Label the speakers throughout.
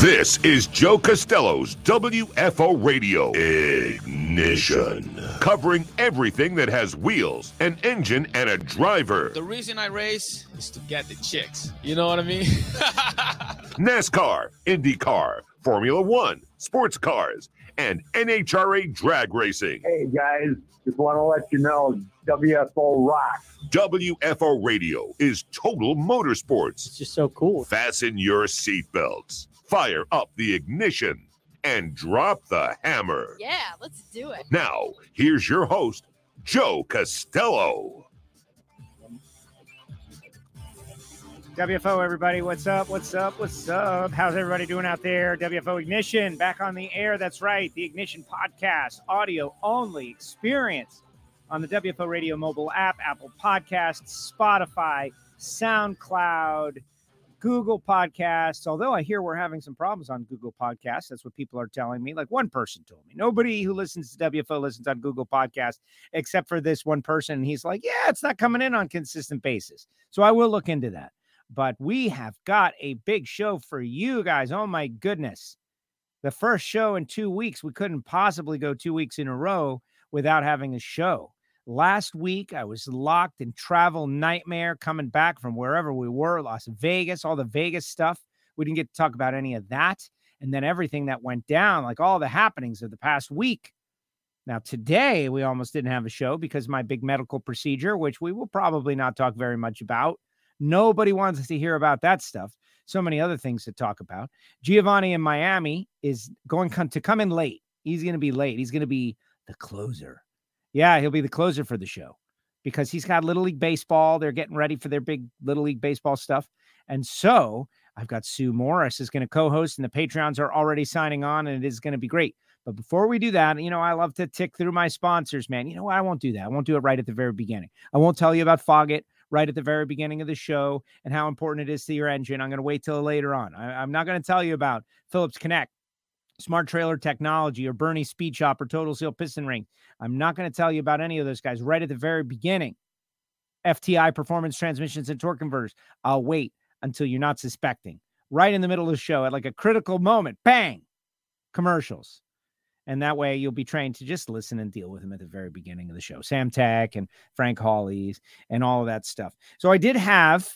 Speaker 1: This is Joe Castello's WFO Radio Ignition, covering everything that has wheels, an engine, and a driver.
Speaker 2: The reason I race is to get the chicks. You know what I mean?
Speaker 1: NASCAR, IndyCar, Formula One, sports cars, and NHRA drag racing.
Speaker 3: Hey guys, just want to let you know WFO rock.
Speaker 1: WFO Radio is total motorsports.
Speaker 4: It's just so cool.
Speaker 1: Fasten your seatbelts, fire up the ignition, and drop the hammer.
Speaker 5: Yeah, let's do it.
Speaker 1: Now, here's your host, Joe Castello.
Speaker 4: WFO, everybody. What's up? What's up? What's up? How's everybody doing out there? WFO Ignition back on the air. That's right. The Ignition podcast, audio only experience on the WFO Radio mobile app, Apple Podcasts, Spotify, SoundCloud, Google Podcasts. Although I hear we're having some problems on Google Podcasts. That's what people are telling me. Like one person told me. Nobody who listens to WFO listens on Google Podcasts except for this one person. And he's like, yeah, it's not coming in on consistent basis. So I will look into that but we have got a big show for you guys. Oh my goodness. The first show in two weeks. We couldn't possibly go two weeks in a row without having a show. Last week, I was locked in travel nightmare coming back from wherever we were, Las Vegas, all the Vegas stuff. We didn't get to talk about any of that. And then everything that went down, like all the happenings of the past week. Now, today, we almost didn't have a show because my big medical procedure, which we will probably not talk very much about, Nobody wants us to hear about that stuff. So many other things to talk about. Giovanni in Miami is going to come in late. He's going to be late. He's going to be the closer. Yeah, he'll be the closer for the show because he's got Little League Baseball. They're getting ready for their big Little League Baseball stuff. And so I've got Sue Morris is going to co-host, and the Patreons are already signing on, and it is going to be great. But before we do that, you know, I love to tick through my sponsors, man. You know what? I won't do that. I won't do it right at the very beginning. I won't tell you about Foggit right at the very beginning of the show and how important it is to your engine. I'm going to wait till later on. I, am not going to tell you about Phillips Connect, Smart Trailer Technology, or Bernie Speed Shop, or Total Seal Piston Ring. I'm not going to tell you about any of those guys right at the very beginning. FTI Performance Transmissions and Torque Converters. I'll wait until you're not suspecting. Right in the middle of the show, at like a critical moment, bang, commercials. And that way you'll be trained to just listen and deal with them at the very beginning of the show. Sam Tech and Frank Hawley's and all of that stuff. So I did have,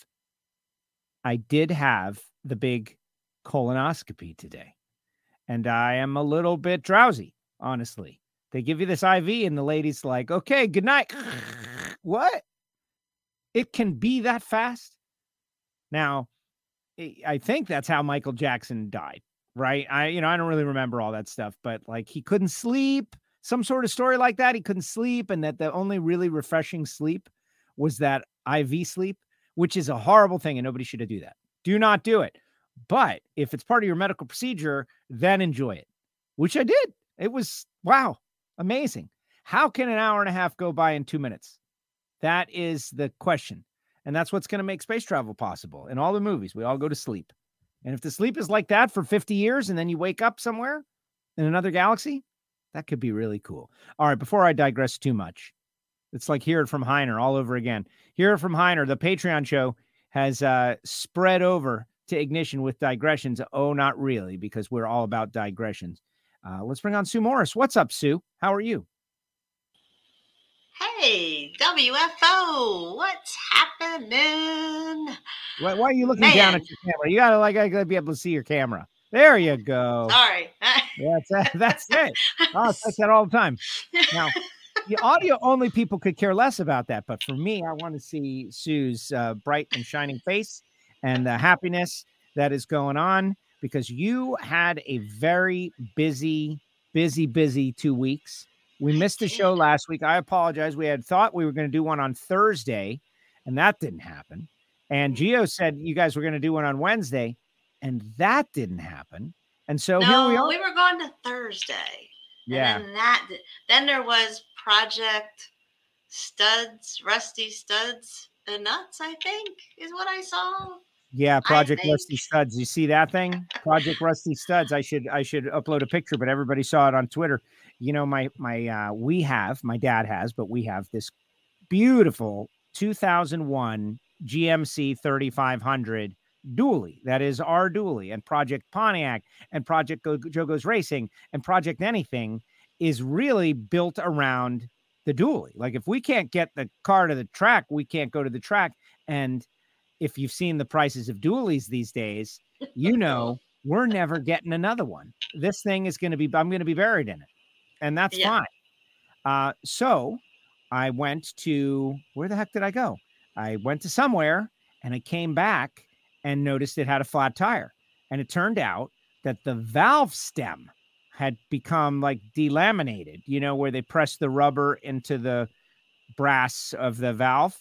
Speaker 4: I did have the big colonoscopy today. And I am a little bit drowsy, honestly. They give you this IV, and the lady's like, okay, good night. what? It can be that fast? Now, I think that's how Michael Jackson died right? I, you know, I don't really remember all that stuff, but like he couldn't sleep, some sort of story like that. He couldn't sleep, and that the only really refreshing sleep was that IV sleep, which is a horrible thing, and nobody should do that. Do not do it. But if it's part of your medical procedure, then enjoy it, which I did. It was wow, amazing. How can an hour and a half go by in two minutes? That is the question. And that's what's going to make space travel possible. In all the movies, we all go to sleep. And if the sleep is like that for 50 years and then you wake up somewhere in another galaxy, that could be really cool. All right, before I digress too much, it's like hear it from Heiner all over again. Hear it from Heiner. The Patreon show has uh, spread over to Ignition with digressions. Oh, not really, because we're all about digressions. Uh, let's bring on Sue Morris. What's up, Sue? How are you?
Speaker 6: Hey, WFO, what's happening?
Speaker 4: Why, why are you looking Man. down at your camera? You gotta like I gotta be able to see your camera. There you go.
Speaker 6: Sorry.
Speaker 4: that's it. That's it. Oh, I say that all the time. Now, the audio only people could care less about that, but for me, I want to see Sue's uh, bright and shining face and the happiness that is going on because you had a very busy, busy, busy two weeks we missed the show last week. I apologize. We had thought we were going to do one on Thursday, and that didn't happen. And mm-hmm. Geo said you guys were going to do one on Wednesday, and that didn't happen. And so
Speaker 6: no,
Speaker 4: here we are.
Speaker 6: We were going to Thursday.
Speaker 4: Yeah.
Speaker 6: And then that then there was Project Studs, Rusty Studs and Nuts, I think, is what I saw.
Speaker 4: Yeah, Project Rusty Studs. You see that thing? Project Rusty Studs. I should I should upload a picture, but everybody saw it on Twitter you know, my my uh, we have my dad has, but we have this beautiful 2001 GMC 3500 dually that is our dually and project pontiac and project Go- joe goes racing and project anything is really built around the dually like if we can't get the car to the track we can't go to the track and if you've seen the prices of dualies these days you know we're never getting another one this thing is going to be i'm going to be buried in it and that's
Speaker 6: Yeah.
Speaker 4: fine uh, so i went to where the heck did i go i went to somewhere and i came back and noticed it had a flat tire. And it turned out that the valve stem had become like delaminated, you know, where they press the rubber into the brass of the valve.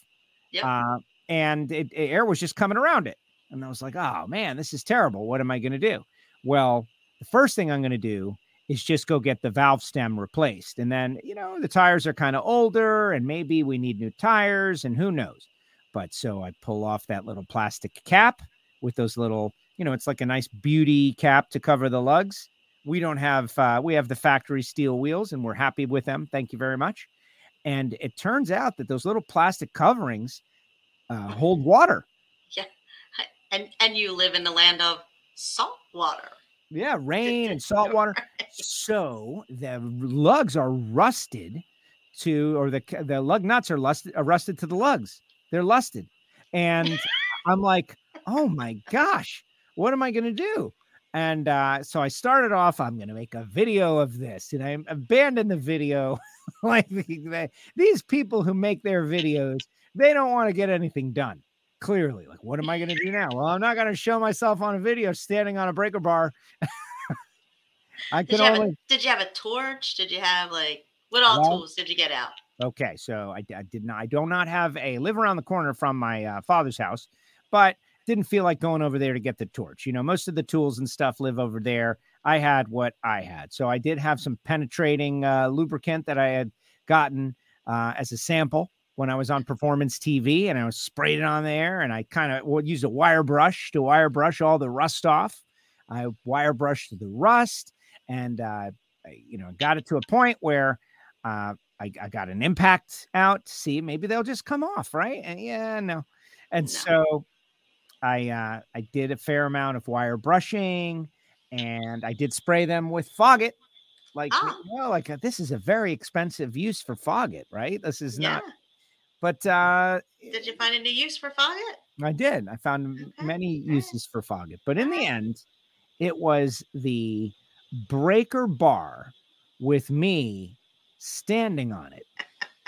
Speaker 6: Yep.
Speaker 4: Uh, and it, air was just coming around it. And I was like, oh man, this is terrible. What am I going to do? Well, the first thing I'm going to do is just go get the valve stem replaced. And then, you know, the tires are kind of older and maybe we need new tires and who knows. But so I pull off that little plastic cap with those little, you know, it's like a nice beauty cap to cover the lugs. We don't have, uh, we have the factory steel wheels and we're happy with them. Thank you very much. And it turns out that those little plastic coverings uh, hold water.
Speaker 6: Yeah, and and you live in the land of salt water.
Speaker 4: Yeah, rain and salt water. So the lugs are rusted to, or the the lug nuts are lusted, are rusted to the lugs. They're lusted, and I'm like, oh my gosh, what am I gonna do? And uh, so I started off. I'm gonna make a video of this, and I abandoned the video. like the- these people who make their videos, they don't want to get anything done. Clearly, like, what am I gonna do now? Well, I'm not gonna show myself on a video standing on a breaker bar. I
Speaker 6: Did you, have
Speaker 4: only
Speaker 6: a, did you have a torch? Did you have like what all
Speaker 4: Well-
Speaker 6: tools did you get out?
Speaker 4: Okay, so I, I did not. I do not have a live around the corner from my uh, father's house, but didn't feel like going over there to get the torch. You know, most of the tools and stuff live over there. I had what I had, so I did have some penetrating uh, lubricant that I had gotten uh, as a sample when I was on performance TV, and I was sprayed it on there, and I kind of would use a wire brush to wire brush all the rust off. I wire brushed the rust, and uh, I, you know, got it to a point where. Uh, I, I got an impact out to see maybe they'll just come off, right? And yeah, no. And
Speaker 6: No.
Speaker 4: so I uh I did a fair amount of wire brushing and I did spray them with Foggit. Like
Speaker 6: Ah.
Speaker 4: you know, like uh, this is a very expensive use for Foggit, right? This is
Speaker 6: Yeah.
Speaker 4: not but uh
Speaker 6: Did you find any use for Foggit?
Speaker 4: I did. I found
Speaker 6: Okay,
Speaker 4: many
Speaker 6: okay.
Speaker 4: uses for Foggit, but in the end, it was the breaker bar with me standing on it,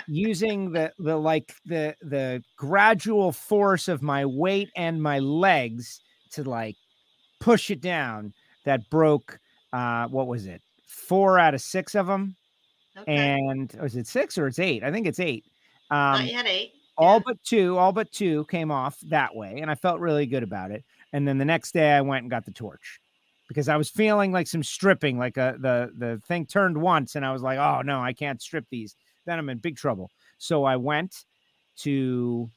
Speaker 4: using the the like the the gradual force of my weight and my legs to like push it down. That broke. Uh, what was it? Four out of six of them,
Speaker 6: Okay.
Speaker 4: and was it six or it's eight? I think it's eight. Um,
Speaker 6: you had eight.
Speaker 4: all but two, all but two came off that way, and I felt really good about it. And then the next day, I went and got the torch because I was feeling like some stripping, like a, the the thing turned once, and I was like, oh no, I can't strip these. Then I'm in big trouble. So I went to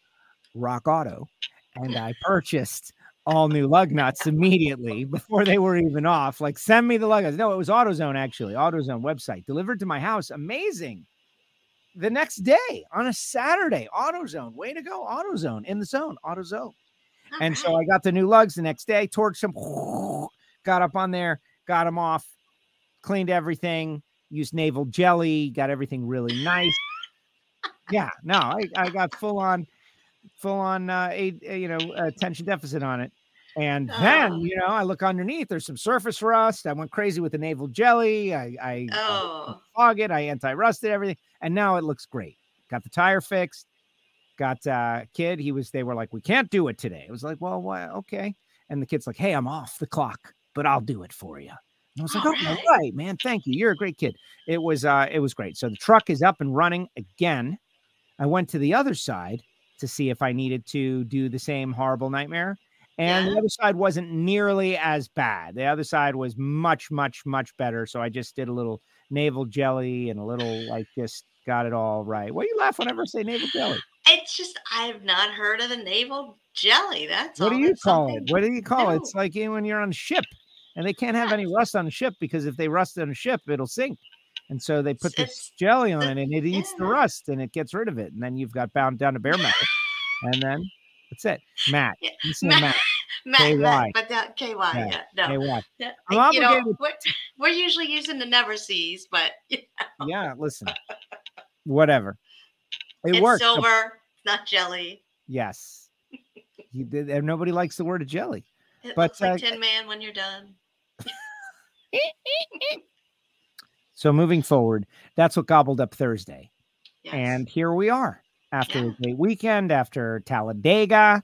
Speaker 4: Rock Auto and I purchased all new lug nuts immediately before they were even off. Like, send me the lug nuts. No, it was AutoZone actually, AutoZone website delivered to my house. Amazing the next day on a Saturday. AutoZone, way to go, AutoZone in the zone, AutoZone. And so I got the new lugs the next day, torched them, got up on there, got them off, cleaned everything, used naval jelly, got everything really nice. yeah, no, I, I got full on, full on, uh, a, a, you know, attention deficit on it. And then,
Speaker 6: Oh.
Speaker 4: you know, I look underneath, there's some surface rust. I went crazy with the naval jelly. I, I,
Speaker 6: Oh,
Speaker 4: fog it. I anti-rusted everything, and now it looks great. Got the tire fixed. Got uh kid. He was. They were like, we can't do it today. It was like, well, why? Okay. And the kid's like, hey, I'm off the clock, but I'll do it for you. And I was like,
Speaker 6: All
Speaker 4: oh, all
Speaker 6: right.
Speaker 4: right, man, thank you. You're a great kid. It was. uh It was great. So the truck is up and running again. I went to the other side to see if I needed to do the same horrible nightmare. And the other side wasn't nearly as bad. The other side was much, much, much better. So I just did a little naval jelly and a little like just got it all right. What do you laugh whenever I say naval jelly?
Speaker 6: it's just I've not heard of the naval jelly. That's
Speaker 4: What do you call
Speaker 6: something-
Speaker 4: it? What do you call it? It's like when you're on a ship and they can't have any rust on a ship because if they rust on a ship, it'll sink. And so they put this
Speaker 6: It's-
Speaker 4: jelly on it and it eats the rust and it gets rid of it. And then you've got bound down to bare metal. And then that's it. Matt.
Speaker 6: Yeah.
Speaker 4: You
Speaker 6: Matt-
Speaker 4: Matt.
Speaker 6: Matt,
Speaker 4: KY.
Speaker 6: Matt, but that KY,
Speaker 4: Yeah,
Speaker 6: yeah, no.
Speaker 4: What?
Speaker 6: Yeah,
Speaker 4: I'm
Speaker 6: you know, we're, we're usually using the Never-Seez, but
Speaker 4: Yeah, listen. Whatever. It
Speaker 6: it's
Speaker 4: works.
Speaker 6: silver, not jelly.
Speaker 4: Yes. You nobody likes the word of jelly.
Speaker 6: It
Speaker 4: But,
Speaker 6: looks like
Speaker 4: uh,
Speaker 6: Tin Man when you're done.
Speaker 4: So moving forward, that's what gobbled up Thursday.
Speaker 6: Yes.
Speaker 4: And here we are after
Speaker 6: Yeah.
Speaker 4: a great weekend, after Talladega,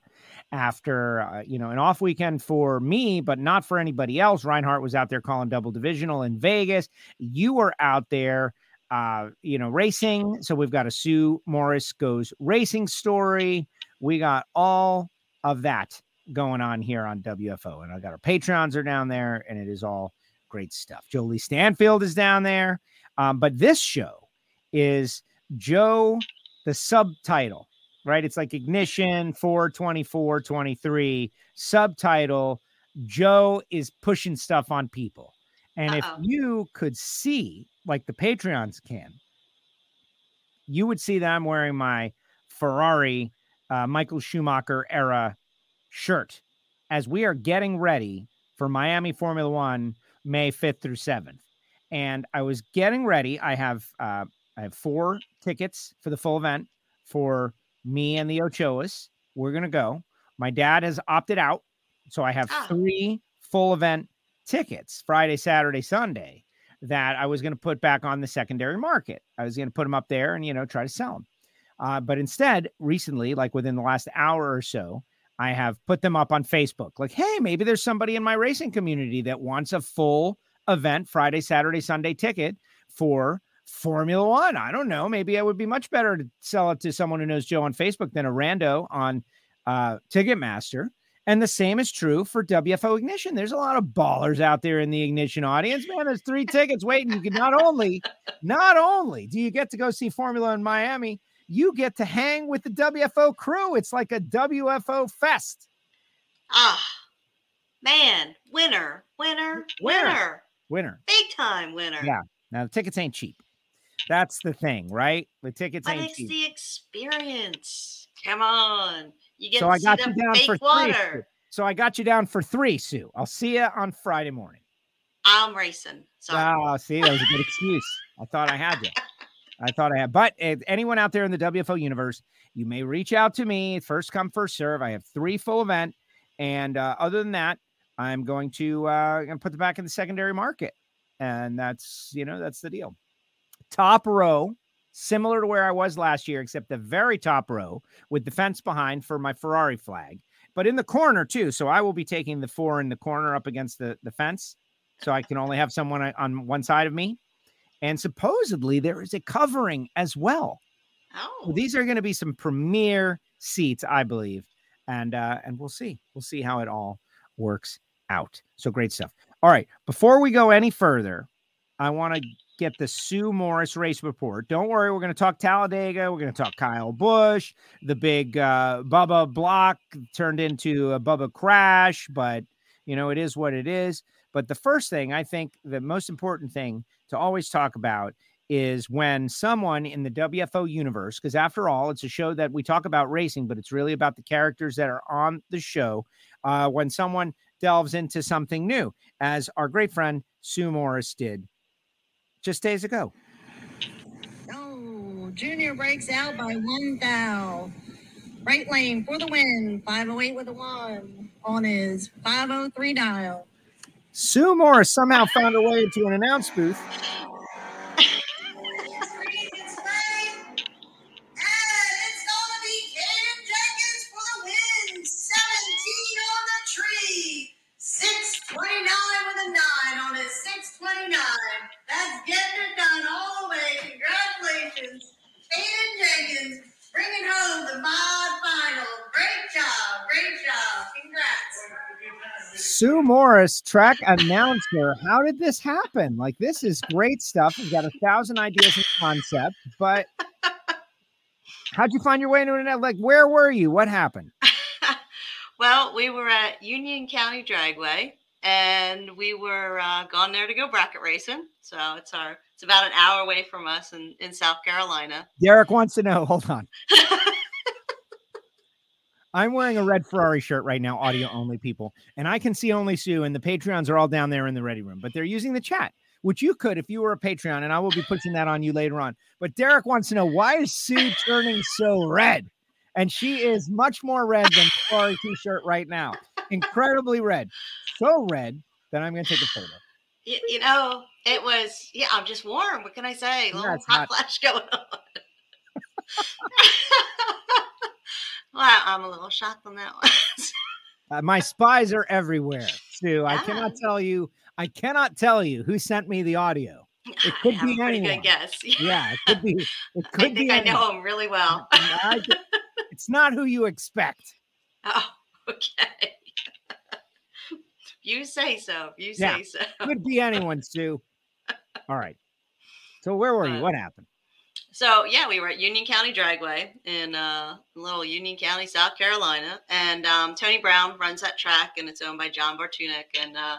Speaker 4: after uh, you know an off weekend for me, but not for anybody else. Reinhardt was out there calling double divisional in Vegas. You were out there, uh, you know, racing. So we've got a Sue Morris goes racing story. We got all of that going on here on WFO, and I got our patrons are down there, and it is all great stuff. Jolie Stanfield is down there, um, but this show is Joe, the subtitle, right? It's like Ignition 424 23 subtitle. Joe is pushing stuff on people. And if
Speaker 6: Uh-oh.
Speaker 4: you could see, like the Patreons can, you would see that I'm wearing my Ferrari uh, Michael Schumacher era shirt as we are getting ready for Miami Formula One May 5th through 7th. And I was getting ready. I have uh, I have four tickets for the full event for me and the Ochoas. We're gonna go. My dad has opted out, so I have
Speaker 6: Ah.
Speaker 4: three full event tickets Friday, Saturday, Sunday that I was going to put back on the secondary market. I was going to put them up there and you know try to sell them. Uh, but instead, recently, like within the last hour or so, I have put them up on Facebook. Like, hey, maybe there's somebody in my racing community that wants a full event Friday, Saturday, Sunday ticket for Formula One. I don't know. Maybe it would be much better to sell it to someone who knows Joe on Facebook than a rando on uh, Ticketmaster. And the same is true for WFO Ignition. There's a lot of ballers out there in the Ignition audience. Man, there's three tickets waiting. You can not only, not only do you get to go see Formula in Miami, you get to hang with the WFO crew. It's like a WFO fest.
Speaker 6: Ah, man, winner, winner,
Speaker 4: Winner.
Speaker 6: winner,
Speaker 4: Winner.
Speaker 6: big time winner.
Speaker 4: Yeah. Now the tickets ain't cheap. That's the thing, right? The tickets
Speaker 6: But it's
Speaker 4: cheap.
Speaker 6: the experience. Come on. You get
Speaker 4: So
Speaker 6: to
Speaker 4: I got you down for three.
Speaker 6: water.
Speaker 4: So I got you down for three, Sue. I'll see you on Friday morning.
Speaker 6: I'm racing. Sorry.
Speaker 4: Oh, see, that was a good excuse. I thought I had you. I thought I had. But if anyone out there in the WFO universe, you may reach out to me. First come, first serve. I have three full event, and uh, other than that, I'm going to uh, put them back in the secondary market, and that's you know that's the deal. Top row, similar to where I was last year, except the very top row with the fence behind for my Ferrari flag, but in the corner too. So I will be taking the four in the corner up against the the fence, so I can only have someone on- on one side of me. And supposedly there is a covering as well.
Speaker 6: oh,
Speaker 4: So these are going to be some premier seats, I believe, and uh, and we'll see. We'll see how it all works out. So great stuff. All right, before we go any further, I want to get the Sue Morris race report. Don't worry, we're going to talk Talladega. We're going to talk Kyle Busch, the big uh, Bubba block turned into a Bubba crash, but you know it is what it is. But the first thing I think, the most important thing to always talk about is when someone in the WFO universe, because after all, it's a show that we talk about racing, but it's really about the characters that are on the show. Uh, when someone delves into something new, as our great friend Sue Morris did just days ago.
Speaker 5: Oh, Junior breaks out by one thou. Right lane for the win. 508 with a one on his 503 dial.
Speaker 4: Sue Morris somehow found her way into an announce booth. Sue Morris, track announcer. How did this happen? Like, this is great stuff. We've got a thousand ideas and concept, but how'd you find your way into it? Like, where were you? What happened?
Speaker 6: well, we were at Union County Dragway, and we were uh, gone there to go bracket racing. So it's our it's about an hour away from us in, in South Carolina.
Speaker 4: Derek wants to know. Hold on. I'm wearing a red Ferrari shirt right now, audio only people, and I can see only Sue, and the Patreons are all down there in the ready room, but they're using the chat, which you could if you were a Patreon, and I will be pushing that on you later on. But Derek wants to know why is Sue turning so red? And she is much more red than the Ferrari t-shirt right now. Incredibly red. So red that I'm gonna take a photo.
Speaker 6: You, you know, it was yeah. I'm just warm. What can I say? A little
Speaker 4: it's
Speaker 6: hot
Speaker 4: not-
Speaker 6: flash going on. well, I'm a little shocked on that one.
Speaker 4: Uh, my spies are everywhere, Sue. I cannot tell you. I cannot tell you who sent me the audio. It could
Speaker 6: I
Speaker 4: be
Speaker 6: a
Speaker 4: anyone.
Speaker 6: good guess.
Speaker 4: Yeah, it could be. It
Speaker 6: I
Speaker 4: could
Speaker 6: think
Speaker 4: be.
Speaker 6: I
Speaker 4: anyone.
Speaker 6: know him really well.
Speaker 4: I it's not who you expect.
Speaker 6: oh, okay. you say so. You
Speaker 4: Yeah.
Speaker 6: say so.
Speaker 4: Could be anyone, Sue. All right. So where were you?
Speaker 6: Uh,
Speaker 4: What happened?
Speaker 6: So yeah, we were at Union County Dragway in uh, little Union County, South Carolina, and um, Tony Brown runs that track, and it's owned by John Bartunek, and uh,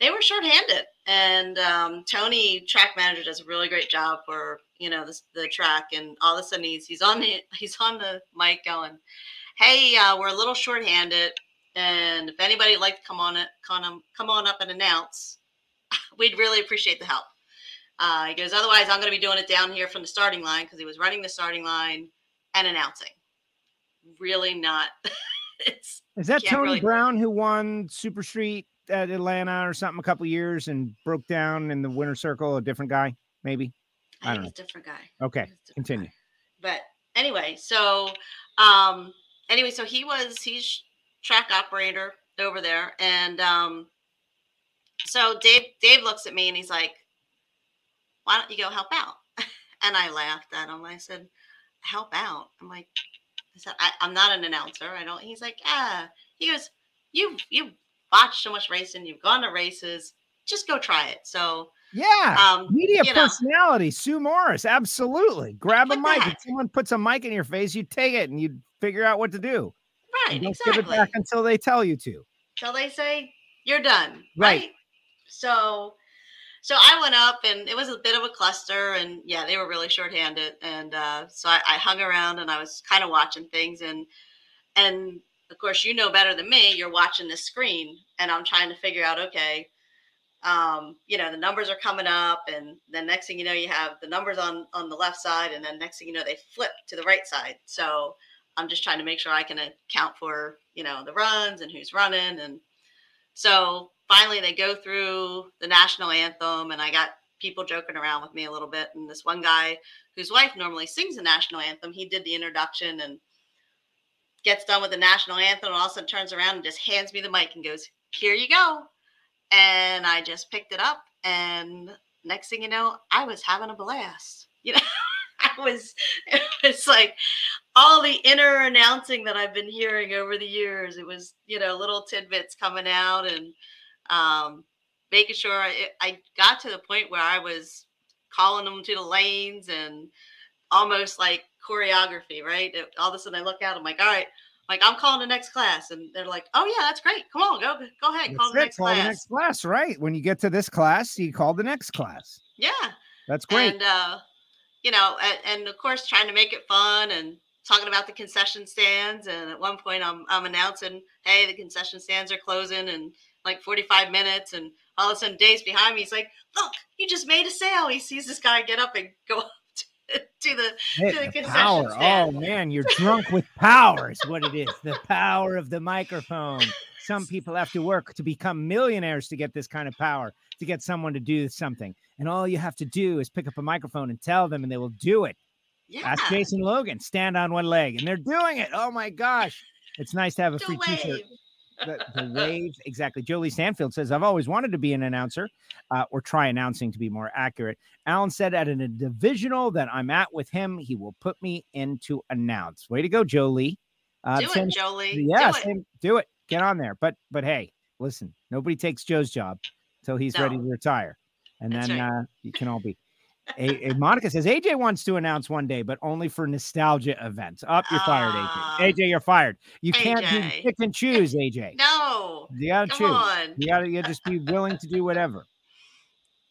Speaker 6: they were shorthanded, and um, Tony, track manager, does a really great job for you know the, the track, and all of a sudden he's he's on the he's on the mic going, "Hey, uh, we're a little shorthanded, and if anybody would like to come on it, come on, come on up and announce, we'd really appreciate the help." Uh, he goes, otherwise, I'm going to be doing it down here from the starting line because he was running the starting line and announcing. Really not. it's
Speaker 4: Is that Tony
Speaker 6: really-
Speaker 4: Brown who won Super Street at Atlanta or something a couple years and broke down in the winner circle? A different guy, maybe. I
Speaker 6: I
Speaker 4: don't
Speaker 6: a different guy.
Speaker 4: Okay,
Speaker 6: different
Speaker 4: continue.
Speaker 6: guy. But anyway, so um, anyway, so he was he's track operator over there, and um, so Dave Dave looks at me and he's like, "Why don't you go help out?" And I laughed at him. I said, "Help out?" I'm like, I said, I, "I'm not an announcer. I don't." He's like, "Ah." He goes, "You you've watched so much racing. You've gone to races. Just go try it." So
Speaker 4: Yeah.
Speaker 6: um,
Speaker 4: Media
Speaker 6: you know.
Speaker 4: personality, Sue Morris. Absolutely. Grab a mic.
Speaker 6: that.
Speaker 4: If someone puts a mic in your face, you take it and you figure out what to do.
Speaker 6: right,
Speaker 4: don't give
Speaker 6: exactly.
Speaker 4: it back until they tell you to.
Speaker 6: till they say you're done
Speaker 4: Right.
Speaker 6: right, so so i went up and it was a bit of a cluster and yeah they were really shorthanded and uh, so I, I hung around and i was kind of watching things and and of course you know better than me you're watching the screen and i'm trying to figure out okay um, you know the numbers are coming up and then next thing you know you have the numbers on on the left side and then next thing you know they flip to the right side. So i'm just trying to make sure i can account for you know the runs and who's running and so finally they go through the national anthem and i got people joking around with me a little bit and this one guy whose wife normally sings the national anthem he did the introduction and gets done with the national anthem and all of a sudden turns around and just hands me the mic and goes here you go and i just picked it up and next thing you know i was having a blast you know i was it's like all the inner announcing that I've been hearing over the years. It was, you know, little tidbits coming out and um, making sure I, I got to the point where I was calling them to the lanes and almost like choreography, right? All of a sudden I look out, I'm like, all right, like I'm calling the next class. And they're like, oh, yeah, that's great. Come on, go, go ahead, call
Speaker 4: That's
Speaker 6: the next
Speaker 4: Call
Speaker 6: class.
Speaker 4: the next class, right? When you get to this class, you call the next class.
Speaker 6: Yeah.
Speaker 4: That's great.
Speaker 6: And uh, you know, and, and of course trying to make it fun and talking about the concession stands. And at one point, I'm I'm announcing, "Hey, the concession stands are closing in like 45 minutes." And all of a sudden, Dave's behind me. He's like, "Look, you just made a sale." He sees this guy get up and go up to, to the
Speaker 4: Hey,
Speaker 6: to the
Speaker 4: the
Speaker 6: concession
Speaker 4: power. Oh man, you're drunk with power is what it is. The power of the microphone. Some people have to work to become millionaires to get this kind of power, to get someone to do something. And all you have to do is pick up a microphone and tell them, and they will do it.
Speaker 6: yeah,
Speaker 4: Ask Jason Logan, stand on one leg, and they're doing it. Oh my gosh. It's nice to have a free t-shirt. The, the wave, exactly. Jolie Stanfield says, I've always wanted to be an announcer uh, or try announcing to be more accurate. Alan said, at a divisional that I'm at with him, he will put me into announce. Way to go, Jolie. Uh,
Speaker 6: Do it, Jolie.
Speaker 4: yeah,
Speaker 6: Do it.
Speaker 4: do it. Get on there. But but hey, listen, nobody takes Joe's job until he's ready to retire, and
Speaker 6: That's
Speaker 4: then
Speaker 6: right.
Speaker 4: uh, you can all be. A, a- Monica says AJ wants to announce one day, but only for nostalgia events. Up, you're fired,
Speaker 6: Ah.
Speaker 4: AJ. AJ, you're fired. You can't do
Speaker 6: AJ.
Speaker 4: pick and choose, AJ.
Speaker 6: No,
Speaker 4: You gotta
Speaker 6: come
Speaker 4: choose.
Speaker 6: on.
Speaker 4: You gotta you just be willing to do whatever.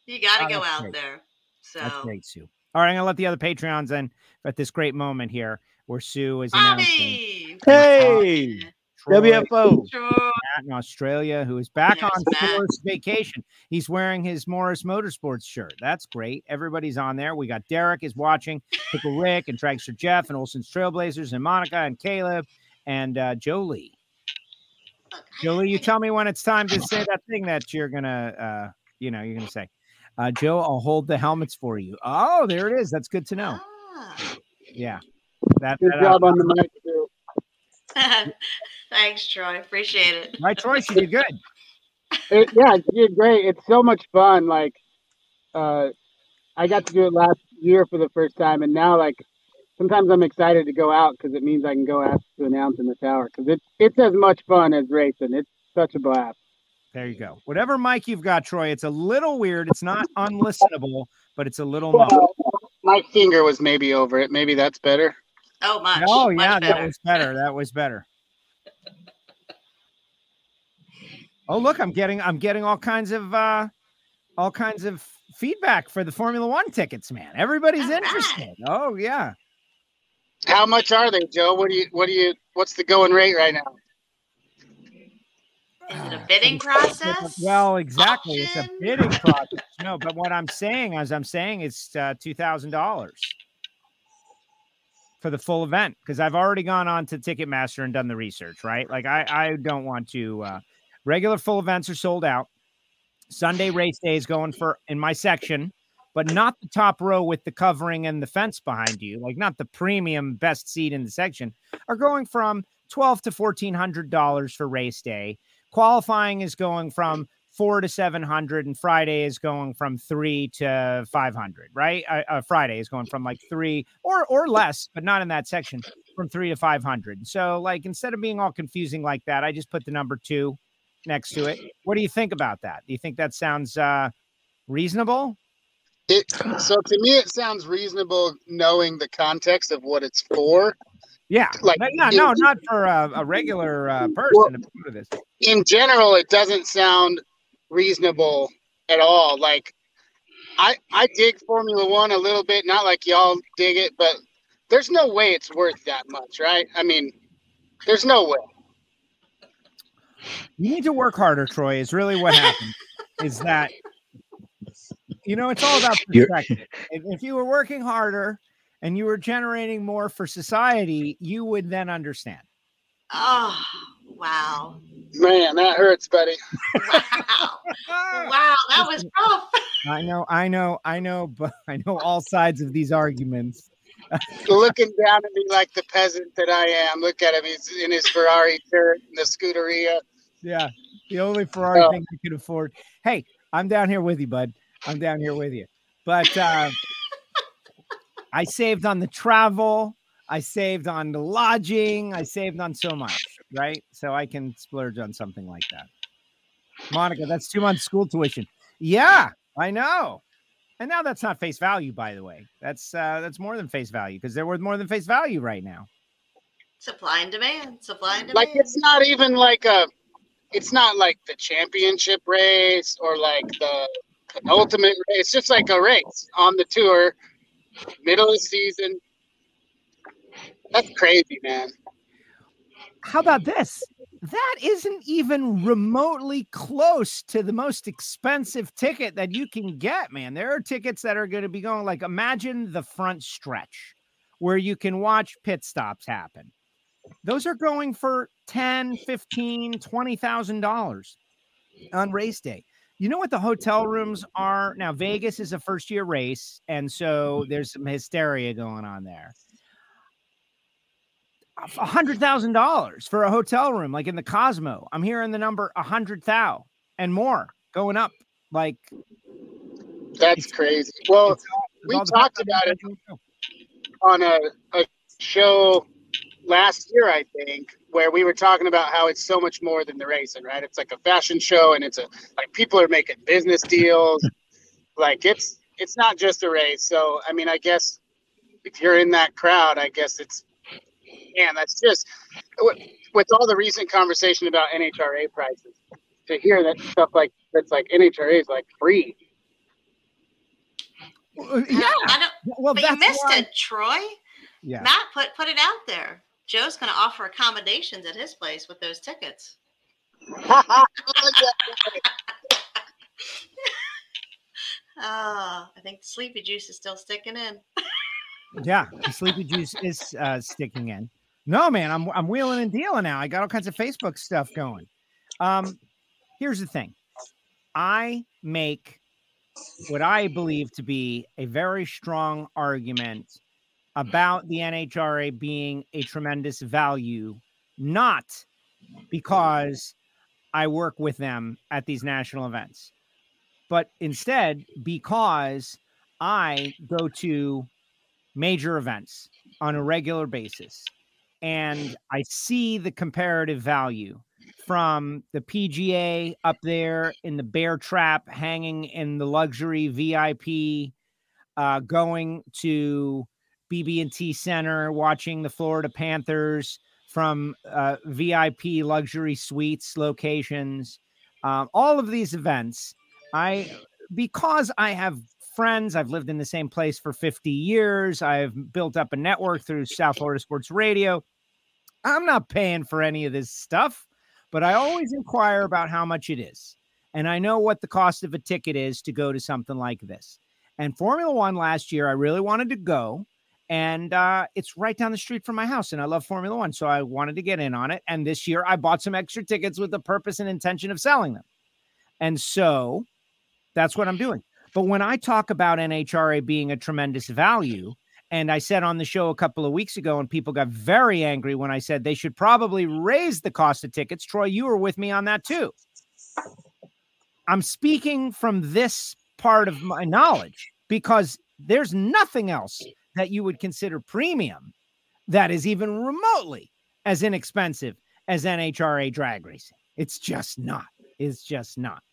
Speaker 6: You got to
Speaker 4: Oh,
Speaker 6: go out
Speaker 4: great.
Speaker 6: there. So,
Speaker 4: That's great, Sue. All right, I'm gonna let the other Patreons in at this great moment here where Sue is announcing.
Speaker 6: Bobby,
Speaker 7: Hey,
Speaker 4: Troy,
Speaker 7: WFO.
Speaker 6: Sure.
Speaker 4: Matt in Australia, who is back
Speaker 6: There's
Speaker 4: on
Speaker 6: Matt.
Speaker 4: vacation. He's wearing his Morris Motorsports shirt. That's great. Everybody's on there. We got Derek is watching, Pickle Rick and Dragster Jeff and Olson's Trailblazers and Monica and Caleb and uh, Jolie. Jolie, you tell me when it's time to say that thing that you're gonna, uh, you know, you're gonna say. Uh, Joe, I'll hold the helmets for you. Oh, there it is. That's good to know.
Speaker 6: Ah.
Speaker 4: Yeah, that.
Speaker 8: Good
Speaker 4: that, uh,
Speaker 8: job on the mic, too.
Speaker 6: Thanks, Troy. Appreciate it.
Speaker 4: My choice. You did good.
Speaker 8: It, yeah, you did great. It's so much fun. Like, uh, I got to do it last year for the first time, and now like sometimes I'm excited to go out because it means I can go ask to announce in the tower because it's it's as much fun as racing. It's such a blast.
Speaker 4: There you go. Whatever mic you've got, Troy, it's a little weird. It's not unlistenable, but it's a little.
Speaker 8: Well, my finger was maybe over it. Maybe that's better.
Speaker 6: Oh, much.
Speaker 4: Oh
Speaker 6: much
Speaker 4: yeah,
Speaker 6: better.
Speaker 4: that was better. That was better. Oh look, I'm getting I'm getting all kinds of uh all kinds of feedback for the Formula One tickets, man. Everybody's
Speaker 6: All right.
Speaker 4: interested. Oh yeah.
Speaker 8: How much are they, Joe? What do you what do you what's the going rate right now?
Speaker 6: Is it a bidding process?
Speaker 4: Well, exactly. It's a bidding process. No, but what I'm saying, as I'm saying, it's uh, two thousand dollars for the full event because I've already gone on to Ticketmaster and done the research. Right, like I I don't want to. Uh, regular full events are sold out. Sunday race day is going for in my section, but not the top row with the covering and the fence behind you, like not the premium best seat in the section, are going from twelve to fourteen hundred dollars for race day. Qualifying is going from four to seven hundred, and Friday is going from three to five hundred. Right? Uh, uh, Friday is going from like three or or less, but not in that section, from three to five hundred. So, like instead of being all confusing like that, I just put the number two next to it. What do you think about that? Do you think that sounds uh, reasonable?
Speaker 8: It so to me it sounds reasonable knowing the context of what it's for.
Speaker 4: Yeah,
Speaker 8: Like,
Speaker 4: no, no,
Speaker 8: it-
Speaker 4: not for a, a regular uh, person
Speaker 8: Well-
Speaker 4: to go this.
Speaker 8: in general, it doesn't sound reasonable at all. Like, I I dig Formula One a little bit, not like y'all dig it, but there's no way it's worth that much, right? I mean, there's no way.
Speaker 4: You need to work harder, Troy. Is really what happened. is that you know it's all about perspective. if, if you were working harder and you were generating more for society, you would then understand.
Speaker 6: Oh, wow.
Speaker 8: Man, that hurts, buddy.
Speaker 6: Wow. wow. That was rough.
Speaker 4: I know, I know, I know, but I know all sides of these arguments.
Speaker 8: Looking down at me like the peasant that I am. Look at him. He's in his Ferrari shirt and the Scuderia.
Speaker 4: Yeah, the only Ferrari
Speaker 8: Oh.
Speaker 4: thing you can afford. Hey, I'm down here with you, bud. I'm down here with you. But uh, I saved on the travel. I saved on the lodging. I saved on so much, right? So I can splurge on something like that. Monica, that's two months school tuition. Yeah, I know. And now that's not face value, by the way. That's uh, that's more than face value because they're worth more than face value right now.
Speaker 6: Supply and demand. Supply and demand.
Speaker 8: Like it's not even like a. It's not like the championship race or like the penultimate race. It's just like a race on the tour, middle of the season. That's crazy, man.
Speaker 4: How about this? That isn't even remotely close to the most expensive ticket that you can get, man. There are tickets that are going to be going like imagine the front stretch where you can watch pit stops happen. Those are going for 10, 15, 20,000 dollars on race day. You know what the hotel rooms are? Now Vegas is a first year race and so there's some hysteria going on there hundred thousand dollars for a hotel room, like in the Cosmo. I'm hearing the number a hundred thou and more going up. Like
Speaker 8: That's crazy. Well,
Speaker 4: it's all- it's
Speaker 8: we talked about it on a, a show last year, I think, where we were talking about how it's so much more than the racing, right? It's like a fashion show, and it's a like people are making business deals. like it's it's not just a race. So I mean, I guess if you're in that crowd, I guess it's man, that's just with, with all the recent conversation about NHRA prices. To hear that stuff like that's like NHRA is like free.
Speaker 4: Uh, Yeah.
Speaker 6: don't- I don't,
Speaker 4: Well,
Speaker 6: but
Speaker 4: that's
Speaker 6: you missed
Speaker 4: why-
Speaker 6: it, Troy.
Speaker 4: Yeah.
Speaker 6: Matt put put it out there. Joe's going to offer accommodations at his place with those tickets. Ah, I think the sleepy juice is still sticking in.
Speaker 4: Yeah, the sleepy juice is uh, sticking in. No, man, I'm I'm wheeling and dealing now. I got all kinds of Facebook stuff going. Um, here's the thing. I make what I believe to be a very strong argument about the NHRA being a tremendous value, not because I work with them at these national events, but instead because I go to major events on a regular basis and I see the comparative value from the PGA up there in the bear trap, hanging in the luxury VIP, uh, going to BB&T Center, watching the Florida Panthers from uh, VIP luxury suites locations. Um, all of these events, I because I have friends, I've lived in the same place for 50 years. I've built up a network through South Florida Sports Radio. I'm not paying for any of this stuff, but I always inquire about how much it is. And I know what the cost of a ticket is to go to something like this. And Formula One last year, I really wanted to go. And uh, it's right down the street from my house. And I love Formula One. So I wanted to get in on it. And this year, I bought some extra tickets with the purpose and intention of selling them. And so that's what I'm doing. But when I talk about NHRA being a tremendous value, and I said on the show a couple of weeks ago, and people got very angry when I said they should probably raise the cost of tickets. Troy, you were with me on that too. I'm speaking from this part of my knowledge because there's nothing else that you would consider premium that is even remotely as inexpensive as NHRA drag racing. It's just not. It's just not.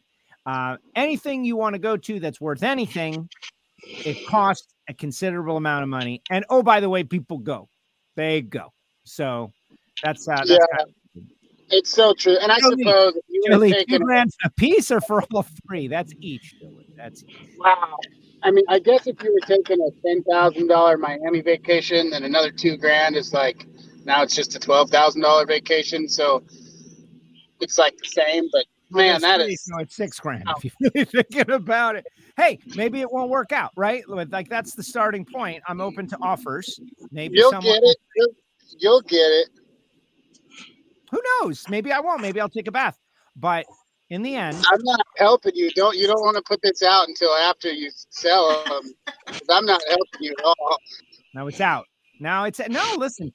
Speaker 4: Uh, anything you want to go to that's worth anything, it costs a considerable amount of money. And oh, by the way, people go, they go. So that's uh, that's
Speaker 8: Yeah. It's so true. And I
Speaker 4: Joey,
Speaker 8: suppose you
Speaker 4: Billy,
Speaker 8: have
Speaker 4: two grand a piece or for all three? That's each. That's each.
Speaker 8: Wow. I mean, I guess if you were taking a ten thousand dollar Miami vacation, then another two grand is like now it's just a twelve thousand dollar vacation. So it's like the same, but man, that
Speaker 4: three,
Speaker 8: is
Speaker 4: so it's six grand if oh. you're really thinking about it. Hey, maybe it won't work out, right? Like that's the starting point. I'm open to offers. Maybe
Speaker 8: you'll
Speaker 4: someone
Speaker 8: get it. You'll, you'll get it.
Speaker 4: who knows? Maybe I won't. Maybe I'll take a bath. But in the end,
Speaker 8: I'm not helping you. Don't you don't want to put this out until after you sell them. I'm not helping you at all.
Speaker 4: now it's out. Now it's no, listen,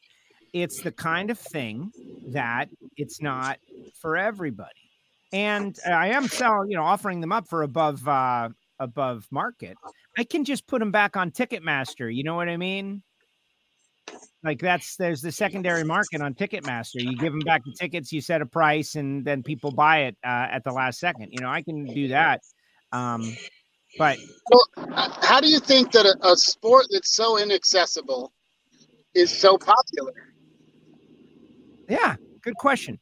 Speaker 4: it's the kind of thing that it's not for everybody. And I am selling, you know, offering them up for above uh above market. I can just put them back on Ticketmaster. You know what I mean? Like that's there's the secondary market on Ticketmaster. You give them back the tickets, you set a price, and then people buy it uh, at the last second. You know, I can do that. Um, but
Speaker 8: Well, how do you think that a, a sport that's so inaccessible is so popular?
Speaker 4: Yeah, good question.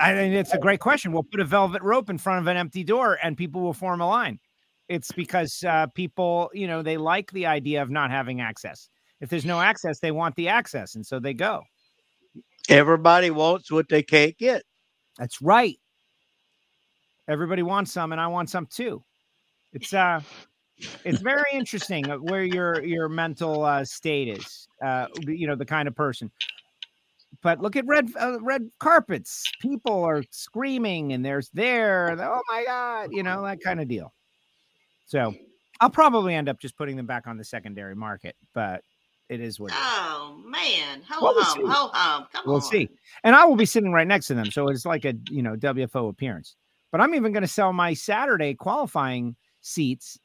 Speaker 4: I mean, it's a great question. We'll put a velvet rope in front of an empty door and people will form a line. It's because uh, people, you know, they like the idea of not having access. If there's no access, they want the access. And so they go.
Speaker 7: Everybody wants what they can't get.
Speaker 4: That's right. Everybody wants some, and I want some too. It's uh, it's very interesting uh, where your your mental uh, state is. Uh, you know, the kind of person. But look at red uh, red carpets. People are screaming, and there's there. Oh my god! You know that kind of deal. So I'll probably end up just putting them back on the secondary market, but it is what it is.
Speaker 6: Oh man, ho
Speaker 4: Well, we'll
Speaker 6: ho hum. Come
Speaker 4: We'll
Speaker 6: on.
Speaker 4: see. And I will be sitting right next to them. So it's like a, you know, WFO appearance. But I'm even going to sell my Saturday qualifying seats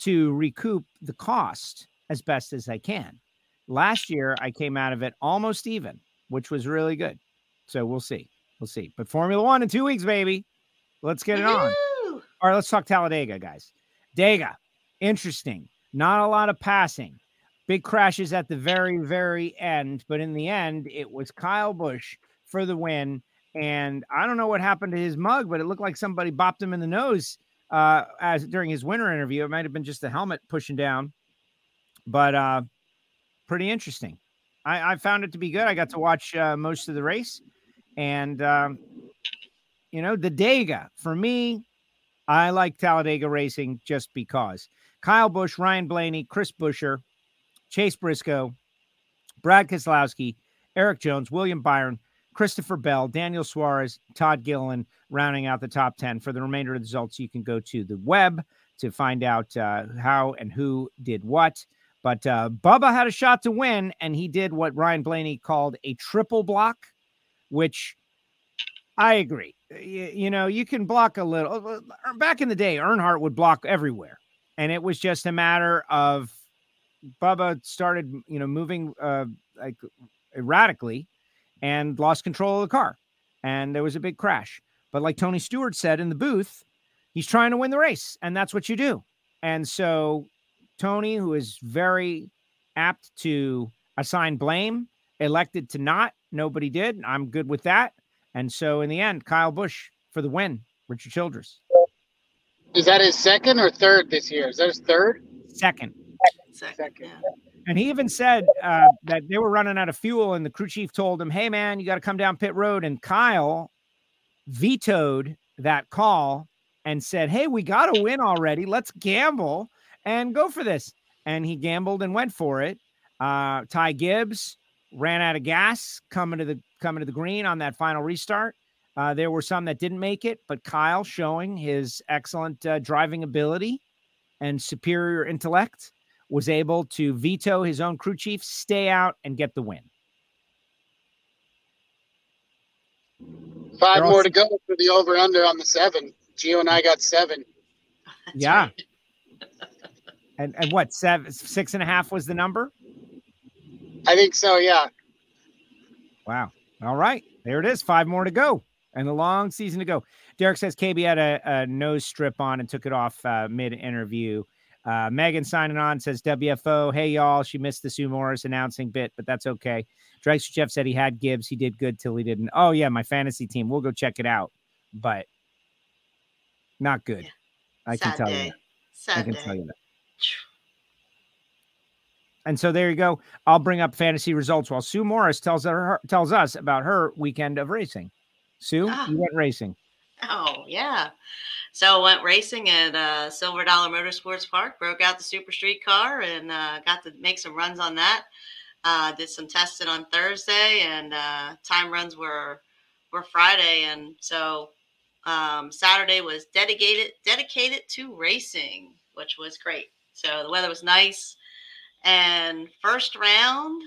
Speaker 4: to recoup the cost as best as I can. Last year, I came out of it almost even, which was really good. So we'll see. We'll see. But Formula One in two weeks, baby. Let's get it on. All right, let's talk Talladega, guys. Dega, interesting. Not a lot of passing. Big crashes at the very, very end, but in the end, it was Kyle Busch for the win. And I don't know what happened to his mug, but it looked like somebody bopped him in the nose uh, as during his winter interview. It might have been just the helmet pushing down, but uh, pretty interesting. I, I found it to be good. I got to watch uh, most of the race, and um, you know, the Dega for me, I like Talladega racing just because Kyle Busch, Ryan Blaney, Chris Buescher, Chase Briscoe, Brad Keselowski, Erik Jones, William Byron, Christopher Bell, Daniel Suarez, Todd Gilliland, rounding out the top 10. For the remainder of the results, you can go to the web to find out uh, how and who did what. But uh, Bubba had a shot to win, and he did what Ryan Blaney called a triple block, which I agree. You, you know, you can block a little. Uh, back in the day, Earnhardt would block everywhere, and it was just a matter of Bubba started, you know, moving uh, like erratically and lost control of the car, and there was a big crash. But like Tony Stewart said in the booth, he's trying to win the race, and that's what you do. And so Tony, who is very apt to assign blame, elected to not. Nobody did. I'm good with that. And so in the end, Kyle Busch for the win. Richard Childress.
Speaker 8: Is that his second or third this year? Is that his third?
Speaker 4: Second.
Speaker 6: Second.
Speaker 8: Second.
Speaker 4: And he even said uh, that they were running out of fuel, and the crew chief told him, "Hey, man, you got to come down pit road." And Kyle vetoed that call and said, "Hey, we got to win already. Let's gamble and go for this." And he gambled and went for it. Uh, Ty Gibbs ran out of gas coming to the coming to the green on that final restart. Uh, there were some that didn't make it, but Kyle showing his excellent uh, driving ability and superior intellect was able to veto his own crew chief, stay out, and get the win.
Speaker 8: 5
Speaker 4: all-
Speaker 8: more to go for the over under on the seven. Gio and I got seven.
Speaker 4: Yeah. And and what seven six and a half was the number?
Speaker 8: I think so. Yeah.
Speaker 4: Wow. All right. There it is. Five more to go and a long season to go. Derek says KB had a, a nose strip on and took it off uh, mid interview. Uh, Megan signing on says WFO. Hey, y'all. She missed the Sue Morris announcing bit, but that's okay. Drexler Jeff said he had Gibbs. He did good till he didn't. Oh, yeah. My fantasy team. We'll go check it out, but not good.
Speaker 6: Yeah.
Speaker 4: I can tell
Speaker 6: day.
Speaker 4: you. That.
Speaker 6: Sad
Speaker 4: I can
Speaker 6: day.
Speaker 4: tell you that. And so there you go. I'll bring up fantasy results while Sue Morris tells her tells us about her weekend of racing. Sue,
Speaker 6: Ah.
Speaker 4: you went racing.
Speaker 6: Oh yeah. So went racing at uh, Silver Dollar Motorsports Park. Broke out the Super Street car and uh, got to make some runs on that. Uh, did some testing on Thursday, and uh, time runs were were Friday, and so um, Saturday was dedicated dedicated to racing, which was great. So the weather was nice, and first round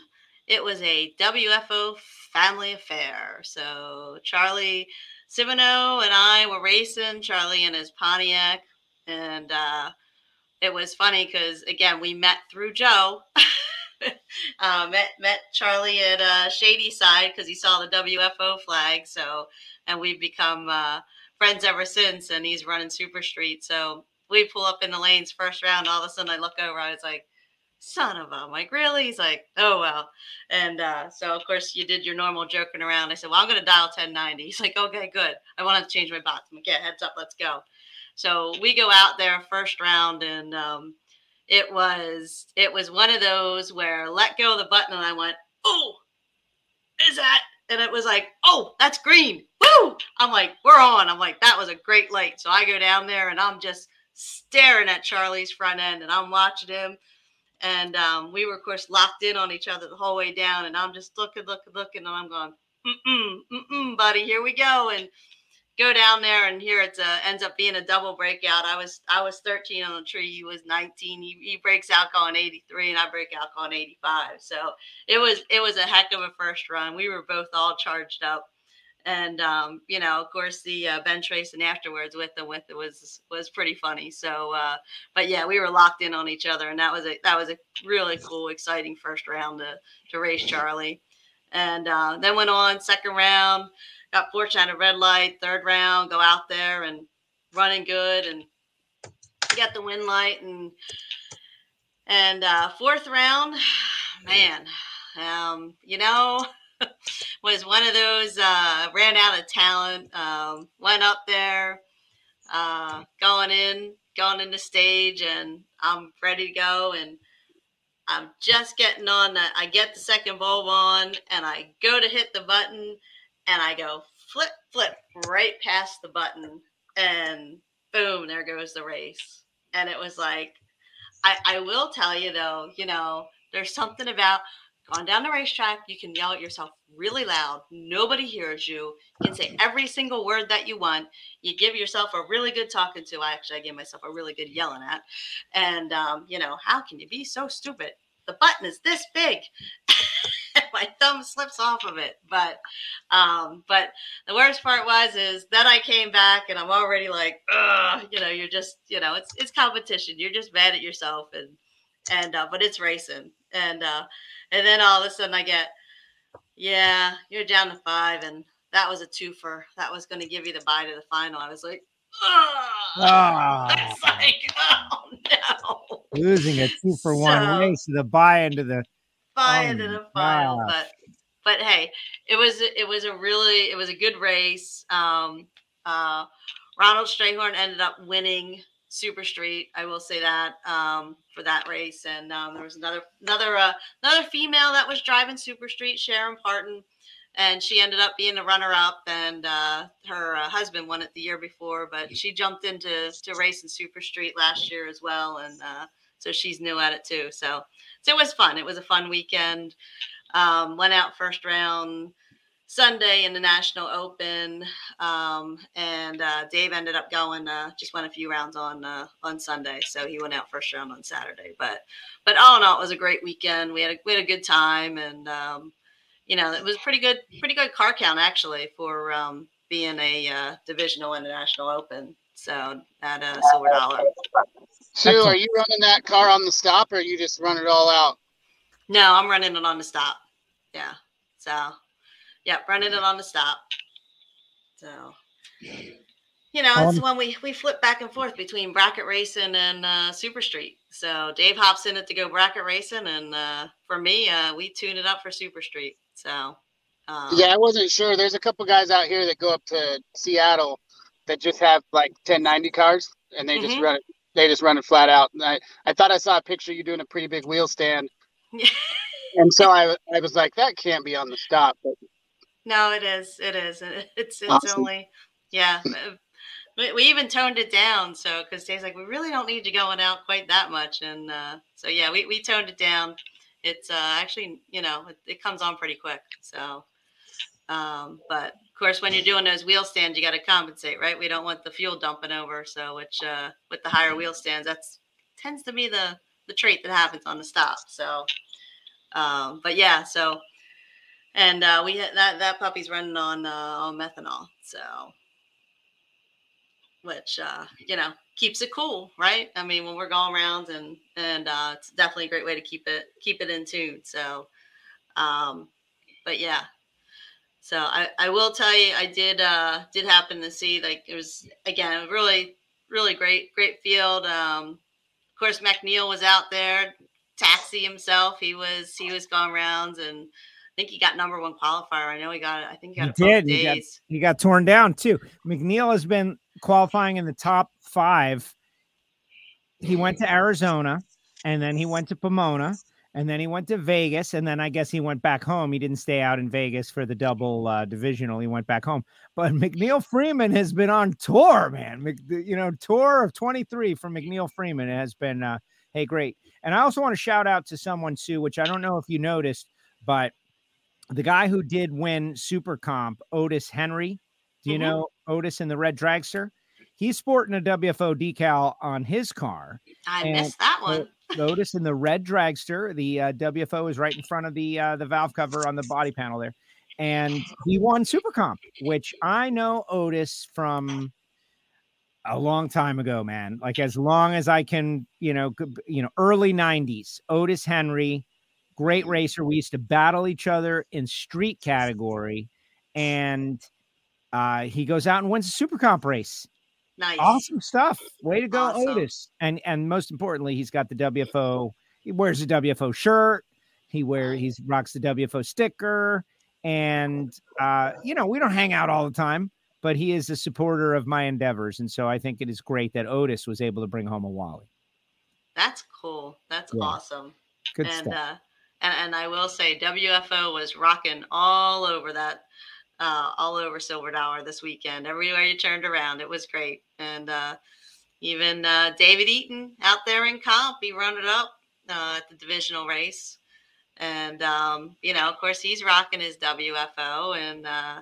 Speaker 6: it was a WFO family affair. So Charlie Simoneau and I were racing, Charlie in his Pontiac, and uh, it was funny because again we met through Joe. uh, met met Charlie at uh, Shady Side because he saw the WFO flag. So and we've become uh, friends ever since. And he's running Super Street. So we pull up in the lanes first round. All of a sudden I look over. I was like, "Son of a!" I'm like, "Really?" He's like, "Oh well." And uh, so, of course, you did your normal joking around. I said, Well, I'm going to dial 1090. He's like, Okay, good. I want to change my box. I'm like, Yeah, heads up, let's go. So we go out there first round, and um, it was it was one of those where let go of the button, and I went, Oh, is that? And it was like, Oh, that's green. Woo! I'm like, We're on. I'm like, That was a great light. So I go down there, and I'm just staring at Charlie's front end, and I'm watching him. And um, we were of course locked in on each other the whole way down and i'm just looking looking looking and i'm going mm-mm, mm-mm, buddy here we go and go down there and here it ends up being a double breakout. I was i was 13 on the tree he was 19 he, he breaks out going 83 and i break out going 85 so it was it was a heck of a first run. We were both all charged up and um, you know, of course, the uh, bench racing afterwards with them with it was was pretty funny. So, uh, but yeah, we were locked in on each other, and that was a that was a really cool, exciting first round to to race Charlie, and uh, then went on second round. Got fortunate at red light. Third round, go out there and running good, and get the win light, and and uh, fourth round, man, um, you know. was one of those uh, ran out of talent. Um, went up there, uh, going in, going in the stage, and I'm ready to go. And I'm just getting on that. I get the second bulb on and I go to hit the button and I go flip, flip right past the button and boom, there goes the race. And it was like, I, I will tell you though, you know, there's something about going down the racetrack, you can yell at yourself really loud. Nobody hears you. You can say every single word that you want. You give yourself a really good talking to. I actually I gave myself a really good yelling at. And um, you know, how can you be so stupid? The button is this big. my thumb slips off of it. But um, but the worst part was is then I came back and I'm already like, you know, you're just, you know, it's it's competition. You're just mad at yourself and and uh, but it's racing. And uh and then all of a sudden I get, yeah, you're down to five, and that was a two for that was going to give you the bye to the final. I was like, it's like, oh no,
Speaker 4: Losing a two for one
Speaker 6: So-
Speaker 4: race to the buy into the
Speaker 6: bye
Speaker 4: Oh
Speaker 6: into the final. But but hey, it was it was a really it was a good race. Um, uh, Ronald Strayhorn ended up winning Super Street. I will say that um, for that race, and um, there was another another uh, another female that was driving Super Street, Sharon Parton, and she ended up being a runner up. And uh, her uh, husband won it the year before, but she jumped into to racing Super Street last year as well, and uh, so she's new at it too. So so it was fun. It was a fun weekend. Um, went out first round Sunday in the National Open, um, and uh, Dave ended up going. Uh, just went a few rounds on uh, on Sunday, so he went out first round on Saturday. But but all in all, it was a great weekend. We had a, we had a good time, and um, you know it was pretty good pretty good car count actually for um, being a uh, divisional in the National Open. So at a silver dollar.
Speaker 8: Sue, are you running that car on the stop, or you just run it all out?
Speaker 6: No, I'm running it on the stop. Yeah. So, yeah, running it on the stop. So, you know, it's
Speaker 4: Um,
Speaker 6: when we we flip back and forth between bracket racing and uh, Super Street. So Dave hops in it to go bracket racing, and uh, for me, uh, we tune it up for Super Street. So, um,
Speaker 8: Yeah, I wasn't sure. There's a couple guys out here that go up to Seattle that just have like 1090 cars, and they just
Speaker 6: Mhm.
Speaker 8: run it. They just run it flat out. And I, I thought I saw a picture of you doing a pretty big wheel stand, and so I, I was like, that can't be on the stop. But
Speaker 6: No, it is. It is. It's it's
Speaker 8: Awesome.
Speaker 6: only yeah. uh, We, we even toned it down so because Dave's like we really don't need you going out quite that much and uh, so yeah we, we toned it down. It's uh, actually you know it, it comes on pretty quick so um, but of course when you're doing those wheel stands you got to compensate right we don't want the fuel dumping over so which uh, with the higher wheel stands that's tends to be the the trait that happens on the stop so um, but yeah so and uh, we that that puppy's running on uh, on methanol, so which uh, you know keeps it cool, right? I mean, when we're going around and and uh, it's definitely a great way to keep it keep it in tune. So, um, but yeah, so I I will tell you, I did uh, did happen to see like it was again really really great great field. Um, of course, McNeil was out there, taxi himself. He was he was going rounds and. I think he got number one qualifier. I know he got. I think he
Speaker 4: He
Speaker 6: got both
Speaker 4: did. He got- he got torn down too. McNeil has been qualifying in the top five. He went to Arizona and then he went to Pomona and then he went to Vegas and then I guess he went back home. He didn't stay out in Vegas for the double uh, divisional. He went back home. But McNeil Freeman has been on tour, man. Mc, you know, tour of 23 from McNeil Freeman It has been uh, hey great. And I also want to shout out to someone Sue, which I don't know if you noticed, but the guy who did win Super Comp, Otis Henry. Do you
Speaker 6: Mhm.
Speaker 4: know Otis in the red dragster? He's sporting a WFO decal on his car.
Speaker 6: I
Speaker 4: and
Speaker 6: missed that one.
Speaker 4: Otis in the red dragster. The uh, WFO is right in front of the uh, the valve cover on the body panel there, and he won Super Comp, which I know Otis from a long time ago, man. Like as long as I can, you know, you know, early '90s. Otis Henry, great racer. We used to battle each other in street category, and uh, he goes out and wins a Super Comp race
Speaker 6: Nice.
Speaker 4: awesome stuff. Way to go,
Speaker 6: Awesome.
Speaker 4: Otis. And and most importantly, he's got the WFO. He wears the WFO shirt. He wear he's rocks the WFO sticker. And uh, you know, we don't hang out all the time, but he is a supporter of my endeavors. And so I think it is great that Otis was able to bring home a Wally.
Speaker 6: That's cool. That's
Speaker 4: Yeah.
Speaker 6: awesome.
Speaker 4: Good
Speaker 6: and
Speaker 4: stuff.
Speaker 6: uh, and and I will say WFO was rocking all over that, uh, all over Silver Dollar this weekend. Everywhere you turned around, it was great. And uh, even uh, David Eaton out there in comp, he run it up uh, at the divisional race. And um, you know, of course, he's rocking his WFO and. Uh,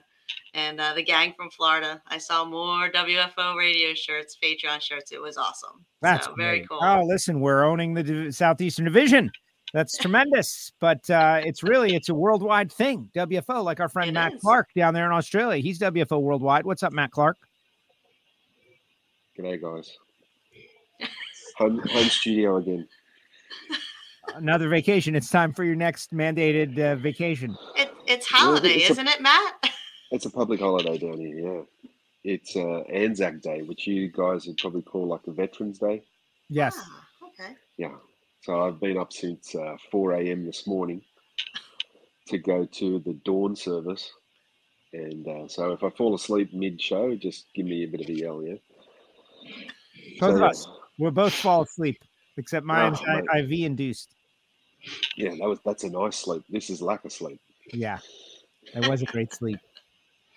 Speaker 6: and uh, the gang from Florida. I saw more WFO radio shirts, Patreon shirts. It was awesome.
Speaker 4: That's
Speaker 6: so, very cool.
Speaker 4: Oh, listen, we're owning the Southeastern Division. That's tremendous. But uh, it's really it's a worldwide thing. WFO, like our friend
Speaker 6: It
Speaker 4: Matt
Speaker 6: is.
Speaker 4: Clark down there in Australia. He's WFO worldwide. What's up, Matt Clark?
Speaker 9: G'day, guys. Home, home studio again.
Speaker 4: Another vacation. It's time for your next mandated uh, vacation.
Speaker 6: It, it's
Speaker 9: Well,
Speaker 6: holiday,
Speaker 9: it's
Speaker 6: isn't it, Matt?
Speaker 9: It's a public holiday down here, yeah. It's uh, Anzac Day, which you guys would probably call like a Veterans Day.
Speaker 4: Yes.
Speaker 6: Ah, okay.
Speaker 9: Yeah. So I've been up since uh, 4 a.m. this morning to go to the dawn service. And uh, so if I fall asleep mid show, just give me a bit of a yell, yeah?
Speaker 4: Both of us. We'll both fall asleep, except mine's
Speaker 9: Oh,
Speaker 4: IV induced.
Speaker 9: Yeah, that was that's a nice sleep. This is lack of sleep.
Speaker 4: Yeah. It was a great sleep.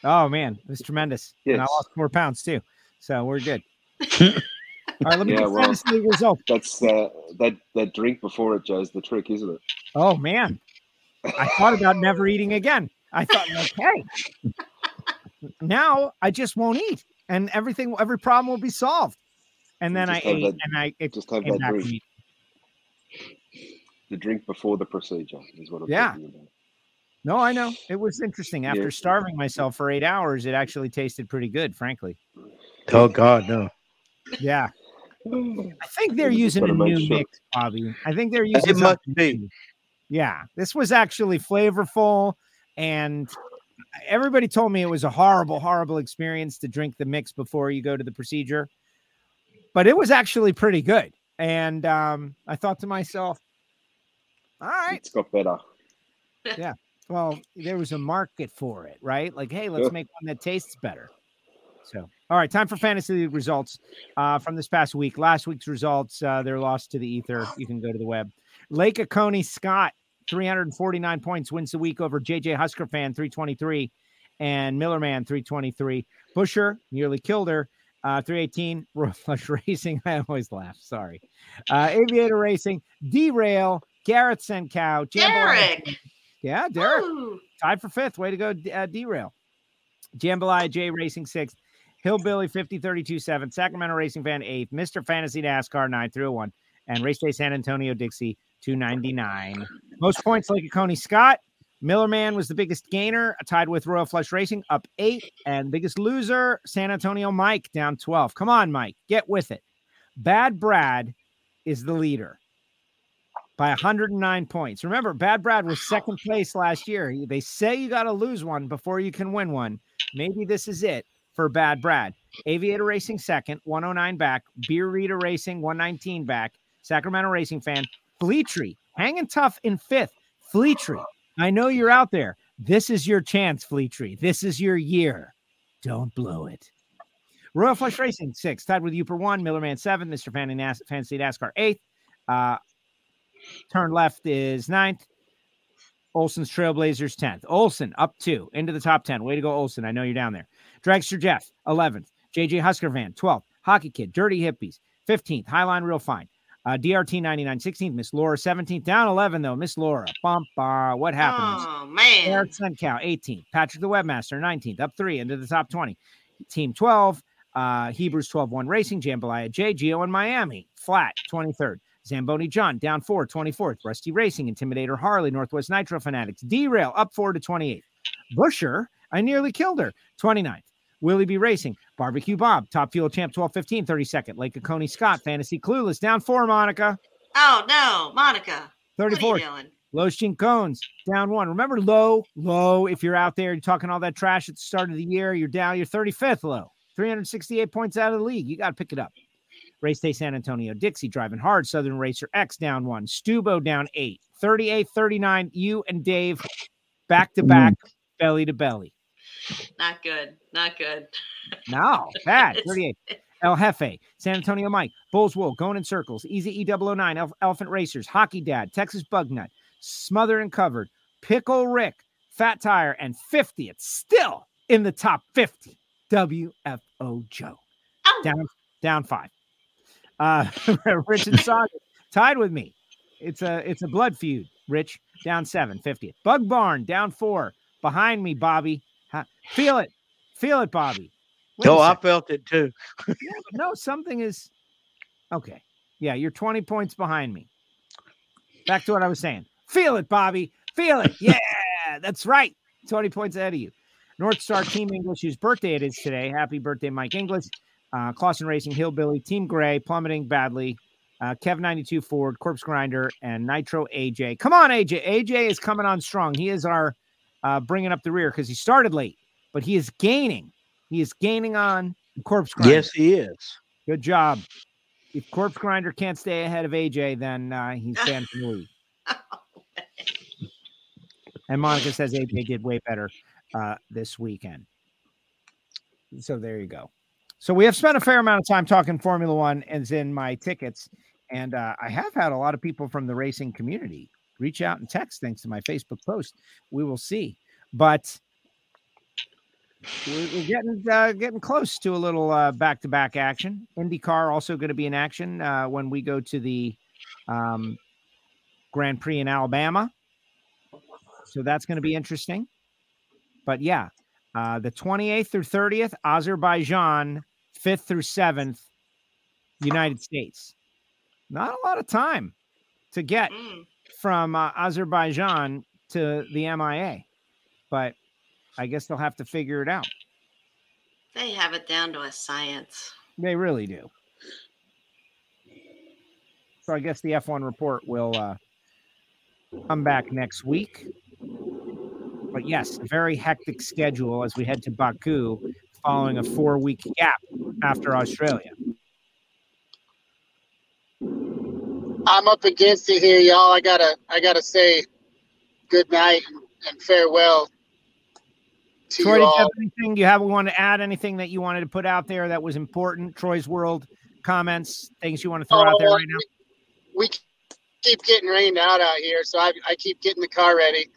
Speaker 4: Oh man, it was tremendous. And I lost four pounds too. So we're good. All right, let me
Speaker 9: Yeah,
Speaker 4: get
Speaker 9: well-
Speaker 4: fantasy league results.
Speaker 9: That's uh, that that drink before it, Joe's the trick, isn't it?
Speaker 4: Oh man. I thought about never eating again. I thought, like, hey, now I just won't eat, and everything, every problem will be solved. And then I ate,
Speaker 9: that-
Speaker 4: and I it
Speaker 9: Just have that drink.
Speaker 4: me.
Speaker 9: The drink before the procedure is what I'm
Speaker 4: Yeah.
Speaker 9: talking about.
Speaker 4: No, I know it was interesting. After
Speaker 9: Yeah.
Speaker 4: starving myself for eight hours, it actually tasted pretty good, frankly.
Speaker 7: Oh God, no.
Speaker 4: Yeah, I think they're using a new
Speaker 9: sure.
Speaker 4: mix, Bobby. I think they're using
Speaker 7: It must be.
Speaker 4: new. Yeah, this was actually flavorful, and everybody told me it was a horrible, horrible experience to drink the mix before you go to the procedure. But it was actually pretty good, and um, I thought to myself, "All right,
Speaker 9: It's got better. Yeah.
Speaker 4: Well, there was a market for it, right? Like, hey, let's
Speaker 9: Yeah.
Speaker 4: make one that tastes better. So, all right, time for fantasy league results uh, from this past week. Last week's results, uh, they're lost to the ether. You can go to the web. Lake Oconee Scott, 349 points, wins the week over JJ Husker fan, 323, and Millerman, 323. Busher nearly killed her, uh, 318. Royal Flush Racing, I always laugh. Sorry. Uh, Aviator Racing, Derail, Garrett Senkow, Jambalaya-
Speaker 6: Derek.
Speaker 4: Yeah, Derek
Speaker 6: Woo.
Speaker 4: tied for fifth. Way to go, uh, derail. Jambalaya J Racing sixth. Hillbilly 50 32 7. Sacramento Racing Fan eighth. Mr. Fantasy NASCAR 9 301. And Race Day San Antonio Dixie 299. Most points Lake Oconee Scott. Millerman was the biggest gainer, tied with Royal Flush Racing up eight. And biggest loser, San Antonio Mike down 12. Come on, Mike, get with it. Bad Brad is the leader by 109 points. Remember, Bad Brad was second place last year. They say you got to lose one before you can win one. Maybe this is it for Bad Brad. Aviator Racing second, 109 back. Beer Reader Racing, 119 back. Sacramento Racing fan, Fleetry hanging tough in fifth. Fleetry, I know you're out there. This is your chance, Fleetry. This is your year. Don't blow it. Royal Flush Racing, six, tied with Uper one, Millerman seven, Mr. Fantasy Nas- Fantasy NASCAR eighth. Uh, turn left is ninth. Olson's Trailblazers 10th. Olson up two into the top 10. Way to go, Olson. I know you're down there. Dragster Jeff 11th. JJ Husker fan 12th. Hockey Kid, Dirty Hippies 15th. Highline Real Fine. Uh, DRT 99 16th. Miss Laura 17th. Down 11 though. Miss Laura. Bump bar. What happened?
Speaker 6: Oh man.
Speaker 4: Eric Suncow, 18th. Patrick the Webmaster, 19th. Up three into the top 20. Team 12. Uh, Hebrews 12 1 Racing. Jambalaya J. Geo in Miami. Flat, 23rd. Zamboni John, down four, 24th. Rusty Racing. Intimidator Harley. Northwest Nitro Fanatics. Derail, up four to 28th. Busher, I nearly killed her, 29th. Willie B Racing. Barbecue Bob, Top Fuel Champ, 12 15, 32nd. Lake Oconee Scott, Fantasy Clueless, down four, Monica.
Speaker 6: Oh no, Monica. What are you
Speaker 4: 34th.
Speaker 6: doing?
Speaker 4: Los Chincones down one. Remember low, low. If you're out there, you're talking all that trash at the start of the year, you're down, you're 35th low, 368 points out of the league. You got to pick it up. Race Day San Antonio, Dixie driving hard. Southern Racer X down one. Stubo down eight. 38 39. You and Dave back to back, belly to belly.
Speaker 6: Not good. Not good.
Speaker 4: No, bad. 38. El Jefe, San Antonio Mike, Bulls Wool, Going in Circles, Easy E009, Elf- Elephant Racers, Hockey Dad, Texas Bugnut, Smothered and Covered, Pickle Rick, Fat Tire, and 50th still in the top 50. WFO Joe.
Speaker 6: Ow.
Speaker 4: Down, down five. Uh, Rich and Saga tied with me. It's a it's a blood feud. Rich down seven, 50th. Bug Barn down four. Behind me, Bobby. Ha- Feel it. Feel it, Bobby. Wait
Speaker 7: Oh, I felt it too.
Speaker 4: Yeah, no, something is okay. Yeah, you're 20 points behind me. Back to what I was saying. Feel it, Bobby. Feel it. Yeah, that's right. 20 points ahead of you. North Star Team English, whose birthday it is today. Happy birthday, Mike English. Uh, Clausen Racing, Hillbilly, Team Gray, Plummeting Badly, uh, Kev 92 Ford, Corpse Grinder, and Nitro AJ. Come on, AJ. AJ is coming on strong. He is our uh, bringing up the rear because he started late, but he is gaining. He is gaining on Corpse Grinder.
Speaker 7: Yes, he is.
Speaker 4: Good job. If Corpse Grinder can't stay ahead of AJ, then uh, he's banned from the league. And Monica says AJ did way better uh, this weekend. So there you go. So we have spent a fair amount of time talking Formula One, as in my tickets, and uh, I have had a lot of people from the racing community reach out and text thanks to my Facebook post. We will see, but we're, we're getting uh, getting close to a little uh, back-to-back action. IndyCar also going to be in action uh, when we go to the um, Grand Prix in Alabama. So that's going to be interesting. But yeah, uh, the 28th through 30th, Azerbaijan, 5th through 7th, United States. Not a lot of time to get
Speaker 6: Mm.
Speaker 4: From uh, Azerbaijan to the MIA, but I guess they'll have to figure it out.
Speaker 6: They have it down to a science.
Speaker 4: They really do. So I guess the F1 report will uh, come back next week. But yes, a very hectic schedule as we head to Baku following a four week gap after Australia.
Speaker 8: I'm up against it here, y'all. I gotta I gotta say good night and, farewell to
Speaker 4: Troy,
Speaker 8: you
Speaker 4: did you have anything you have want to add? Anything that you wanted to put out there that was important? Troy's World comments, things you want to throw out there
Speaker 8: Oh,
Speaker 4: right now?
Speaker 8: We keep getting rained out out here, so I, I keep getting the car ready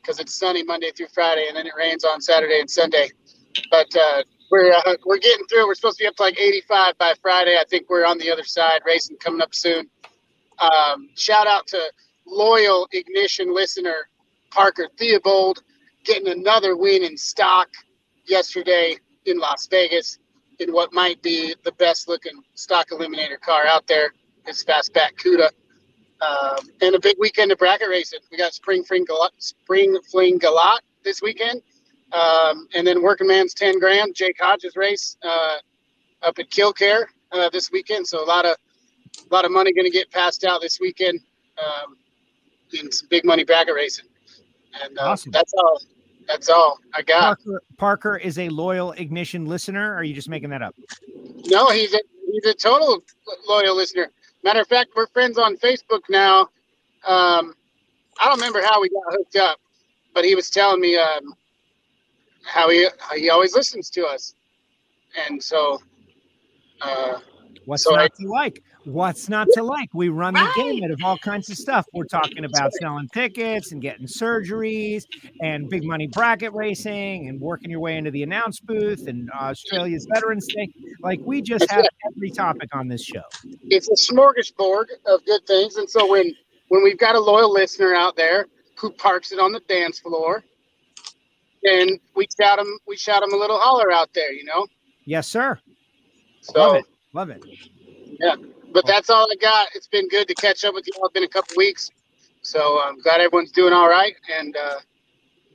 Speaker 8: because it's sunny Monday through Friday, and then it rains on Saturday and Sunday. But uh, we're uh, we're getting through. We're supposed to be up to like 85 by Friday. I think we're on the other side. Racing coming up soon. Um, shout out to loyal ignition listener Parker Theobald getting another win in stock yesterday in Las Vegas in what might be the best looking stock eliminator car out there. His fastback Cuda. Um, and a big weekend of bracket racing. We got Spring Fling Galot, Spring Fling Galot this weekend. Um, and then Working Man's 10 grand, Jake Hodges race uh, up at Kil-Kare uh, this weekend. So a lot of a lot of money going to get passed out this weekend um, in some big money bracket racing. And uh,
Speaker 4: Awesome.
Speaker 8: that's all. That's all I got.
Speaker 4: Parker, Parker is a loyal Ignition listener. Or are you just making that up?
Speaker 8: No, he's a he's a total loyal listener. Matter of fact, we're friends on Facebook now. Um, I don't remember how we got hooked up, but he was telling me um, how he how he always listens to us, and so uh,
Speaker 4: What's
Speaker 8: So
Speaker 4: not
Speaker 8: I-
Speaker 4: to like? What's not to like? We run the gamut of all kinds of stuff. We're talking about selling tickets and getting surgeries and big money bracket racing and working your way into the announce booth and Australia's Veterans Day. Like we just have every topic on this show.
Speaker 8: it's a smorgasbord of good things. And so when when we've got a loyal listener out there who parks it on the dance floor, then we shout them we shout him a little holler out there, you know.
Speaker 4: Yes, sir.
Speaker 8: So
Speaker 4: Love it. Love it.
Speaker 8: But that's all I got. It's been good to catch up with you all. It's been a couple weeks. So I'm glad everyone's doing all right and uh,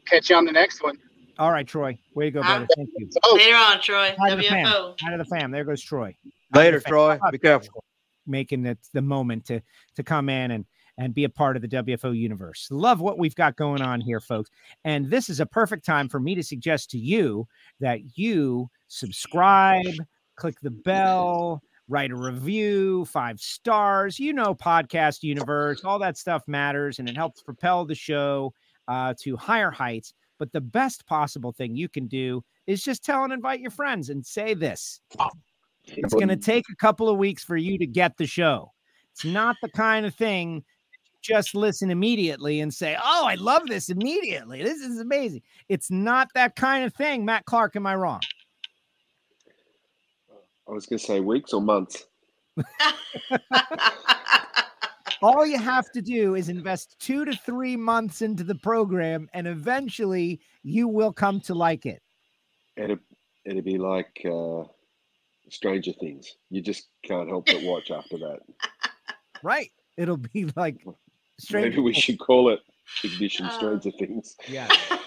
Speaker 8: catch you on the next one.
Speaker 4: All right, Troy. Way to go, brother. Thank you.
Speaker 6: Later on, Troy.
Speaker 4: Hi to the fam.
Speaker 6: WFO.
Speaker 4: Hi to the fam. There goes Troy.
Speaker 7: Later, Troy.
Speaker 4: fam.
Speaker 7: Be careful.
Speaker 4: making it the moment to to come in and and be a part of the WFO universe. Love what we've got going on here, folks. And this is a perfect time for me to suggest to you that you subscribe, click the bell, write a review, five stars. You know, podcast universe, all that stuff matters, and it helps propel the show uh, to higher heights. But the best possible thing you can do is just tell and invite your friends and say this It's going to take a couple of weeks for you to get the show. It's not the kind of thing just listen immediately and say, "Oh, I love this immediately. This is amazing." It's not that kind of thing. Matt Clark, am I wrong?
Speaker 9: I was going to say weeks or months.
Speaker 4: All you have to do is invest 2 to 3 months into the program and eventually you will come to like it.
Speaker 9: It'd, it'd be like uh, Stranger Things. You just can't help but watch after that.
Speaker 4: Right. It'll be like Stranger
Speaker 9: Maybe we should call it Ignition Stranger Things.
Speaker 4: Yeah.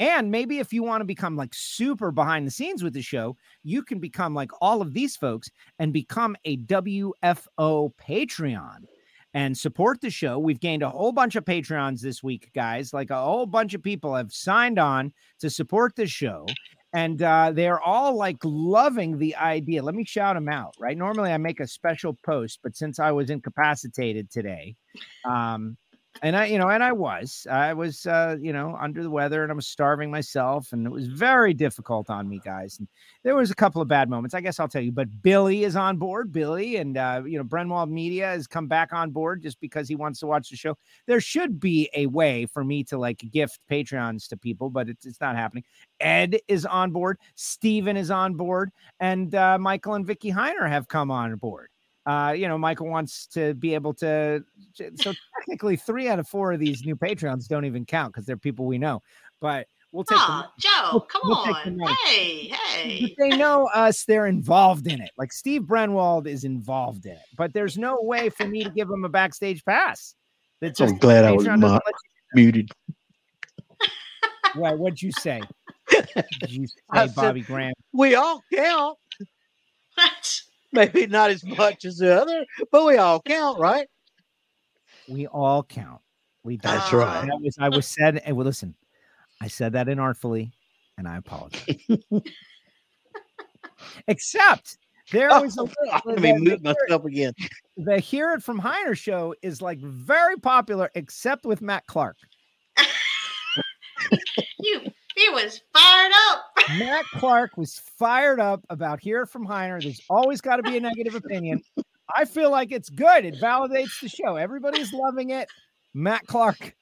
Speaker 4: And maybe if you want to become like super behind the scenes with the show, you can become like all of these folks and become a WFO Patreon and support the show. We've gained a whole bunch of Patreons this week, guys. Like a whole bunch of people have signed on to support the show. And uh, they're all like loving the idea. Let me shout them out, right? Normally I make a special post, but since I was incapacitated today, um, and I, you know, and I was, I was, uh, you know, under the weather and I was starving myself, and it was very difficult on me, guys. And there was a couple of bad moments, I guess I'll tell you. But Billy is on board, Billy, and uh, you know, Brenwald Media has come back on board just because he wants to watch the show. There should be a way for me to like gift Patreons to people, but it's it's not happening. Ed is on board, Steven is on board, and uh, Michael and Vicky Heiner have come on board uh, you know, Michael wants to be able to. So technically, three out of four of these new Patreons don't even count because they're people we know. But we'll take
Speaker 6: Aw,
Speaker 4: them.
Speaker 6: Joe,
Speaker 4: we'll-
Speaker 6: come
Speaker 4: we'll
Speaker 6: on. Hey, hey.
Speaker 4: If they know us, they're involved in it. Like Steve Brenwald is involved in it, but there's no way for me to give him a backstage pass. That's
Speaker 7: I'm
Speaker 4: just
Speaker 7: glad I was
Speaker 4: Patreon doesn't
Speaker 7: mo-
Speaker 4: let
Speaker 7: muted.
Speaker 4: you- Why? What'd you say? Did you
Speaker 7: I
Speaker 4: say
Speaker 7: said-
Speaker 4: Bobby Graham?
Speaker 7: We all count. Maybe not as much as the other, but we all count, right?
Speaker 4: We all count. We do.
Speaker 7: That's right.
Speaker 4: And I was I was said and well listen, I said that inartfully and I apologize. Except there was a oh, little,
Speaker 7: Let
Speaker 4: the,
Speaker 7: me
Speaker 4: the,
Speaker 7: mute myself again.
Speaker 4: the Hear It From Heiner show is like very popular, except with Matt Clark.
Speaker 6: You, he was fired up.
Speaker 4: Matt Clark was fired up about Hear It From Heiner. There's always got to be a negative opinion. I feel like it's good. It validates the show. Everybody's loving it. Matt Clark,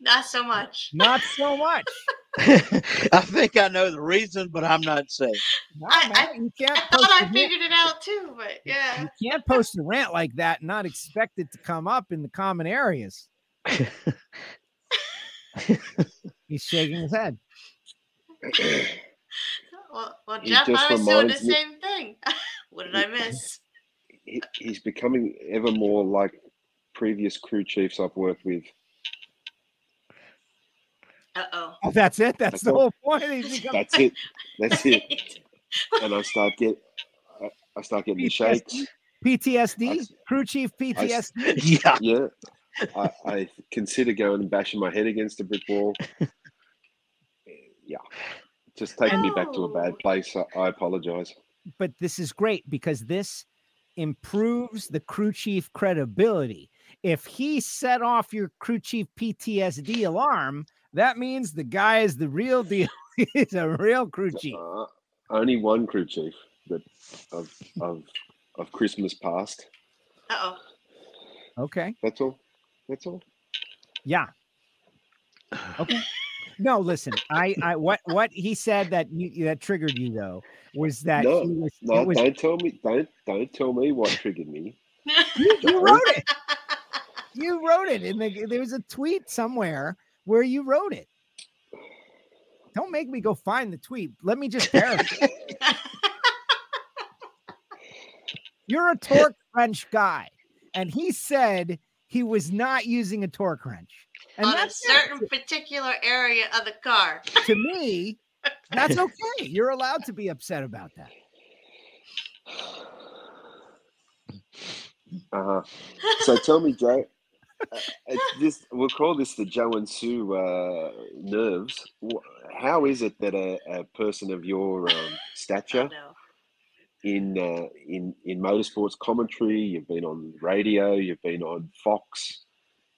Speaker 6: Not so much.
Speaker 4: not so much.
Speaker 7: I think I know the reason, but I'm not saying.
Speaker 4: No,
Speaker 6: I-
Speaker 4: Matt, you can't
Speaker 6: I
Speaker 4: post
Speaker 6: thought I
Speaker 4: a rant-
Speaker 6: figured it out too, but yeah.
Speaker 4: You can't post a rant like that and not expect it to come up in the common areas. He's shaking his head.
Speaker 6: Well, well
Speaker 9: He
Speaker 6: Jeff, I was doing the
Speaker 9: reminds me-
Speaker 6: same thing. what did I miss?
Speaker 9: He, he's becoming ever more like previous crew chiefs I've worked with.
Speaker 6: Uh oh.
Speaker 4: That's it. That's
Speaker 9: That's
Speaker 4: the
Speaker 9: all.
Speaker 4: whole point. He's become-
Speaker 9: That's it. That's it. And I start get, I, I start getting the shakes.
Speaker 4: PTSD, crew chief PTSD.
Speaker 7: Yeah.
Speaker 9: Yeah. I, I consider going and bashing my head against a brick wall. Yeah. Just taking me back to a bad place. I, I apologize.
Speaker 4: but this is great because this improves the crew chief credibility. If he set off your crew chief PTSD alarm, that means the guy is the real deal. He's a real crew chief.
Speaker 9: Uh, only one crew chief that of of of Christmas past.
Speaker 6: Uh oh.
Speaker 4: Okay.
Speaker 9: That's all. That's all.
Speaker 4: Yeah. Okay. No, listen. I, I, what, what he said that you, that triggered you though was that
Speaker 9: no,
Speaker 4: he was,
Speaker 9: no,
Speaker 4: was
Speaker 9: don't tell me. Don't don't tell me what triggered me.
Speaker 4: you, you wrote it. You wrote it in the. There was a tweet somewhere where you wrote it. Don't make me go find the tweet. Let me just paraphrase. You're a torque wrench guy, and he said he was not using a torque wrench. And
Speaker 6: On a
Speaker 4: that's it.
Speaker 6: certain particular area of the car.
Speaker 4: to me, that's okay. You're allowed to be upset about that.
Speaker 9: Uh-huh. So tell me, Joe. Uh, this we'll call this the Joe and Sue uh, nerves. How is it that a, a person of your um, stature in uh, in in motorsports commentary, you've been on radio, you've been on Fox,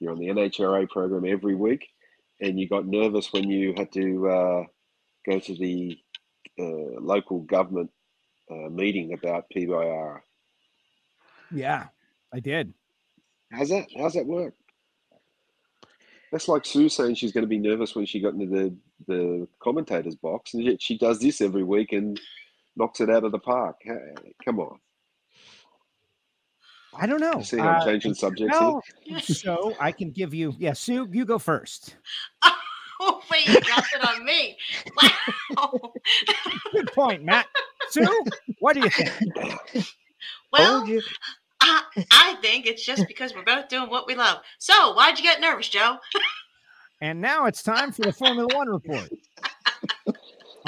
Speaker 9: you're on the NHRA program every week, and you got nervous when you had to uh, go to the uh, local government uh, meeting about PBIR.
Speaker 4: Yeah, I did.
Speaker 9: How's that? How's that work? That's like Sue saying she's going to be nervous when she got into the the commentators box, and yet she does this every week and knocks it out of the park. Come on.
Speaker 4: I don't know.
Speaker 9: See I'm changing uh, subjects
Speaker 4: well, So I can give you, yeah, Sue, you go first.
Speaker 6: Oh, wait, you dropped it on me. Wow.
Speaker 4: Good point, Matt. Sue, what do you think?
Speaker 6: Well, you. I, I think it's just because we're both doing what we love. So, why'd you get nervous, Joe?
Speaker 4: and now it's time for the Formula One report.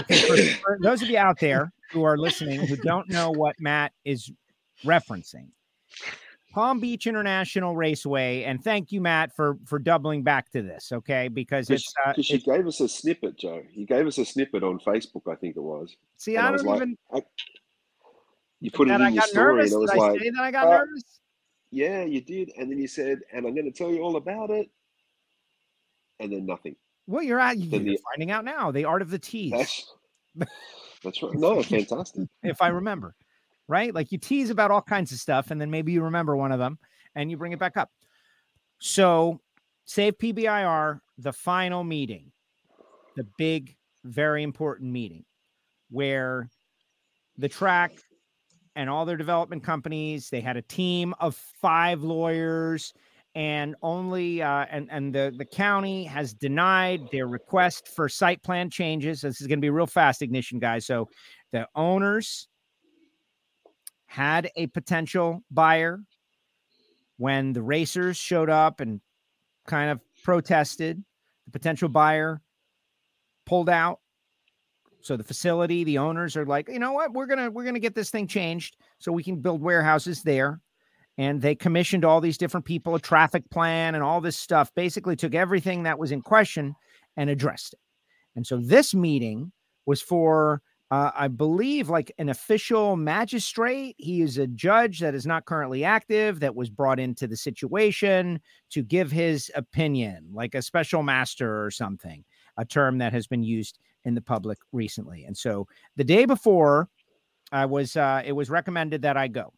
Speaker 4: Okay, for, for those of you out there who are listening who don't know what Matt is referencing, Palm Beach International Raceway, and thank you, Matt, for for doubling back to this. Okay, because it's
Speaker 9: because uh, she gave us a snippet, Joe. He gave us a snippet on Facebook, I think it was.
Speaker 4: See, I, I don't even.
Speaker 9: Like, I, you put it in
Speaker 4: I
Speaker 9: your story,
Speaker 4: nervous?
Speaker 9: and it was
Speaker 4: did
Speaker 9: like,
Speaker 4: I say that I got
Speaker 9: uh,
Speaker 4: nervous?
Speaker 9: Yeah, you did, and then you said, "And I'm going to tell you all about it," and then nothing.
Speaker 4: Well, you're at you're the, finding out now. The art of the tease.
Speaker 9: That's, that's right. No, fantastic.
Speaker 4: if I remember right? Like you tease about all kinds of stuff, and then maybe you remember one of them and you bring it back up. So, save PBIR, the final meeting, the big, very important meeting where the track and all their development companies they had a team of five lawyers and only uh, and and the the county has denied their request for site plan changes. This is going to be real fast, ignition guys. So the owners had a potential buyer when the racers showed up and kind of protested. The potential buyer pulled out. So the facility, the owners are like, you know what, we're gonna we're gonna get this thing changed so we can build warehouses there. And they commissioned all these different people, a traffic plan, and all this stuff. Basically, took everything that was in question and addressed it. And so this meeting was for uh, I believe, like an official magistrate. He is a judge that is not currently active, that was brought into the situation to give his opinion, like a special master or something, a term that has been used in the public recently. And so the day before, I was, uh, it was recommended that I go.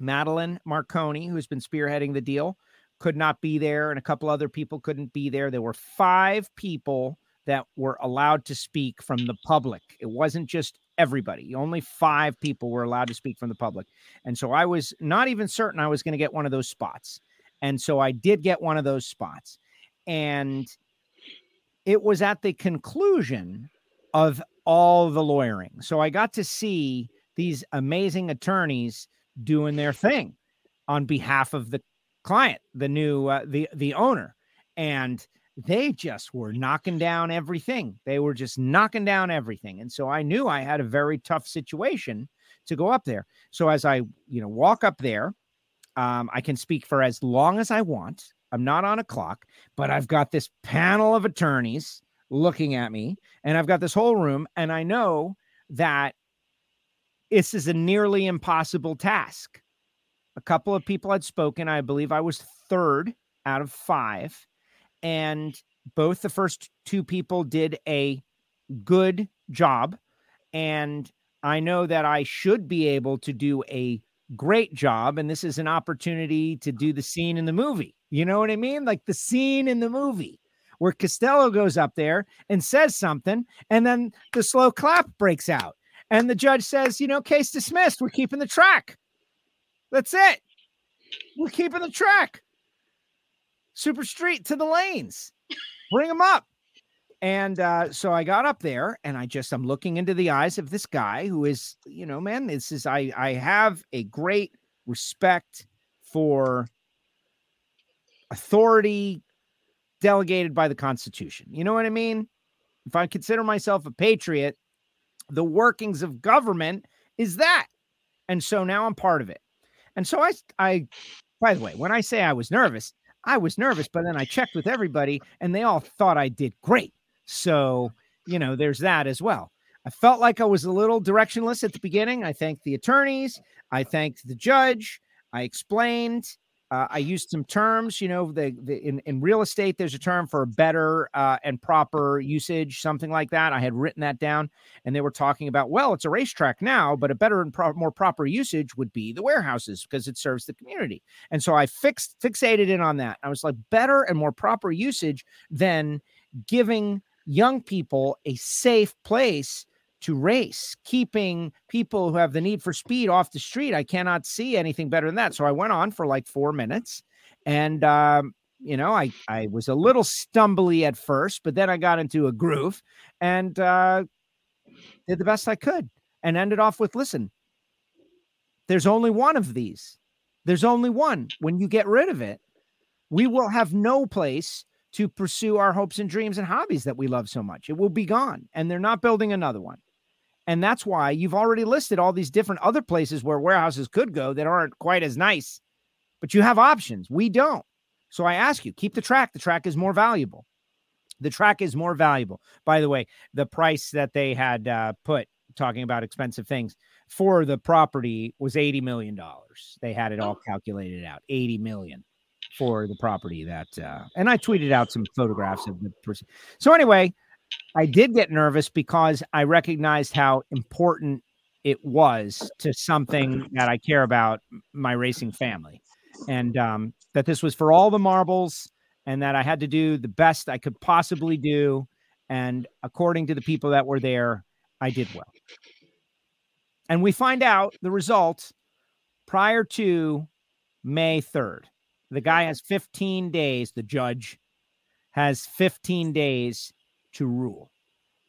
Speaker 4: Madeline Marconi, who's been spearheading the deal, could not be there, and a couple other people couldn't be there. There were five people that were allowed to speak from the public. It wasn't just everybody. Only five people were allowed to speak from the public. And so I was not even certain I was going to get one of those spots. And so I did get one of those spots. And it was at the conclusion of all the lawyering. So I got to see these amazing attorneys doing their thing on behalf of the client, the new uh, the the owner. And they just were knocking down everything. They were just knocking down everything. And so I knew I had a very tough situation to go up there. So as I, you know, walk up there, um, I can speak for as long as I want. I'm not on a clock, but I've got this panel of attorneys looking at me, and I've got this whole room, and I know that this is a nearly impossible task. A couple of people had spoken. I believe I was third out of five and both the first two people did a good job. And i know that i should be able to do a great job and this is an opportunity to do the scene in the movie. You know what i mean? Like the scene in the movie where Castello goes up there and says something and then the slow clap breaks out. And the judge says you know case dismissed. We're keeping the track. That's it. We're keeping the track super street to the lanes. Bring them up. And uh, so I got up there and I just I'm looking into the eyes of this guy who is, you know, man, this is I I have a great respect for authority delegated by the Constitution. You know what I mean? If I consider myself a patriot, the workings of government is that. And so now I'm part of it. And so I I by the way, when I say I was nervous, I was nervous, but then I checked with everybody and they all thought I did great. So, you know, there's that as well. I felt like I was a little directionless at the beginning. I thanked the attorneys, I thanked the judge, I explained, Uh, I used some terms, you know, the, the in, in real estate, there's a term for better uh, and proper usage, something like that. I had written that down, and they were talking about, well, it's a racetrack now, but a better and pro- more proper usage would be the warehouses because it serves the community. And so I fixed fixated in on that. I was like, better and more proper usage than giving young people a safe place to race, keeping people who have the need for speed off the street. I cannot see anything better than that. So I went on for like four minutes, and um, you know, I I was a little stumbly at first, but then I got into a groove and uh, did the best I could, and ended off with, "Listen, there's only one of these. There's only one. When you get rid of it, we will have no place." To pursue our hopes and dreams and hobbies that we love so much. It will be gone, and they're not building another one. And that's why you've already listed all these different other places where warehouses could go that aren't quite as nice, but you have options. We don't. So I ask you, keep the track. The track is more valuable. The track is more valuable. By the way, the price that they had uh, put, talking about expensive things, for the property was $80 million. They had it all calculated out 80 million for the property that, uh, and I tweeted out some photographs of the person. So anyway, I did get nervous because I recognized how important it was to something that I care about, my racing family, and um, that this was for all the marbles, and that I had to do the best I could possibly do. And according to the people that were there, I did well. And we find out the result prior to May 3rd. The guy has 15 days, the judge has 15 days to rule.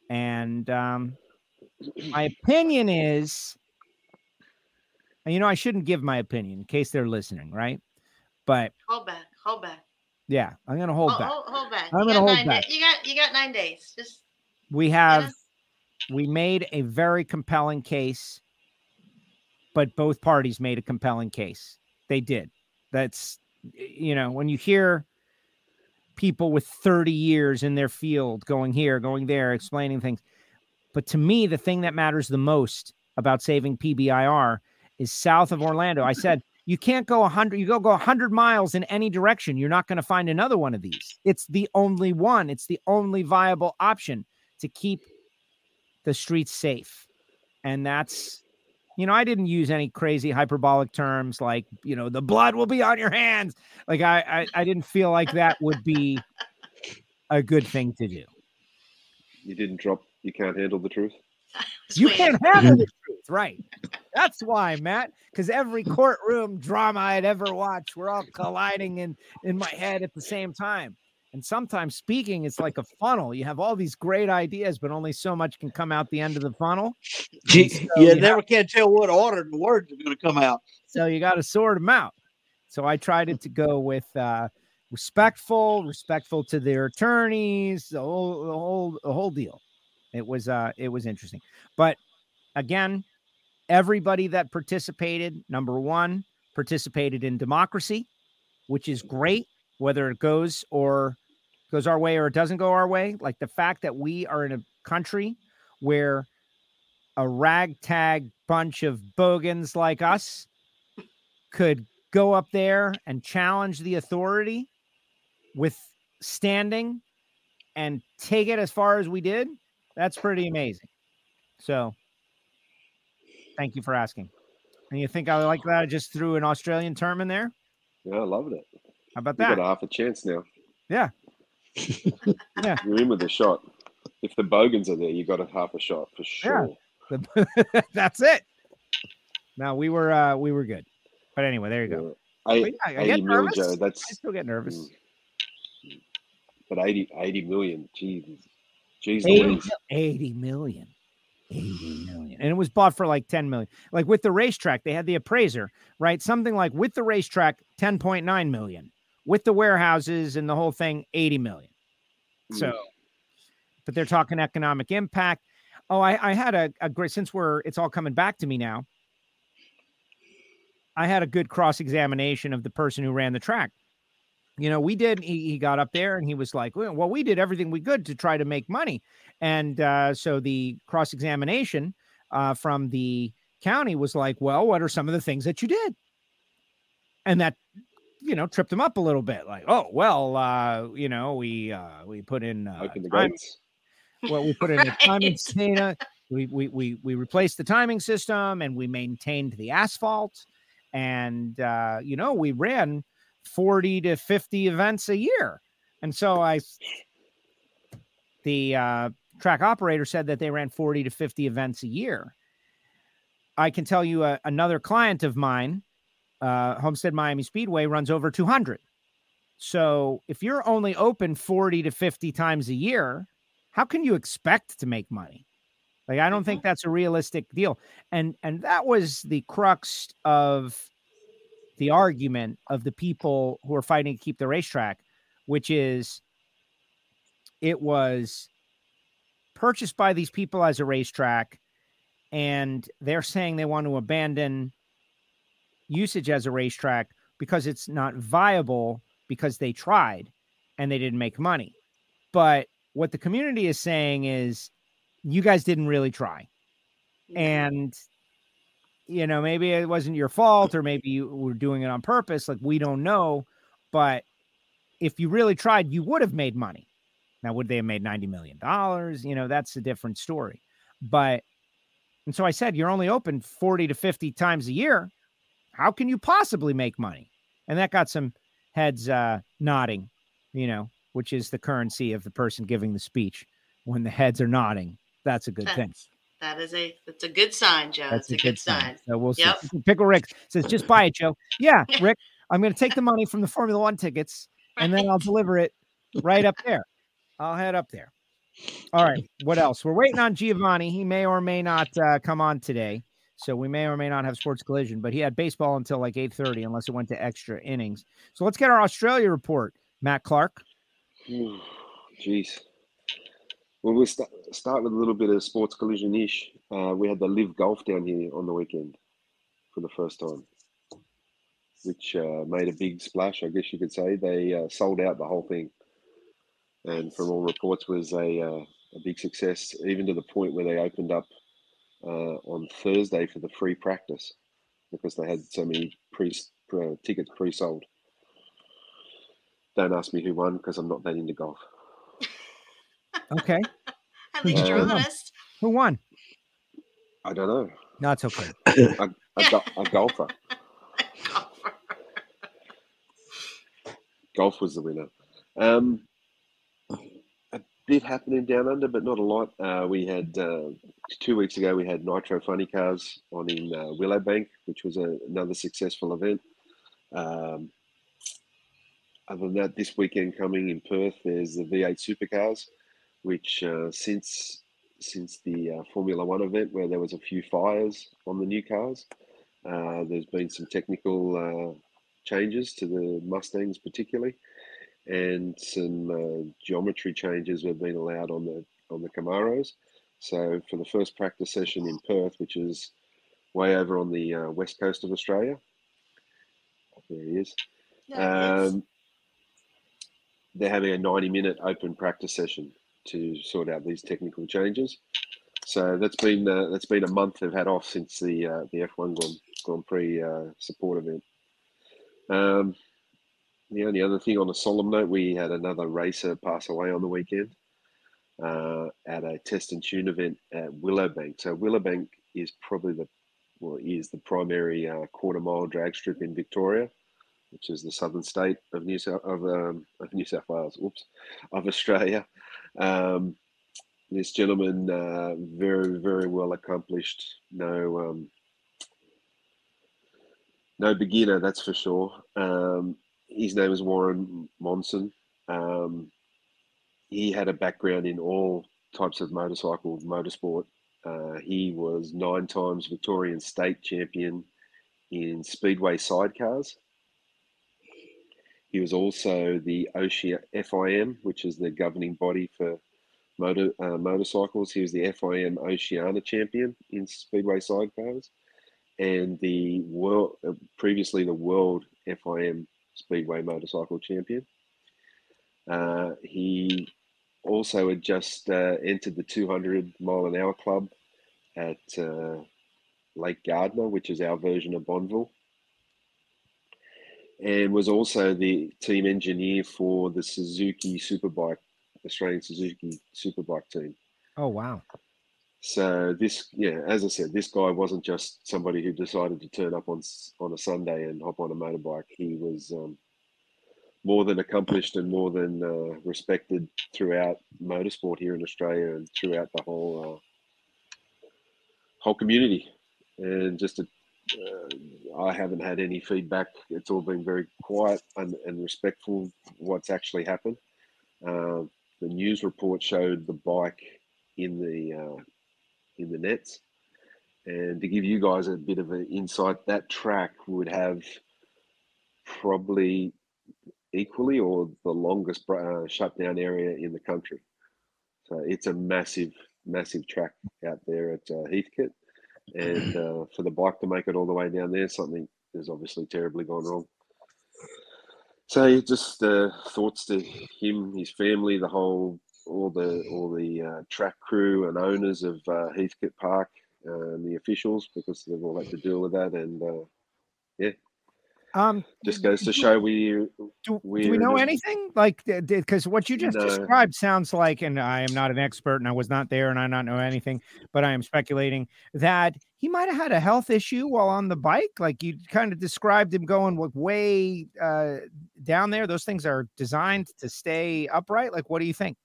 Speaker 4: And um, my opinion is, and you know, I shouldn't give my opinion in case they're listening, right? But
Speaker 6: Hold back. Hold back.
Speaker 4: yeah, I'm going to hold
Speaker 6: hold,
Speaker 4: back.
Speaker 6: Hold, hold back.
Speaker 4: I'm
Speaker 6: You
Speaker 4: gonna hold back.
Speaker 6: da- you got you got nine days. Just
Speaker 4: We have, we made a very compelling case, but both parties made a compelling case. They did. That's, you know, when you hear people with 30 years in their field going here, going there, explaining things. But to me, the thing that matters the most about saving PBIR is south of Orlando. I said, you can't go 100, you go go 100 miles in any direction. You're not going to find another one of these. It's the only one, it's the only viable option to keep the streets safe. And that's, you know, I didn't use any crazy hyperbolic terms like, you know, the blood will be on your hands. Like I, I, I didn't feel like that would be a good thing to do.
Speaker 9: You didn't drop. You can't handle the truth.
Speaker 4: You can't handle the mm-hmm. truth, right? That's why, Matt. Because every courtroom drama I'd ever watched, we're all colliding in in my head at the same time. And sometimes speaking, it's like a funnel. You have all these great ideas, but only so much can come out the end of the funnel.
Speaker 7: You,
Speaker 4: so
Speaker 7: you
Speaker 4: have-
Speaker 7: never can tell what order the words are going to come out.
Speaker 4: so you got to sort them out. So I tried it to go with uh, respectful, respectful to their attorneys, the whole, the whole, the whole deal. It was, uh, it was interesting. But again, everybody that participated, number one, participated in democracy, which is great, whether it goes or goes our way or it doesn't go our way. Like the fact that we are in a country where a ragtag bunch of bogans like us could go up there and challenge the authority with standing and take it as far as we did, that's pretty amazing. So, thank you for asking. And you think I like that? I just threw an Australian term in there.
Speaker 9: Yeah, I loved it.
Speaker 4: How about that?
Speaker 9: You got a half a chance now.
Speaker 4: Yeah. Yeah.
Speaker 9: You're in with a shot. If the bogans are there, you got a half a shot for sure.
Speaker 4: The- that's it. No, we were uh we were good. But anyway, there you go.
Speaker 9: I,
Speaker 4: yeah, I get
Speaker 9: 80 mil,
Speaker 4: nervous.
Speaker 9: Joe,
Speaker 4: I still get nervous.
Speaker 9: but 80, 80 million. Jesus. Jeez
Speaker 4: 80, 80 million. 80 million. And it was bought for like 10 million. Like with the racetrack, they had the appraiser, right? Something like with the racetrack, 10.9 million. With the warehouses and the whole thing, 80 million. So, but they're talking economic impact. Oh, I, I had a, a great, since we're, it's all coming back to me now. I had a good cross examination of the person who ran the track. You know, we did, he, he got up there and he was like, well, we did everything we could to try to make money. And uh, so the cross examination uh, from the county was like, well, what are some of the things that you did? And that you know, tripped him up a little bit. Like, oh well, uh, you know, we uh, we put in uh, time- well, we put in a timing
Speaker 6: Right.
Speaker 4: data. We, we we we replaced the timing system and we maintained the asphalt, and uh, you know we ran forty to fifty events a year, and so i the uh, track operator said that they ran forty to fifty events a year. I can tell you uh, another client of mine, uh, Homestead Miami Speedway, runs over two hundred. So if you're only open forty to fifty times a year, how can you expect to make money? Like i don't think that's a realistic deal. And and that was the crux of the argument of the people who are fighting to keep the racetrack which is it was purchased by these people as a racetrack and they're saying they want to abandon usage as a racetrack because it's not viable because they tried and they didn't make money. But what the community is saying is you guys didn't really try. And you know maybe it wasn't your fault or maybe you were doing it on purpose like we don't know. But if you really tried you would have made money. Now would they have made 90 million dollars? You know that's a different story. But and so i said you're only open 40 to 50 times a year how can you possibly make money and that got some heads uh nodding you know which is the currency of the person giving the speech when the heads are nodding that's a good thing
Speaker 6: That's- a that's a good sign, Joe.
Speaker 4: that's
Speaker 6: it's a good, sign.
Speaker 4: So we'll see.
Speaker 6: Yep.
Speaker 4: Pickle Rick says, just buy it, Joe. Yeah, Rick, I'm going to take the money from the Formula One tickets and then I'll deliver it right up there. I'll head up there. All right. What else? We're waiting on Giovanni. He may or may not uh, come on today. So we may or may not have sports collision, but he had baseball until like 8:30 unless it went to extra innings. So let's get our Australia report. Matt Clark.
Speaker 9: Jeez. Well, we'll start, start with a little bit of sports collision ish. Uh, we had the live golf down here on the weekend for the first time, which uh, made a big splash, I guess you could say. They uh, sold out the whole thing, and from all reports, was a, uh, a big success, even to the point where they opened up uh, on Thursday for the free practice because they had so many pre, pre tickets pre sold. Don't ask me who won because I'm not that into golf.
Speaker 4: Okay.
Speaker 6: At least you're
Speaker 9: Um,
Speaker 6: honest.
Speaker 4: Who won?
Speaker 9: I don't know.
Speaker 4: No, it's okay.
Speaker 9: a, a, a golfer. Golf was the winner. Um, a bit happening down under, but not a lot. Uh, we had uh, two weeks ago. We had Nitro Funny Cars on in uh, Willowbank, which was a, another successful event. Um, other than that, this weekend coming in Perth, there's the V8 Supercars, which uh, since since the uh, Formula One event where there was a few fires on the new cars, uh, there's been some technical changes to the Mustangs particularly, and some uh, geometry changes have been allowed on the on the Camaros. So for the first practice session in Perth, which is way over on the uh, west coast of Australia, there he is.
Speaker 6: Yeah,
Speaker 9: Um, they're having a 90 minute open practice session to sort out these technical changes. So that's been uh, that's been a month they've had off since the uh, the F1 Grand, Grand Prix uh, support event. Um, the only other thing on a solemn note, we had another racer pass away on the weekend uh, at a test and tune event at Willowbank. So Willowbank is probably the well is the primary uh, quarter mile drag strip in Victoria which is the southern state of New South of, um, of New South Wales, oops, of Australia. Um, this gentleman, uh, very very well accomplished, no um, no beginner, that's for sure. Um, his name is Warren Monson. Um, he had a background in all types of motorcycle motorsport. Uh, he was nine times Victorian state champion in speedway sidecars. He was also the OSHA FIM, which is the governing body for motor uh, motorcycles. He was the FIM Oceania champion in speedway sidecars, and the world uh, previously the world FIM speedway motorcycle champion. Uh, he also had just uh, entered the 200 mile an hour club at uh, Lake Gairdner, which is our version of Bonneville and was also the team engineer for the Suzuki Superbike, Australian Suzuki Superbike team.
Speaker 4: Oh wow.
Speaker 9: So this, yeah, as I said, this guy wasn't just somebody who decided to turn up on on a Sunday and hop on a motorbike. He was um, more than accomplished and more than uh, respected throughout motorsport here in Australia and throughout the whole uh, whole community. And just a, uh, I haven't had any feedback. It's all been very quiet and, and respectful. What's actually happened. Uh, the news report showed the bike in the uh, in the nets. And to give you guys a bit of an insight, that track would have probably equally or the longest uh, shutdown area in the country. So it's a massive, massive track out there at uh, Heathcote. And uh, for the bike to make it all the way down there, something has obviously terribly gone wrong. So just uh, thoughts to him, his family, the whole, all the all the uh, track crew and owners of uh, Heathcote Park, and the officials because they've all had to deal with that. And uh, yeah,
Speaker 4: Um,
Speaker 9: just goes to show we
Speaker 4: do, do
Speaker 9: we're
Speaker 4: we know anything? Like because what you just
Speaker 9: No.
Speaker 4: described sounds like and i am not an expert and i was not there and i not know anything but i am speculating that he might have had a health issue while on the bike? Like you kind of described him going way uh down there. Those things are designed to stay upright? Like what do you think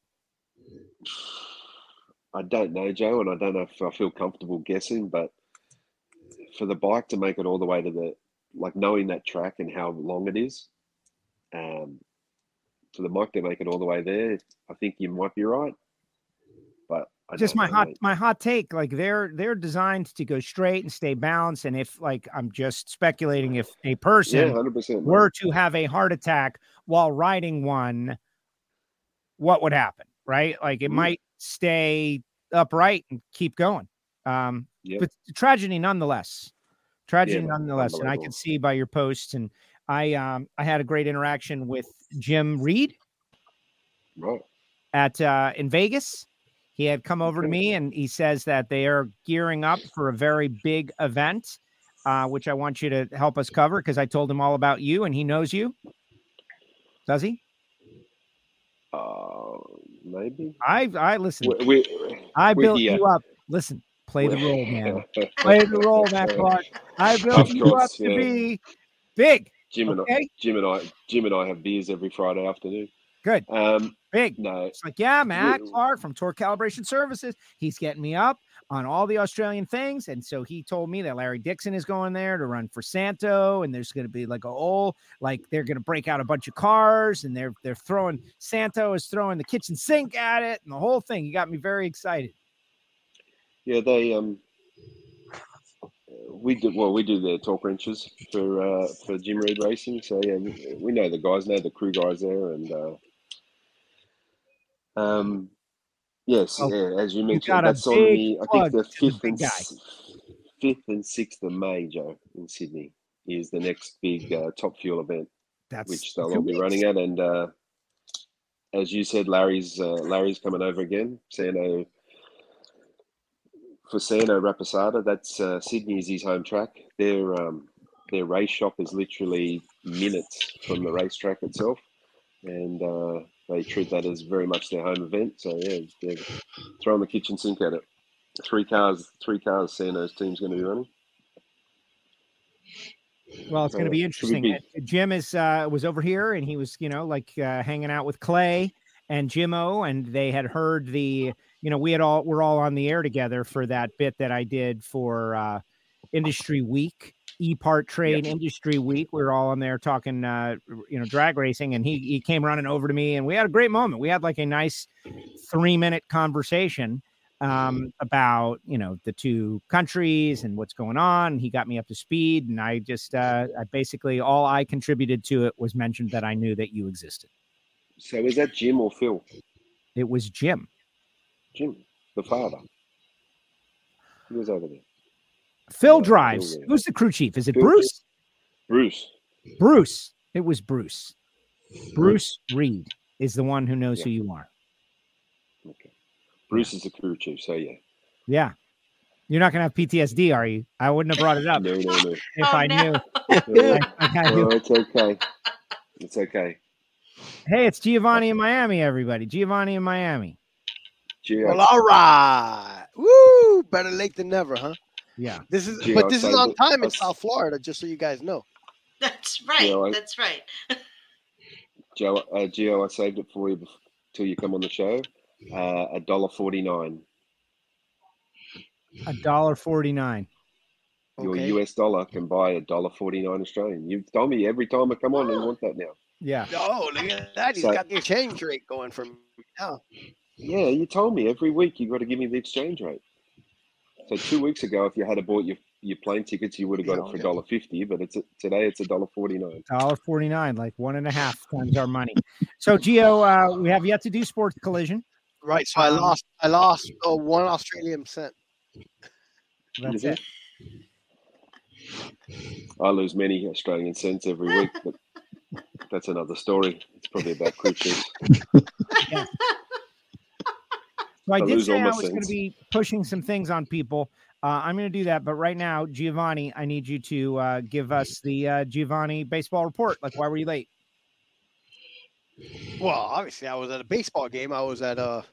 Speaker 9: I don't know, Joe, and I don't know if I feel comfortable guessing, but for the bike to make it all the way to the like knowing that track and how long it is, um, for the bike to make it all the way there, I think you might be right. But I
Speaker 4: just my hot my hot take like they're they're designed to go straight and stay balanced and if like i'm just speculating if a person
Speaker 9: Yeah,
Speaker 4: were to have a heart attack while riding one, what would happen? Right? Like it
Speaker 9: Mm.
Speaker 4: might stay upright and keep going. Um,
Speaker 9: Yep.
Speaker 4: but tragedy nonetheless. Tragedy
Speaker 9: man,
Speaker 4: nonetheless. And I can see by your posts and I um I had a great interaction with Jim Reed
Speaker 9: Right.
Speaker 4: at uh in Vegas. He had come over to me and he says that they are gearing up for a very big event, uh, which I want you to help us cover because I told him all about you and he knows you. Does he?
Speaker 9: Uh, maybe.
Speaker 4: I I listen.
Speaker 9: We, we,
Speaker 4: I built you up. Listen, play the role, man. Play the role, Matt Clark. I built you up to
Speaker 9: yeah.
Speaker 4: be big.
Speaker 9: Jim and I, Jim and I, Jim and I have beers every Friday afternoon.
Speaker 4: good,
Speaker 9: Um,
Speaker 4: big.
Speaker 9: no,
Speaker 4: It's like, yeah, Matt Clark from Torque Calibration Services. He's getting me up on all the Australian things. And so he told me that Larry Dixon is going there to run for Santo. And there's going to be like a whole, like they're going to break out a bunch of cars and they're they're throwing Santo is throwing the kitchen sink at it and the whole thing. He got me very excited.
Speaker 9: Yeah, they um, we do well. We do the torque wrenches for uh, for Jim Reed Racing, so yeah, we, we know the guys, know the crew guys there, and uh, um, yes,
Speaker 4: Oh,
Speaker 9: yeah, as you mentioned, that's on the I think the
Speaker 4: to the
Speaker 9: fifth and fifth and sixth of May, Joe, in Sydney is the next big uh, Top Fuel event,
Speaker 4: That's
Speaker 9: which they'll all be running at, and uh, as you said, Larry's uh, Larry's coming over again, Santo for Santo Rapisarda, that's uh, Sydney is his home track. Their um, their race shop is literally minutes from the racetrack itself, and uh, they treat that as very much their home event. So yeah, they're throwing the kitchen sink at it. Three cars, three cars. Santo's team's going to be running.
Speaker 4: Well, it's going to
Speaker 9: Uh,
Speaker 4: be interesting.
Speaker 9: be-
Speaker 4: Uh, Jim is uh, was over here, and he was, you know, like uh, hanging out with Clay and Jimmo, and they had heard the, you know, we had all we're all on the air together for that bit that I did for uh, Industry Week, E Part Trade Industry Week. We were all on there talking, uh, you know, drag racing, and he he came running over to me, and we had a great moment. We had like a nice three minute conversation um, about you know the two countries and what's going on. He got me up to speed, and I just uh, I basically all I contributed to it was mentioned that I knew that you existed.
Speaker 9: So is that Jim or Phil?
Speaker 4: It was Jim.
Speaker 9: Jim, the father. He was over there.
Speaker 4: Phil
Speaker 9: Yeah,
Speaker 4: drives.
Speaker 9: Phil.
Speaker 4: Who's the crew chief? Is it
Speaker 9: Phil
Speaker 4: Bruce?
Speaker 9: Bruce.
Speaker 4: Bruce. It was Bruce. Bruce Reed is the one who knows
Speaker 9: Yeah.
Speaker 4: who you are.
Speaker 9: Okay. Bruce is the crew chief. So yeah.
Speaker 4: Yeah. You're not gonna have PTSD, are you? I wouldn't have brought it up
Speaker 9: No, no, no.
Speaker 4: if
Speaker 6: Oh,
Speaker 4: I
Speaker 6: no.
Speaker 4: knew.
Speaker 9: no,
Speaker 4: Like I do.
Speaker 9: it's okay. It's okay.
Speaker 4: Hey, it's Giovanni in Miami, everybody. Giovanni in Miami.
Speaker 9: Gio,
Speaker 10: Well, all right. Woo! Better late than never, huh?
Speaker 4: Yeah.
Speaker 10: This is,
Speaker 9: Gee,
Speaker 10: but this is on time in South Florida, just so you guys know.
Speaker 6: That's right.
Speaker 9: I-
Speaker 6: That's right.
Speaker 9: Joe, uh, Gio, I saved it for you bef- till you come on the show. Uh, A dollar forty nine.
Speaker 4: A dollar forty nine.
Speaker 9: Your
Speaker 10: Okay.
Speaker 9: US dollar can buy a dollar forty nine Australian. You've told me every time I come on, I want that now.
Speaker 4: Yeah.
Speaker 10: Oh, look at that! He's
Speaker 9: So-
Speaker 10: got the exchange rate going from now.
Speaker 9: Yeah, you told me every week you got to give me the exchange rate. So two weeks ago, if you had bought your your plane tickets, you would have got
Speaker 10: Yeah,
Speaker 9: it for
Speaker 10: okay.
Speaker 9: dollar fifty. But it's today it's a dollar forty nine.
Speaker 4: Dollar forty nine, like one and a half times our money. So Gio, uh, we have yet to do sports collision.
Speaker 10: Right. So I
Speaker 4: Um,
Speaker 10: lost. I lost uh, one Australian cent.
Speaker 4: That's it.
Speaker 9: I lose many Australian cents every week, but that's another story. It's probably about cruises.
Speaker 4: So I
Speaker 9: I
Speaker 4: did
Speaker 9: lose
Speaker 4: say I was going to be pushing some things on people. Uh, I'm going to do that, but right now, Giovanni, I need you to uh, give us the uh, Giovanni baseball report. Like, why were you late?
Speaker 10: Well, obviously, I was at a baseball game. I was at a.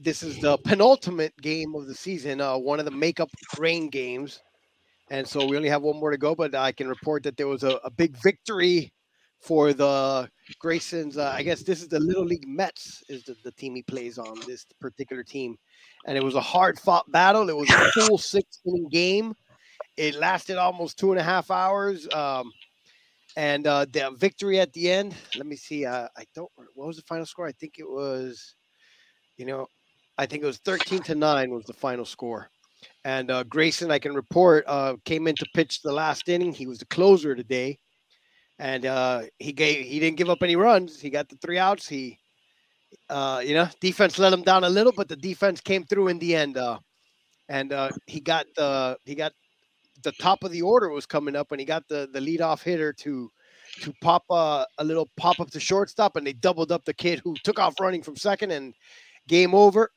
Speaker 10: This is the penultimate game of the season. Uh, one of the makeup rain games, and so we only have one more to go. But I can report that there was a, a big victory for the Graysons. Uh, I guess this is the Little League Mets is the, the team he plays on. This particular team, and it was a hard fought battle. It was a full six inning game. It lasted almost two and a half hours. Um, and uh, the victory at the end. Let me see. Uh, I don't. What was the final score? I think it was. You know, I think it was thirteen to nine was the final score. And uh, Grayson, I can report, uh, came in to pitch the last inning. He was the closer today, and uh, he gave. He didn't give up any runs. He got the three outs. He, uh, you know, defense let him down a little, but the defense came through in the end. Uh, and uh, he got the he got the top of the order was coming up, and he got the the leadoff hitter to to pop uh, a little pop up to shortstop, and they doubled up the kid who took off running from second, and game over.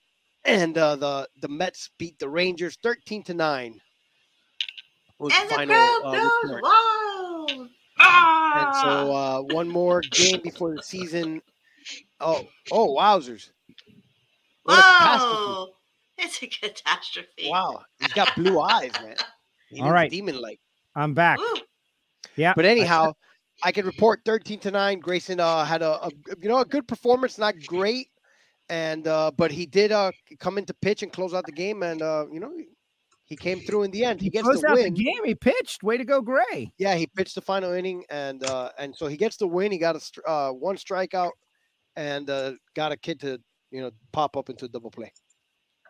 Speaker 10: And uh, the the Mets beat the Rangers thirteen to nine. Was
Speaker 6: And
Speaker 10: the final
Speaker 6: crowd goes wild.
Speaker 10: And
Speaker 6: Ah!
Speaker 10: so uh, one more game before the season. Oh, oh, wowzers! What a
Speaker 6: It's a catastrophe.
Speaker 10: Wow, he's got blue eyes, man. He
Speaker 4: All
Speaker 10: is
Speaker 4: right.
Speaker 10: demon like.
Speaker 4: I'm back.
Speaker 6: Woo.
Speaker 4: Yeah.
Speaker 10: But anyhow, I can report 13 to 9. Grayson uh, had a, a you know a good performance, not great. And uh, but he did uh, come into pitch and close out the game, and uh, you know he came through in the end. He gets the
Speaker 4: out
Speaker 10: win.
Speaker 4: the game. He pitched. Way to go, Gray.
Speaker 10: Yeah, he pitched the final inning, and uh, and so he gets the win. He got a str- uh, one strikeout, and uh, got a kid to you know pop up into a double play.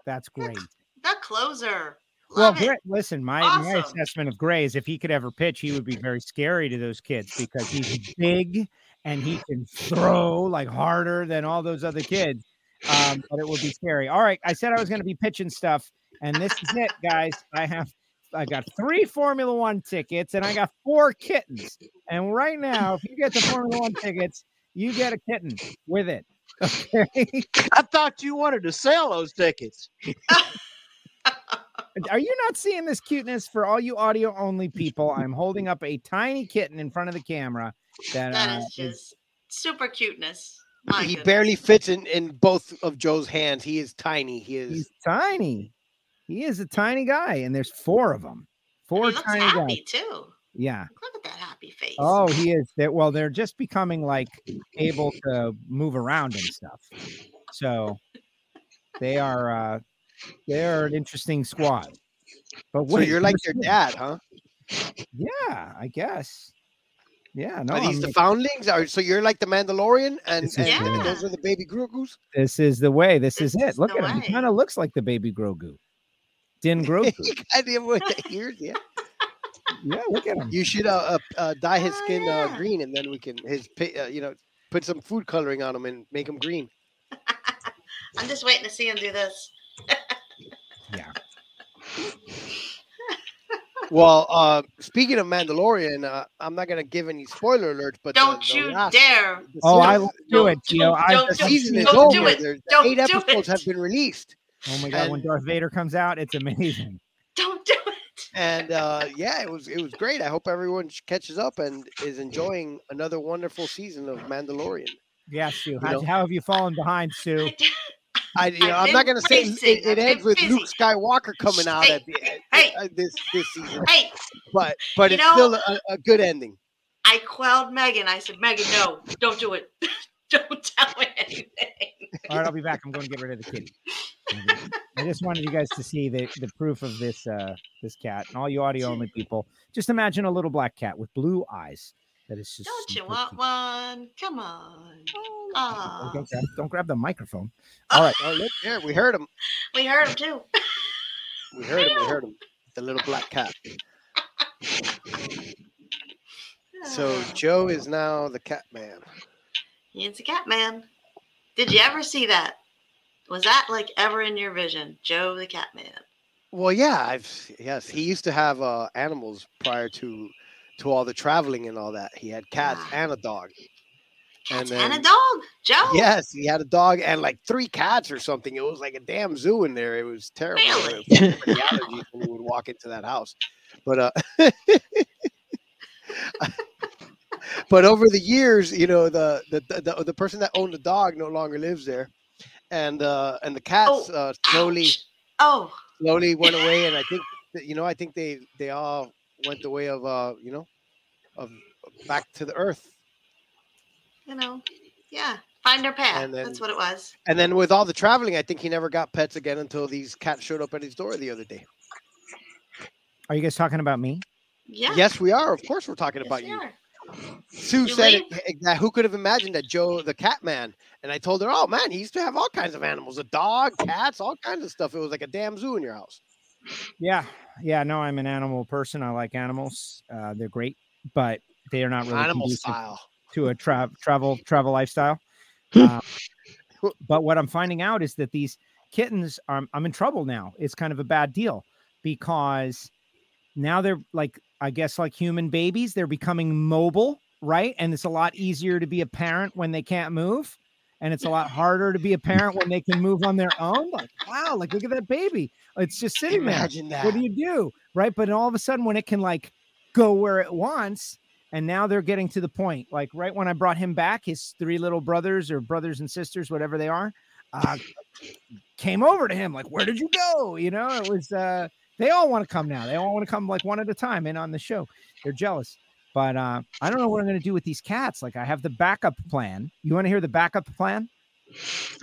Speaker 4: That's great.
Speaker 6: The closer.
Speaker 4: Well,
Speaker 6: Love it.
Speaker 4: Gray, listen, my, my assessment of Gray is if he could ever pitch, he would be very scary to those kids because he's big and he can throw like harder than all those other kids. Um, but it would be scary. All right, I said I was going to be pitching stuff, and this is it, guys. I have I got three Formula One tickets and I got four kittens. And right now, if you get the Formula One tickets, you get a kitten with it. Okay.
Speaker 7: I thought you wanted to sell those tickets.
Speaker 4: Are you not seeing this cuteness for all you audio only people? I'm holding up a tiny kitten in front of the camera that,
Speaker 6: That
Speaker 4: uh,
Speaker 6: is
Speaker 4: is-
Speaker 6: just super cuteness. My
Speaker 10: he
Speaker 6: goodness.
Speaker 10: barely fits in in both of Joe's hands. He is tiny. He is.
Speaker 4: he's tiny. He is a tiny guy, and there's four of them. Four
Speaker 6: he looks
Speaker 4: tiny
Speaker 6: happy
Speaker 4: guys.
Speaker 6: too.
Speaker 4: Yeah.
Speaker 6: Look at that happy face.
Speaker 4: Oh, he is. That well, they're just becoming like able to move around and stuff. So they are. uh They are an interesting squad. But
Speaker 10: so you're like
Speaker 4: number
Speaker 10: your dad, huh?
Speaker 4: Yeah, I guess. Yeah. No,
Speaker 10: Are these
Speaker 4: I'm
Speaker 10: the
Speaker 4: like-
Speaker 10: foundlings? Are so you're like the Mandalorian, and,
Speaker 4: This is
Speaker 10: and
Speaker 6: Yeah.
Speaker 10: those are the baby Grogu's?
Speaker 4: This is the way. This,
Speaker 6: This
Speaker 4: is it. Look
Speaker 6: the
Speaker 4: at him. He kind of looks like the baby Grogu. Din Grogu.
Speaker 10: you got him with the ears, yeah.
Speaker 4: yeah, look at him.
Speaker 10: You should uh, uh, dye his
Speaker 6: Oh,
Speaker 10: skin uh, green, and then we can his uh, you know put some food coloring on him and make him green.
Speaker 6: I'm just waiting to see him do this.
Speaker 4: Yeah.
Speaker 10: Well, uh, speaking of Mandalorian, uh, I'm not gonna give any spoiler alerts, but
Speaker 6: Don't
Speaker 10: the
Speaker 6: you
Speaker 10: last-
Speaker 6: dare.
Speaker 10: the
Speaker 4: Oh, I will do it,
Speaker 6: Don't-
Speaker 4: Gio.
Speaker 6: don't-
Speaker 4: I,
Speaker 6: don't
Speaker 10: the
Speaker 6: do
Speaker 10: season is
Speaker 6: Don't
Speaker 10: over.
Speaker 6: do it.
Speaker 10: There's
Speaker 6: Don't
Speaker 10: eight
Speaker 6: do
Speaker 10: episodes
Speaker 6: it.
Speaker 10: have been released.
Speaker 4: Oh my god, when Darth Vader comes out, it's amazing.
Speaker 6: Don't do it.
Speaker 10: And uh, yeah, it was it was great. I hope everyone catches up and is enjoying another wonderful season of Mandalorian.
Speaker 4: Yeah, Sue.
Speaker 10: You
Speaker 4: How,
Speaker 10: know-
Speaker 4: how have you fallen behind, Sue?
Speaker 10: I, you know,
Speaker 6: I've
Speaker 10: I'm not gonna say it, it, ends with
Speaker 6: busy.
Speaker 10: Luke Skywalker coming out
Speaker 6: Hey,
Speaker 10: at the end
Speaker 6: hey.
Speaker 10: uh, this this season,
Speaker 6: Hey,
Speaker 10: but but it's
Speaker 6: know-
Speaker 10: still a, a good ending.
Speaker 6: I quelled Megan. I said, Megan, no, don't do it. don't tell me anything.
Speaker 4: All right, I'll be back. I'm going to get rid of the kitty. I just wanted you guys to see the, the proof of this uh this cat and all you audio only people. Just imagine a little black cat with blue eyes. That is just
Speaker 6: Don't you want
Speaker 4: cute.
Speaker 6: one? Come on.
Speaker 4: Oh,
Speaker 6: Aw.
Speaker 4: Don't grab, don't grab the microphone. All right.
Speaker 10: Oh look there, we heard him.
Speaker 6: We heard him too.
Speaker 10: We heard him. We heard him. The little black cat. So Joe is now the cat man.
Speaker 6: He's a cat man. Did you ever see that? Was that like ever in your vision? Joe the cat man.
Speaker 10: Well, yeah, I've yes. He used to have uh, animals prior to to all the traveling and all that. He had cats
Speaker 6: Wow.
Speaker 10: and a dog.
Speaker 6: Cats
Speaker 10: and
Speaker 6: and, a dog. Joe.
Speaker 10: yes, he had a dog and like three cats or something. It was like a damn zoo in there. It was terrible.
Speaker 6: Really?
Speaker 10: It was for the allergies when you would walk into that house. But uh, but over the years, you know, the the, the the person that owned the dog no longer lives there, and uh, and the cats
Speaker 6: Oh,
Speaker 10: uh, slowly
Speaker 6: Ouch. Oh,
Speaker 10: slowly went away, and I think you know I think they they all went the way of uh you know of back to the earth,
Speaker 6: you know, yeah. Find their path.
Speaker 10: And then-
Speaker 6: That's what it was.
Speaker 10: and then with all the traveling, I think he never got pets again until these cats showed up at his door the other day.
Speaker 4: Are you guys talking about me?
Speaker 6: Yeah.
Speaker 10: Yes, we are. Of course, we're talking
Speaker 6: yes,
Speaker 10: about
Speaker 6: we
Speaker 10: you.
Speaker 6: are.
Speaker 10: Sue
Speaker 6: You
Speaker 10: said it, that who could have imagined that Joe the cat man? And I told her, oh man, he used to have all kinds of animals, a dog, cats, all kinds of stuff. It was like a damn zoo in your house.
Speaker 4: Yeah, yeah. No, I'm an animal person. I like animals. Uh, they're great, but they are not really
Speaker 10: Animal style.
Speaker 4: to a tra- travel travel lifestyle. Um, but what I'm finding out is that these kittens are I'm in trouble now. It's kind of a bad deal because now they're like I guess like human babies, they're becoming mobile, right? And it's a lot easier to be a parent when they can't move. And it's a lot harder to be a parent when they can move on their own. Like, wow, like look at that baby. It's just sitting there.
Speaker 10: Imagine that.
Speaker 4: What do you do? Right. But all of a sudden, when it can like go where it wants, and now they're getting to the point. Like right when I brought him back, his three little brothers or brothers and sisters, whatever they are, uh, came over to him like, "Where did you go?" You know, it was. uh They all want to come now. They all want to come like one at a time in on the show. They're jealous. But uh, I don't know what I'm going to do with these cats. Like I have the backup plan. You want to hear the backup plan?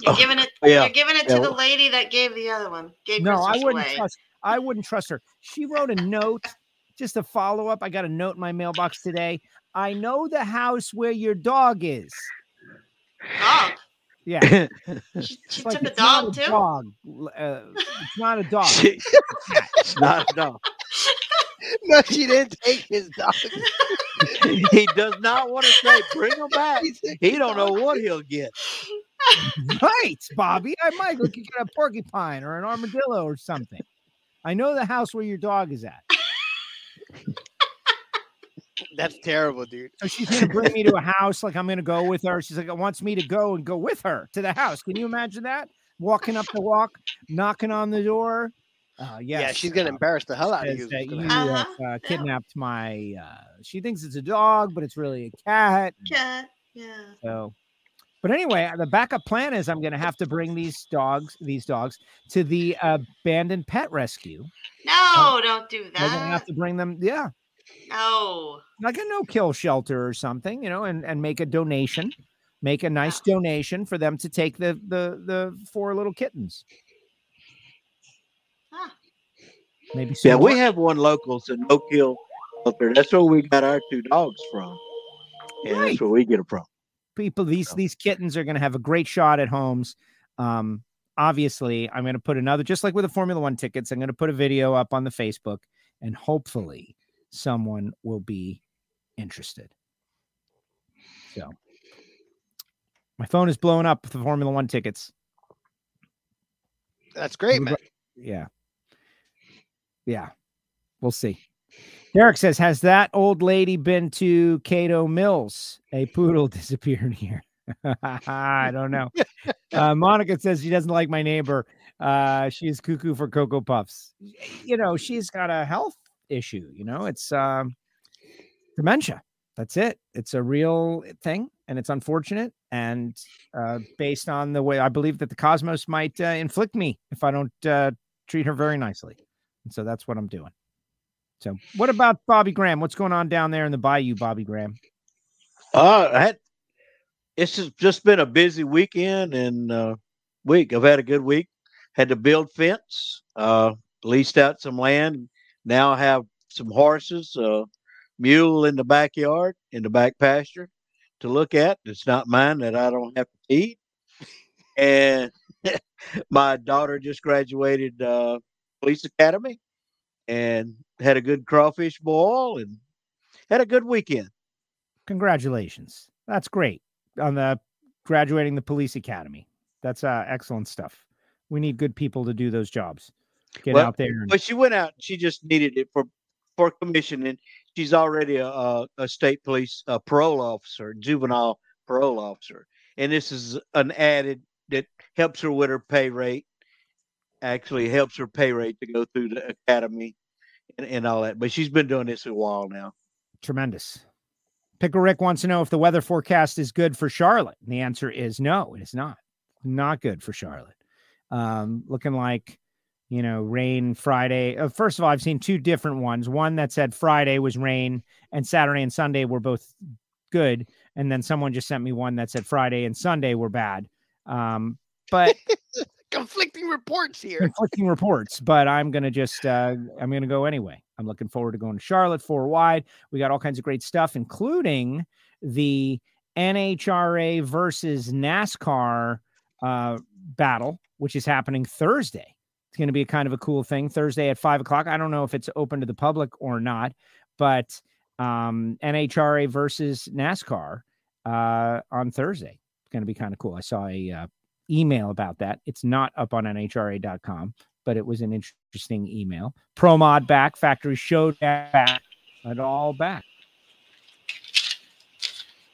Speaker 6: You're giving it.
Speaker 7: yeah.
Speaker 6: You're giving it
Speaker 7: Yeah,
Speaker 6: to the lady that gave the other one. Gave
Speaker 4: No, I wouldn't
Speaker 6: away.
Speaker 4: trust. I wouldn't trust her. She wrote a note, just a follow up. I got a note in my mailbox today. I know the house where your dog is.
Speaker 6: Dog.
Speaker 4: Yeah,
Speaker 6: She, she
Speaker 4: like
Speaker 6: took a
Speaker 4: it's not
Speaker 6: dog
Speaker 4: a
Speaker 6: too.
Speaker 4: dog. Uh, it's not a dog.
Speaker 7: it's not no.
Speaker 10: No, she didn't take his dog.
Speaker 7: he does not want to say bring him back.
Speaker 10: He
Speaker 7: He don't know what he'll get.
Speaker 4: right, Bobby. I might look. You get a porcupine or an armadillo or something. I know the house where your dog is at.
Speaker 10: That's terrible, dude.
Speaker 4: So she's gonna bring me to a house. Like I'm gonna go with her. She's like, wants me to go and go with her to the house. Can you imagine that? Walking up the walk, knocking on the door. Uh, yes.
Speaker 10: Yeah, she's gonna
Speaker 4: uh,
Speaker 10: embarrass the hell out of
Speaker 4: says
Speaker 10: you. is
Speaker 4: that
Speaker 10: what's
Speaker 4: you
Speaker 10: gonna
Speaker 4: have,
Speaker 6: Uh-huh,
Speaker 4: uh,
Speaker 6: yeah.
Speaker 4: kidnapped my. Uh, she thinks it's a dog, but it's really a cat.
Speaker 6: Cat. Yeah.
Speaker 4: So, but anyway, the backup plan is I'm going to have to bring these dogs, these dogs, to the abandoned pet rescue.
Speaker 6: No, don't do that.
Speaker 4: We're going to have to bring them, yeah,
Speaker 6: No.
Speaker 4: like a no kill shelter or something, you know, and and make a donation, make a nice donation for them to take the the the four little kittens.
Speaker 6: Huh.
Speaker 4: Maybe
Speaker 7: Yeah,
Speaker 4: some
Speaker 7: we
Speaker 4: more-
Speaker 7: have one local, so no kill shelter. That's where we got our two dogs from. And
Speaker 4: Right.
Speaker 7: that's where we get them from.
Speaker 4: people these these kittens are going to have a great shot at homes um obviously i'm going to put another just like with the formula one tickets i'm going to put a video up on the facebook and hopefully someone will be interested. So my phone is blowing up with the formula one tickets.
Speaker 10: That's great, man.
Speaker 4: yeah. Yeah. We'll see. Derek says has that old lady been to cato mills? A poodle disappeared here. I don't know. Uh, monica says she doesn't like my neighbor. Uh, she's cuckoo for Cocoa Puffs. You know, she's got a health issue. You know, it's um, dementia. That's it. It's a real thing, and it's unfortunate. And uh, based on the way I believe that the cosmos might uh, inflict me if I don't uh, treat her very nicely. And so that's what I'm doing. So, what about Bobby Graham? What's going on down there in the bayou, Bobby Graham?
Speaker 7: Uh, I had, it's just, just been a busy weekend and uh, week. I've had a good week. Had to build fence, uh, leased out some land. Now I have some horses, uh, mule in the backyard, in the back pasture to look at. It's not mine that I don't have to feed. And my daughter just graduated uh, police academy and had a good crawfish boil and had a good weekend.
Speaker 4: Congratulations. That's great on the graduating the police academy. That's uh, excellent stuff. We need good people to do those jobs. Get
Speaker 7: Well,
Speaker 4: out there. And,
Speaker 7: But she went out. She just needed it for for commission, and she's already a, a, a state police a parole officer, juvenile parole officer, and this is an added that helps her with her pay rate. Actually, helps her pay rate to go through the academy and, and all that. But she's been doing this a while now.
Speaker 4: Tremendous. Pickle Rick wants to know if the weather forecast is good for Charlotte. And the answer is no, it is not. Not good for Charlotte. Um, looking like, you know, rain Friday. Uh, first of all, I've seen two different ones. One that said Friday was rain and Saturday and Sunday were both good. And then someone just sent me one that said Friday and Sunday were bad. Um, but
Speaker 10: Conflicting reports here.
Speaker 4: conflicting reports, but I'm gonna just uh I'm gonna go anyway. I'm looking forward to going to Charlotte four wide. We got all kinds of great stuff, including the NHRA versus NASCAR uh battle, which is happening Thursday. It's gonna be a kind of a cool thing. Thursday at five o'clock. I don't know if it's open to the public or not, but um NHRA versus NASCAR uh on Thursday. It's gonna be kind of cool. I saw a uh, email about that. It's not up on nhra.com, but it was an interesting email. ProMod back, factory showed back, it all back.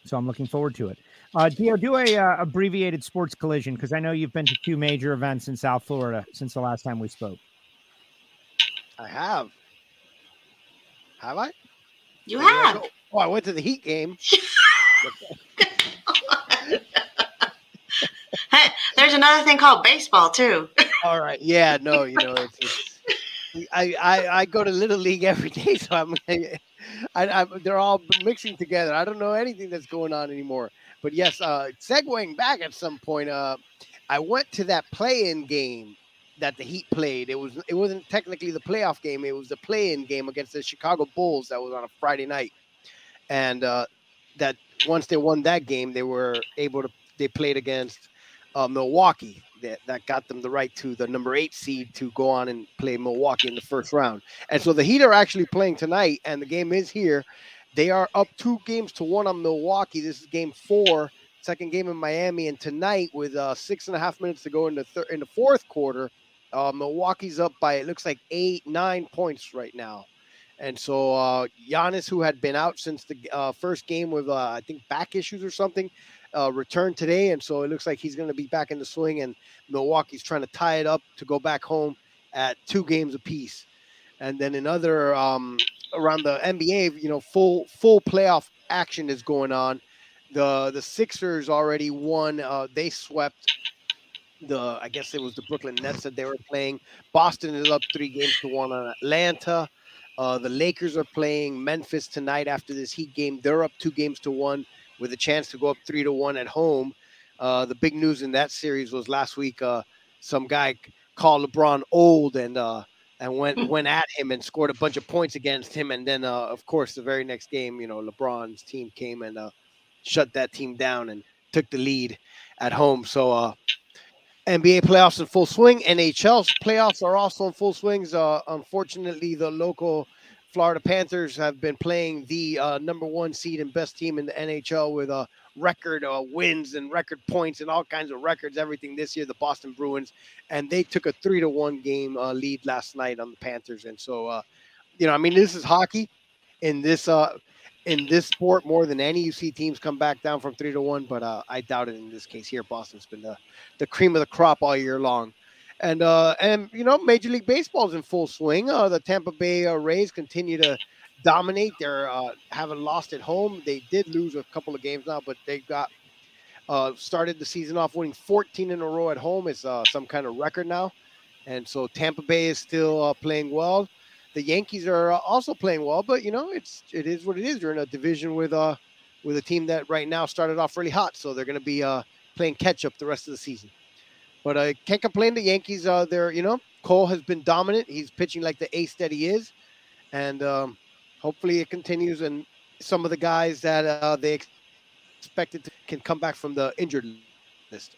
Speaker 4: So I'm looking forward to it. Uh, Dio, do a uh, abbreviated sports collision because I know you've been to two major events in South Florida since the last time we spoke.
Speaker 10: I have. Have I?
Speaker 6: You
Speaker 10: Where did I
Speaker 6: have.
Speaker 10: Oh, I went to the Heat game.
Speaker 6: Hey, there's another thing called baseball too.
Speaker 10: All right. Yeah. No. You know, it's, it's, I, I I go to little league every day, so I'm. I, I, they're all mixing together. I don't know anything that's going on anymore. But yes, uh, segueing back at some point, uh, I went to that play-in game that the Heat played. It was it wasn't technically the playoff game. It was the play-in game against the Chicago Bulls that was on a Friday night, and uh, that once they won that game, they were able to. They played against uh, Milwaukee. That, that got them the right to the number eight seed to go on and play Milwaukee in the first round. And so the Heat are actually playing tonight, and the game is here. They are up two games to one on Milwaukee. This is game four, second game in Miami. And tonight, with uh, six and a half minutes to go in the third in the fourth quarter, uh, Milwaukee's up by it looks like eight, nine points right now. And so uh, Giannis, who had been out since the uh, first game with uh, I think back issues or something, uh, returned today, and so it looks like he's going to be back in the swing. And Milwaukee's trying to tie it up to go back home at two games apiece. And then another um, around the NBA, you know, full full playoff action is going on. The the Sixers already won. Uh, they swept the I guess it was the Brooklyn Nets that they were playing. Boston is up three games to one on Atlanta. Uh, the Lakers are playing Memphis tonight after this Heat game. They're up two games to one with a chance to go up three to one at home. Uh, the big news in that series was last week. Uh, some guy called LeBron old and uh, and went went at him and scored a bunch of points against him. And then, uh, of course, the very next game, you know, LeBron's team came and uh, shut that team down and took the lead at home. So uh, NBA playoffs in full swing. NHL playoffs are also in full swings. Uh, unfortunately, the local Florida Panthers have been playing the uh, number one seed and best team in the NHL with a record uh, wins and record points and all kinds of records, everything this year. The Boston Bruins, and they took a three to one game uh, lead last night on the Panthers. And so, uh, you know, I mean, this is hockey. In this uh, in this sport, more than any, you see teams come back down from three to one. But uh, I doubt it in this case here. Boston's been the the cream of the crop all year long. And uh, and you know, Major League Baseball is in full swing. Uh, the Tampa Bay uh, Rays continue to dominate. They're uh, haven't lost at home. They did lose a couple of games now, but they've got uh, started the season off winning 14 in a row at home. It's uh, some kind of record now, and so Tampa Bay is still uh, playing well. The Yankees are uh, also playing well, but you know it's it is what it is. You're in a division with uh with a team that right now started off really hot, so they're going to be uh, playing catch up the rest of the season. But I can't complain. The Yankees, uh, they're you know Cole has been dominant. He's pitching like the ace that he is, and um, hopefully it continues. And some of the guys that uh, they expected to, can come back from the injured list.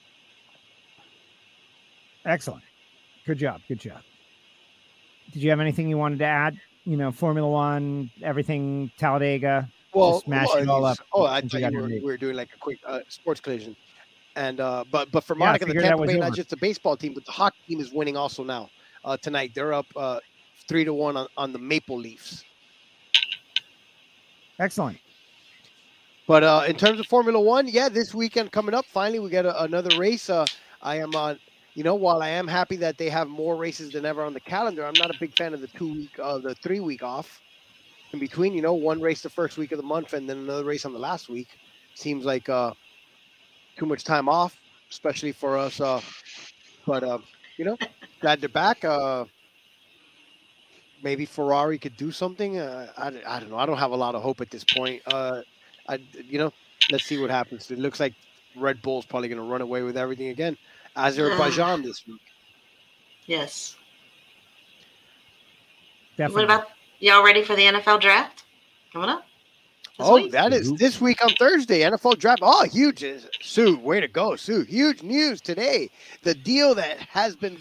Speaker 4: Excellent. Good job. Good job. Did you have anything you wanted to add? You know, Formula One, everything, Talladega.
Speaker 10: Well,
Speaker 4: smash
Speaker 10: well,
Speaker 4: it all up.
Speaker 10: Oh, I thought you were, we were doing like a quick uh, sports collision. And uh, but but for
Speaker 4: Yeah,
Speaker 10: Monica, the
Speaker 4: figured
Speaker 10: Tampa Bay, not just the baseball team, but the hockey team is winning also now. Uh, tonight they're up uh, three to one on, on the Maple Leafs.
Speaker 4: Excellent.
Speaker 10: But uh, in terms of Formula One, yeah, this weekend coming up, finally we get a, another race. Uh, I am on. You know, while I am happy that they have more races than ever on the calendar, I'm not a big fan of the two week, uh, the three week off in between. You know, one race the first week of the month and then another race on the last week. Seems like uh, too much time off, especially for us. Uh, but uh, you know, glad they're back. Uh, maybe Ferrari could do something. Uh, I, I don't know. I don't have a lot of hope at this point. Uh, I, you know, let's see what happens. It looks like Red Bull's probably going to run away with everything again. Azerbaijan this week.
Speaker 6: Yes.
Speaker 4: Definitely.
Speaker 6: What about y'all ready for the NFL draft coming up? This
Speaker 10: Oh,
Speaker 6: week?
Speaker 10: that is this week on Thursday, NFL draft. Oh, huge. Uh, Sue, way to go, Sue. Huge news today. The deal that has been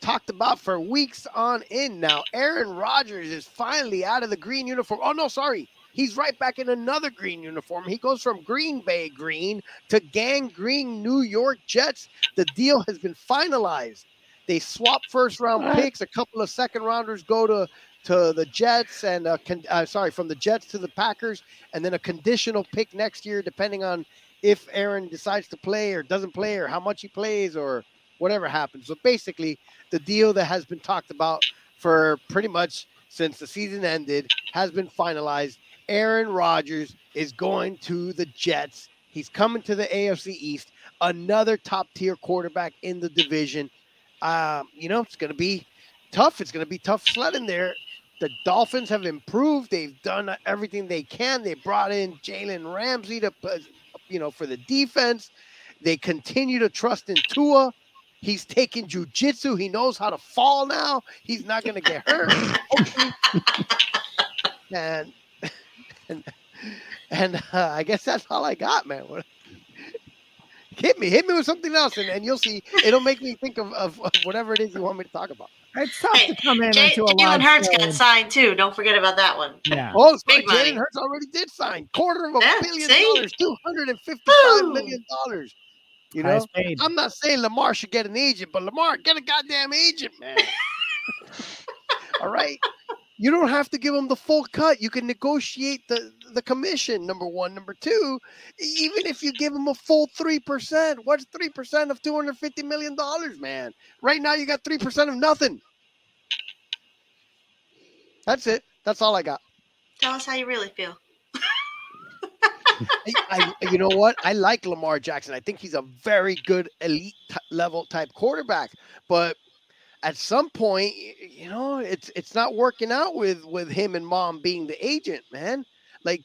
Speaker 10: talked about for weeks on end now. Aaron Rodgers is finally out of the green uniform. Oh, no, sorry. He's right back in another green uniform. He goes from Green Bay green to gang green New York Jets. The deal has been finalized. They swap first round picks. A couple of second rounders go to to the Jets and uh, con- uh, sorry from the Jets to the Packers, and then a conditional pick next year, depending on if Aaron decides to play or doesn't play or how much he plays or whatever happens. So basically, the deal that has been talked about for pretty much since the season ended has been finalized. Aaron Rodgers is going to the Jets. He's coming to the AFC East, another top tier quarterback in the division. Um, you know, it's going to be tough. It's going to be tough sledding there. The Dolphins have improved. They've done everything they can. They brought in Jalen Ramsey to, uh, you know, for the defense. They continue to trust in Tua. He's taking jujitsu. He knows how to fall now. He's not going to get hurt. and and, and uh, I guess that's all I got, man. Hit me, hit me with something else, and, and you'll see. It'll make me think of, of, of whatever it is you want me to talk about.
Speaker 4: It's tough
Speaker 6: Hey,
Speaker 4: to come in
Speaker 6: Jay-
Speaker 4: into a
Speaker 6: Jalen Hurts got signed too. Don't forget about that one.
Speaker 4: Yeah.
Speaker 10: Oh, sorry,
Speaker 6: Big money.
Speaker 10: Jalen Hurts already did sign quarter of a
Speaker 6: Yeah,
Speaker 10: billion
Speaker 6: see?
Speaker 10: dollars, two hundred and fifty-five
Speaker 6: Woo!
Speaker 10: million dollars. You know,
Speaker 4: Highest paid.
Speaker 10: I'm not saying Lamar should get an agent, but Lamar get a goddamn agent, man. All right, you don't have to give them the full cut. You can negotiate the the commission. Number one, number two, even if you give them a full three percent, what's three percent of two hundred fifty million dollars, man? Right now, you got three percent of nothing. That's it. That's all I got.
Speaker 6: Tell us how you really feel.
Speaker 10: I, I, you know what? I like Lamar Jackson. I think he's a very good elite t- level type quarterback. But at some point, you know, it's it's not working out with with him and mom being the agent, man. Like,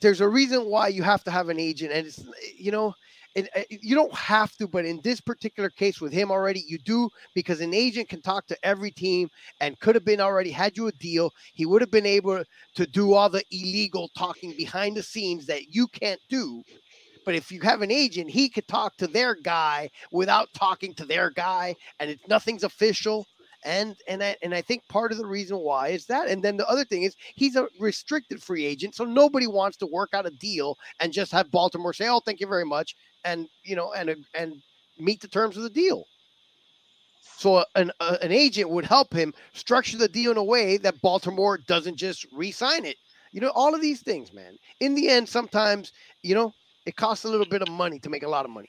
Speaker 10: there's a reason why you have to have an agent, and it's you know. It, uh, you don't have to, but in this particular case with him already, you do because an agent can talk to every team and could have been already had you a deal. He would have been able to do all the illegal talking behind the scenes that you can't do. But if you have an agent, he could talk to their guy without talking to their guy, and it's nothing's official. And and I, and I think part of the reason why is that. And then the other thing is he's a restricted free agent, so nobody wants to work out a deal and just have Baltimore say, "Oh, thank you very much," and you know, and and meet the terms of the deal. So an an agent would help him structure the deal in a way that Baltimore doesn't just re-sign it. You know, all of these things, man. In the end, sometimes you know it costs a little bit of money to make a lot of money.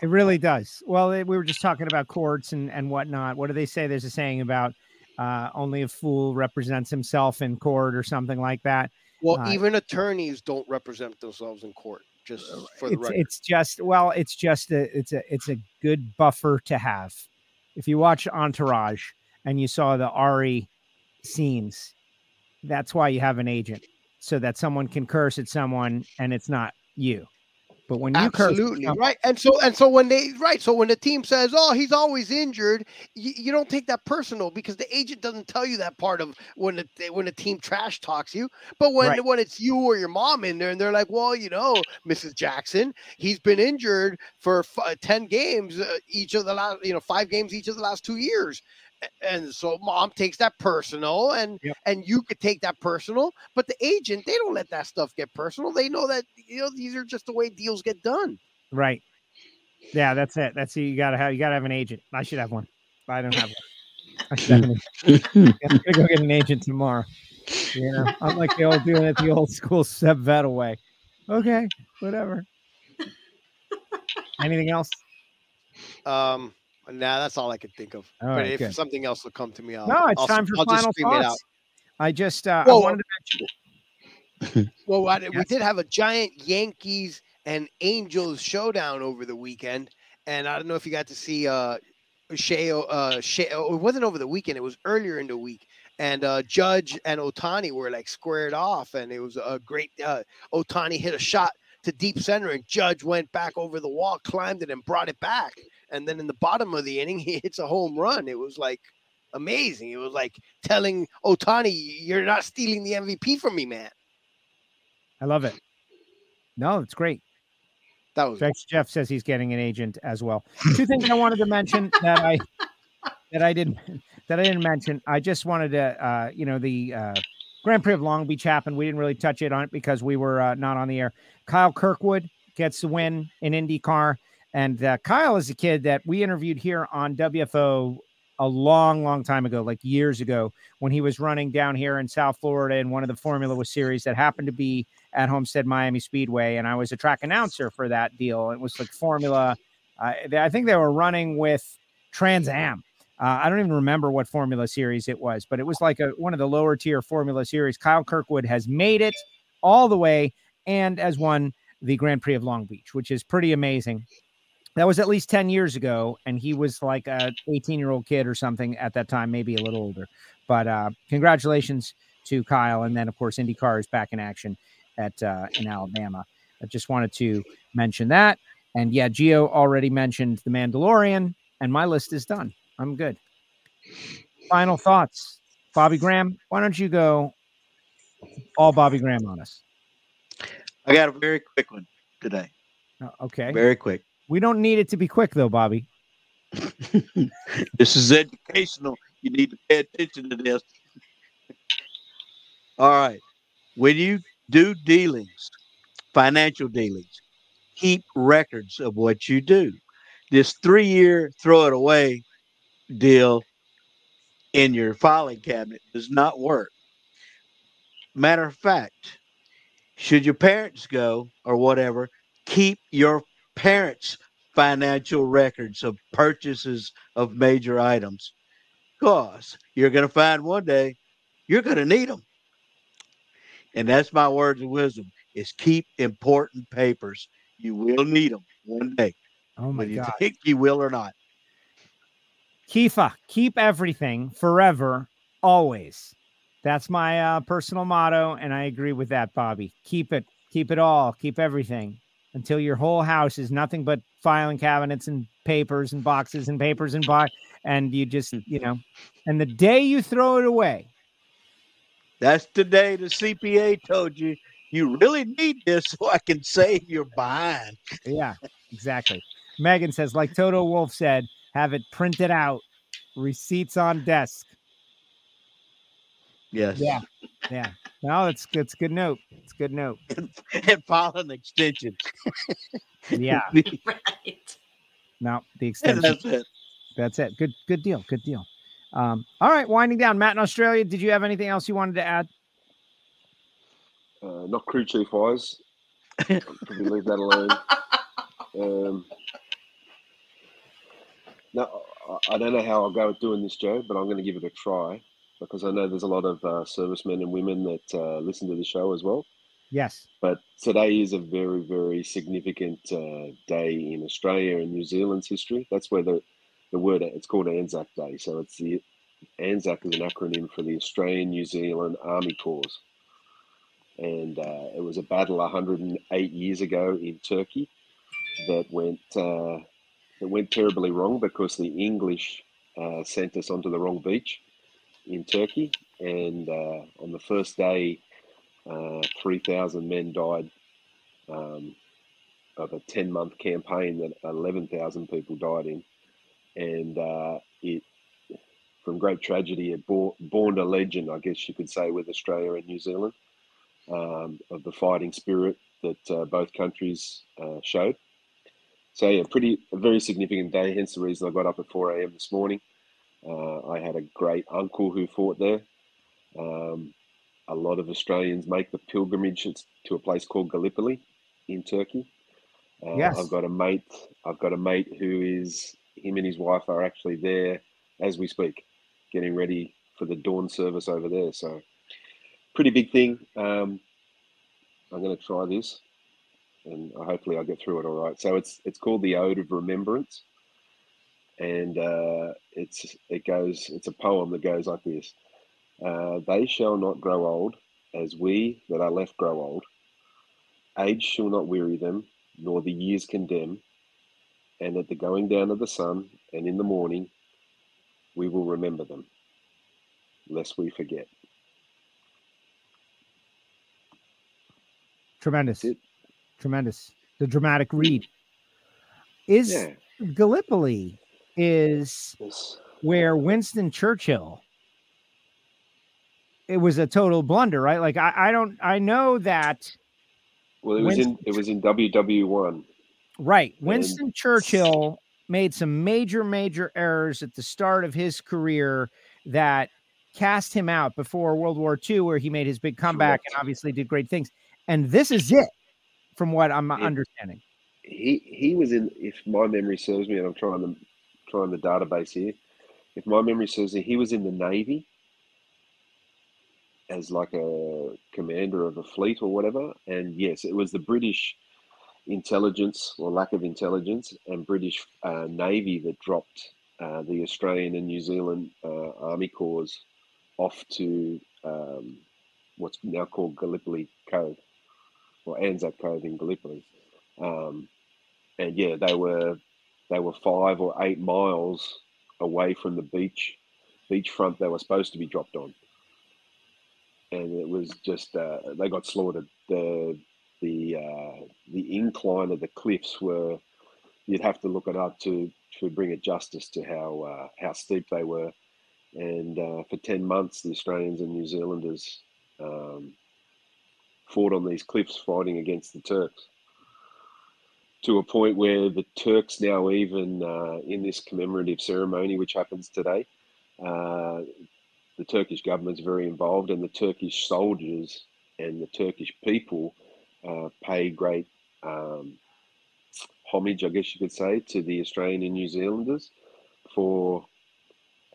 Speaker 4: It really does. Well, it, we were just talking about courts and and whatnot. What do they say? There's a saying about uh, only a fool represents himself in court or something like that.
Speaker 10: Well,
Speaker 4: Uh,
Speaker 10: even attorneys don't represent themselves in court. Just for the
Speaker 4: it's,
Speaker 10: record.
Speaker 4: it's just well, it's just a it's a it's a good buffer to have. If you watch Entourage and you saw the Ari scenes, that's why you have an agent, so that someone can curse at someone and it's not you. But when you
Speaker 10: Absolutely
Speaker 4: someone-
Speaker 10: right, and so and so when they right, so when the team says, "Oh, he's always injured," you, you don't take that personal because the agent doesn't tell you that part of when the when the team trash talks you. But when
Speaker 4: Right.
Speaker 10: when it's you or your mom in there, and they're like, "Well, you know, Mrs. Jackson, he's been injured for f- ten games uh, each of the last, you know, five games each of the last two years." A- And so mom takes that personal, and
Speaker 4: Yep.
Speaker 10: and you could take that personal, but the agent they don't let that stuff get personal. They know that you know these are just the way deals get done.
Speaker 4: Right. Yeah, that's it. That's you gotta have you gotta have an agent. I should have one. I don't have one. I should have an agent. I'm gonna go get an agent tomorrow. You know, I'm like the old doing it the old school Seb Vettel away Okay, whatever. Anything else?
Speaker 10: Um, nah, that's all I could think of.
Speaker 4: All
Speaker 10: but
Speaker 4: right,
Speaker 10: if
Speaker 4: good.
Speaker 10: something else will come to me, I'll,
Speaker 4: no, it's
Speaker 10: I'll,
Speaker 4: time for
Speaker 10: I'll just
Speaker 4: final
Speaker 10: it out.
Speaker 4: thoughts. I just uh,
Speaker 10: Whoa,
Speaker 4: I wanted to mention
Speaker 10: Well, I, we did have a giant Yankees and Angels showdown over the weekend, and I don't know if you got to see uh Shea. Uh, Shea. oh, It wasn't over the weekend; it was earlier in the week. And uh, Judge and Ohtani were like squared off, and it was a great. Uh, Ohtani hit a shot to deep center, and Judge went back over the wall, climbed it, and brought it back. And then in the bottom of the inning, he hits a home run. It was like amazing. It was like telling Ohtani, "You're not stealing the MVP from me, man."
Speaker 4: I love it. No, it's great.
Speaker 10: That was
Speaker 4: Jeff, Jeff says he's getting an agent as well. Two things I wanted to mention that I that I didn't that I didn't mention. I just wanted to, uh, you know, the uh, Grand Prix of Long Beach happened. We didn't really touch it on it because we were uh, not on the air. Kyle Kirkwood gets the win in IndyCar, and uh, Kyle is a kid that we interviewed here on WFO a long, long time ago, like years ago, when he was running down here in South Florida in one of the Formula One series that happened to be at Homestead Miami Speedway, and I was a track announcer for that deal. It was like Formula. Uh, I think they were running with Trans Am. Uh, I don't even remember what Formula series it was, but it was like a one of the lower tier Formula series. Kyle Kirkwood has made it all the way and has won the Grand Prix of Long Beach, which is pretty amazing. That was at least 10 years ago, and he was like a 18 year old kid or something at that time, maybe a little older. But uh, congratulations to Kyle. And then, of course, IndyCar is back in action at uh, in Alabama. I just wanted to mention that. And yeah, Gio already mentioned the Mandalorian, and my list is done. I'm good. Final thoughts, Bobby Graham. Why don't you go all Bobby Graham on us?
Speaker 7: I got a very quick one today.
Speaker 4: Uh, Okay.
Speaker 7: Very quick.
Speaker 4: We don't need it to be quick though, Bobby.
Speaker 7: This is educational. You need to pay attention to this. All right. When you do dealings, financial dealings, keep records of what you do. This three year throw it away deal in your filing cabinet does not work. Matter of fact, should your parents go or whatever, keep your parents' financial records of purchases of major items because you're going to find one day you're going to need them. And that's my words of wisdom is keep important papers. You will need them one day,
Speaker 4: Oh my
Speaker 7: whether you
Speaker 4: god.
Speaker 7: think you will or not.
Speaker 4: Kifa, keep everything forever, always. That's my uh, personal motto, and I agree with that, Bobby. Keep it, keep it all, keep everything until your whole house is nothing but filing cabinets and papers and boxes and papers and box, and you just, hmm. you know, and the day you throw it away,
Speaker 7: That's the day the CPA told you you really need this so I can save your behind.
Speaker 4: yeah, exactly. Megan says, like Toto Wolff said, have it printed out, receipts on desk.
Speaker 7: Yes.
Speaker 4: Yeah, yeah. No, it's it's good note. It's good note.
Speaker 7: and file an extension.
Speaker 4: Yeah.
Speaker 6: Right.
Speaker 4: No, the
Speaker 7: and
Speaker 4: extension.
Speaker 7: that's it.
Speaker 4: That's it. Good, good deal. Good deal. Um, all right, winding down. Matt in Australia, did you have anything else you wanted to add?
Speaker 9: Uh, not crew chief wise. Probably leave that alone. Um, No, I- I don't know how I'll go at doing this, Joe, but I'm going to give it a try because I know there's a lot of uh, servicemen and women that uh, listen to the show as well.
Speaker 4: Yes.
Speaker 9: But today is a very, very significant uh, day in Australia and New Zealand's history. That's where the, the word it's called Anzac Day. So it's the Anzac is an acronym for the Australian New Zealand Army Corps, and uh, it was a battle 108 years ago in Turkey that went uh, that went terribly wrong because the English uh, sent us onto the wrong beach in Turkey, and uh, on the first day, uh, 3,000 men died um, of a 10 month campaign that 11,000 people died in. And uh, it, from great tragedy, it bore, born a legend, I guess you could say, with Australia and New Zealand um, of the fighting spirit that uh, both countries uh, showed. So, yeah, pretty, a very significant day, hence the reason I got up at 4 a.m. this morning. Uh, I had a great uncle who fought there. Um, a lot of Australians make the pilgrimage to a place called Gallipoli in Turkey. Uh,
Speaker 4: Yes.
Speaker 9: I've got a mate. I've got a mate who is him and his wife are actually there as we speak, getting ready for the dawn service over there. So, pretty big thing. Um, I'm going to try this, and hopefully I'll get through it all right. So it's it's called the Ode of Remembrance, and uh, it's it goes. It's a poem that goes like this. Uh, they shall not grow old, as we that are left grow old. Age shall not weary them, nor the years condemn. And at the going down of the sun, and in the morning, we will remember them, lest we forget.
Speaker 4: Tremendous. Tremendous. The dramatic read. Is
Speaker 9: Yeah.
Speaker 4: Gallipoli is where Winston Churchill it was a total blunder, right? Like I, I don't I know that
Speaker 9: Well, it was in it was in WW one.
Speaker 4: Right. Winston Churchill made some major, major errors at the start of his career that cast him out before World War II, where he made his big comeback and obviously did great things. And this is it, from what I'm understanding.
Speaker 9: He he was in. If my memory serves me, and I'm trying the trying the database here. If my memory serves me, he was in the Navy as like a commander of a fleet or whatever. And yes, it was the British intelligence or lack of intelligence and British uh, Navy that dropped uh, the Australian and New Zealand uh, Army Corps off to um, what's now called Gallipoli Cove or Anzac Cove in Gallipoli. Um, and yeah, they were they were five or eight miles away from the beach beachfront they were supposed to be dropped on and it was just uh, they got slaughtered. The the uh, the incline of the cliffs were you'd have to look it up to to bring it justice to how uh, how steep they were. And uh, for ten months, the Australians and New Zealanders um, fought on these cliffs, fighting against the Turks. To a point where the Turks now even uh, in this commemorative ceremony, which happens today, uh, the Turkish government's very involved, and the Turkish soldiers and the Turkish people uh, pay great um, homage, I guess you could say, to the Australian and New Zealanders for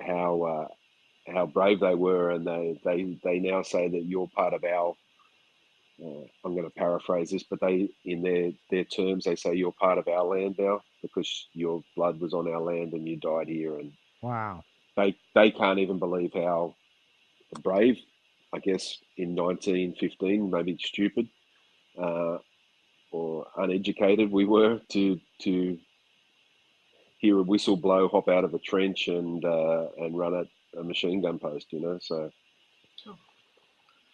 Speaker 9: how uh, how brave they were, and they they they now say that you're part of our. Uh, I'm going to paraphrase this, but they, in their their terms, they say you're part of our land now because your blood was on our land and you died here, and
Speaker 4: Wow.
Speaker 9: they they can't even believe how brave, I guess, in 1915, maybe stupid uh, or uneducated we were to to hear a whistle blow, hop out of a trench, and uh, and run at a machine gun post. You know, so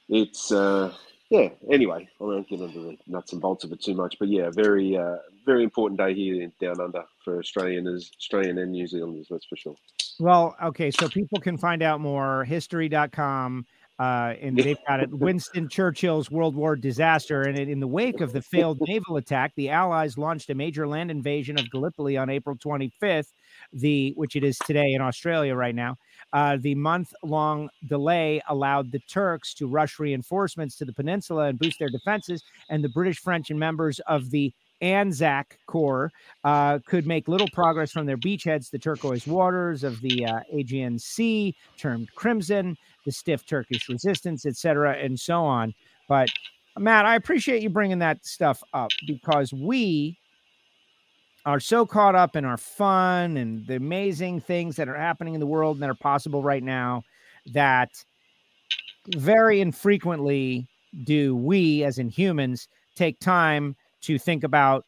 Speaker 9: it's uh, yeah. Anyway, I won't get into the nuts and bolts of it too much, but yeah, very uh, very important day here in Down Under for Australians, Australian and New Zealanders. That's for sure.
Speaker 4: Well, okay, so people can find out more history.com uh and they've got it Winston Churchill's World War disaster and in the wake of the failed naval attack the allies launched a major land invasion of Gallipoli on April 25th the which it is today in Australia right now uh, the month long delay allowed the Turks to rush reinforcements to the peninsula and boost their defenses and the British French and members of the Anzac Corps uh, could make little progress from their beachheads. The turquoise waters of the uh, Aegean Sea, termed crimson, the stiff Turkish resistance, etc., and so on. But Matt, I appreciate you bringing that stuff up because we are so caught up in our fun and the amazing things that are happening in the world and that are possible right now that very infrequently do we as in humans take time to think about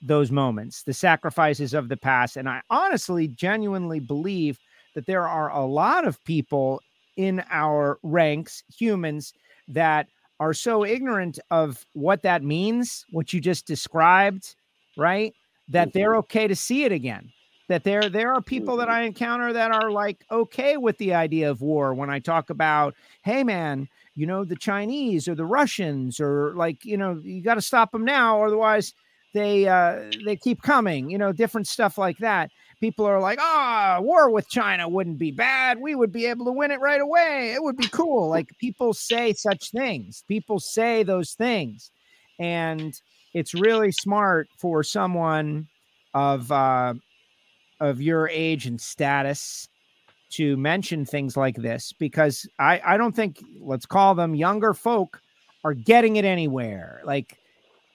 Speaker 4: those moments the sacrifices of the past. And i honestly genuinely believe that there are a lot of people in our ranks humans that are so ignorant of what that means what you just described right that they're okay to see it again that there there are people that I encounter that are like okay with the idea of war when I talk about hey man you know the Chinese or the Russians or like you know you got to stop them now otherwise they uh they keep coming you know different stuff like that. People are like ah war with China wouldn't be bad. We would be able to win it right away. It would be cool. Like people say such things. People say those things. And it's really smart for someone of uh, of your age and status to mention things like this because I, I don't think let's call them younger folk are getting it anywhere. Like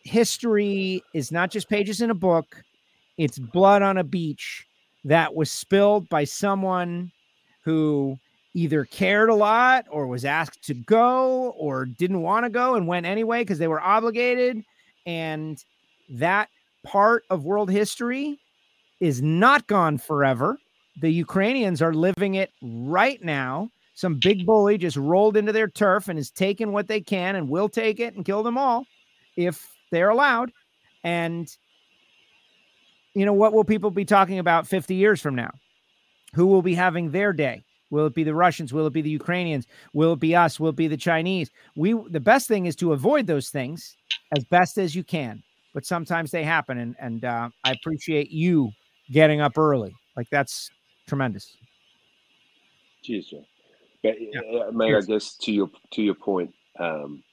Speaker 4: history is not just pages in a book, it's blood on a beach that was spilled by someone who either cared a lot or was asked to go or didn't want to go and went anyway because they were obligated and that part of world history is not gone forever. The Ukrainians are living it right now. Some big bully just rolled into their turf and is taking what they can and will take it and kill them all if they're allowed. And, you know, what will people be talking about 50 years from now? Who will be having their day? Will it be the Russians? Will it be the Ukrainians? Will it be us? Will it be the Chinese? We the best thing is to avoid those things as best as you can. But sometimes they happen, and and uh, I appreciate you getting up early. Like that's tremendous.
Speaker 9: Cheers, Joe. But uh, mate, I guess to your to your point, um,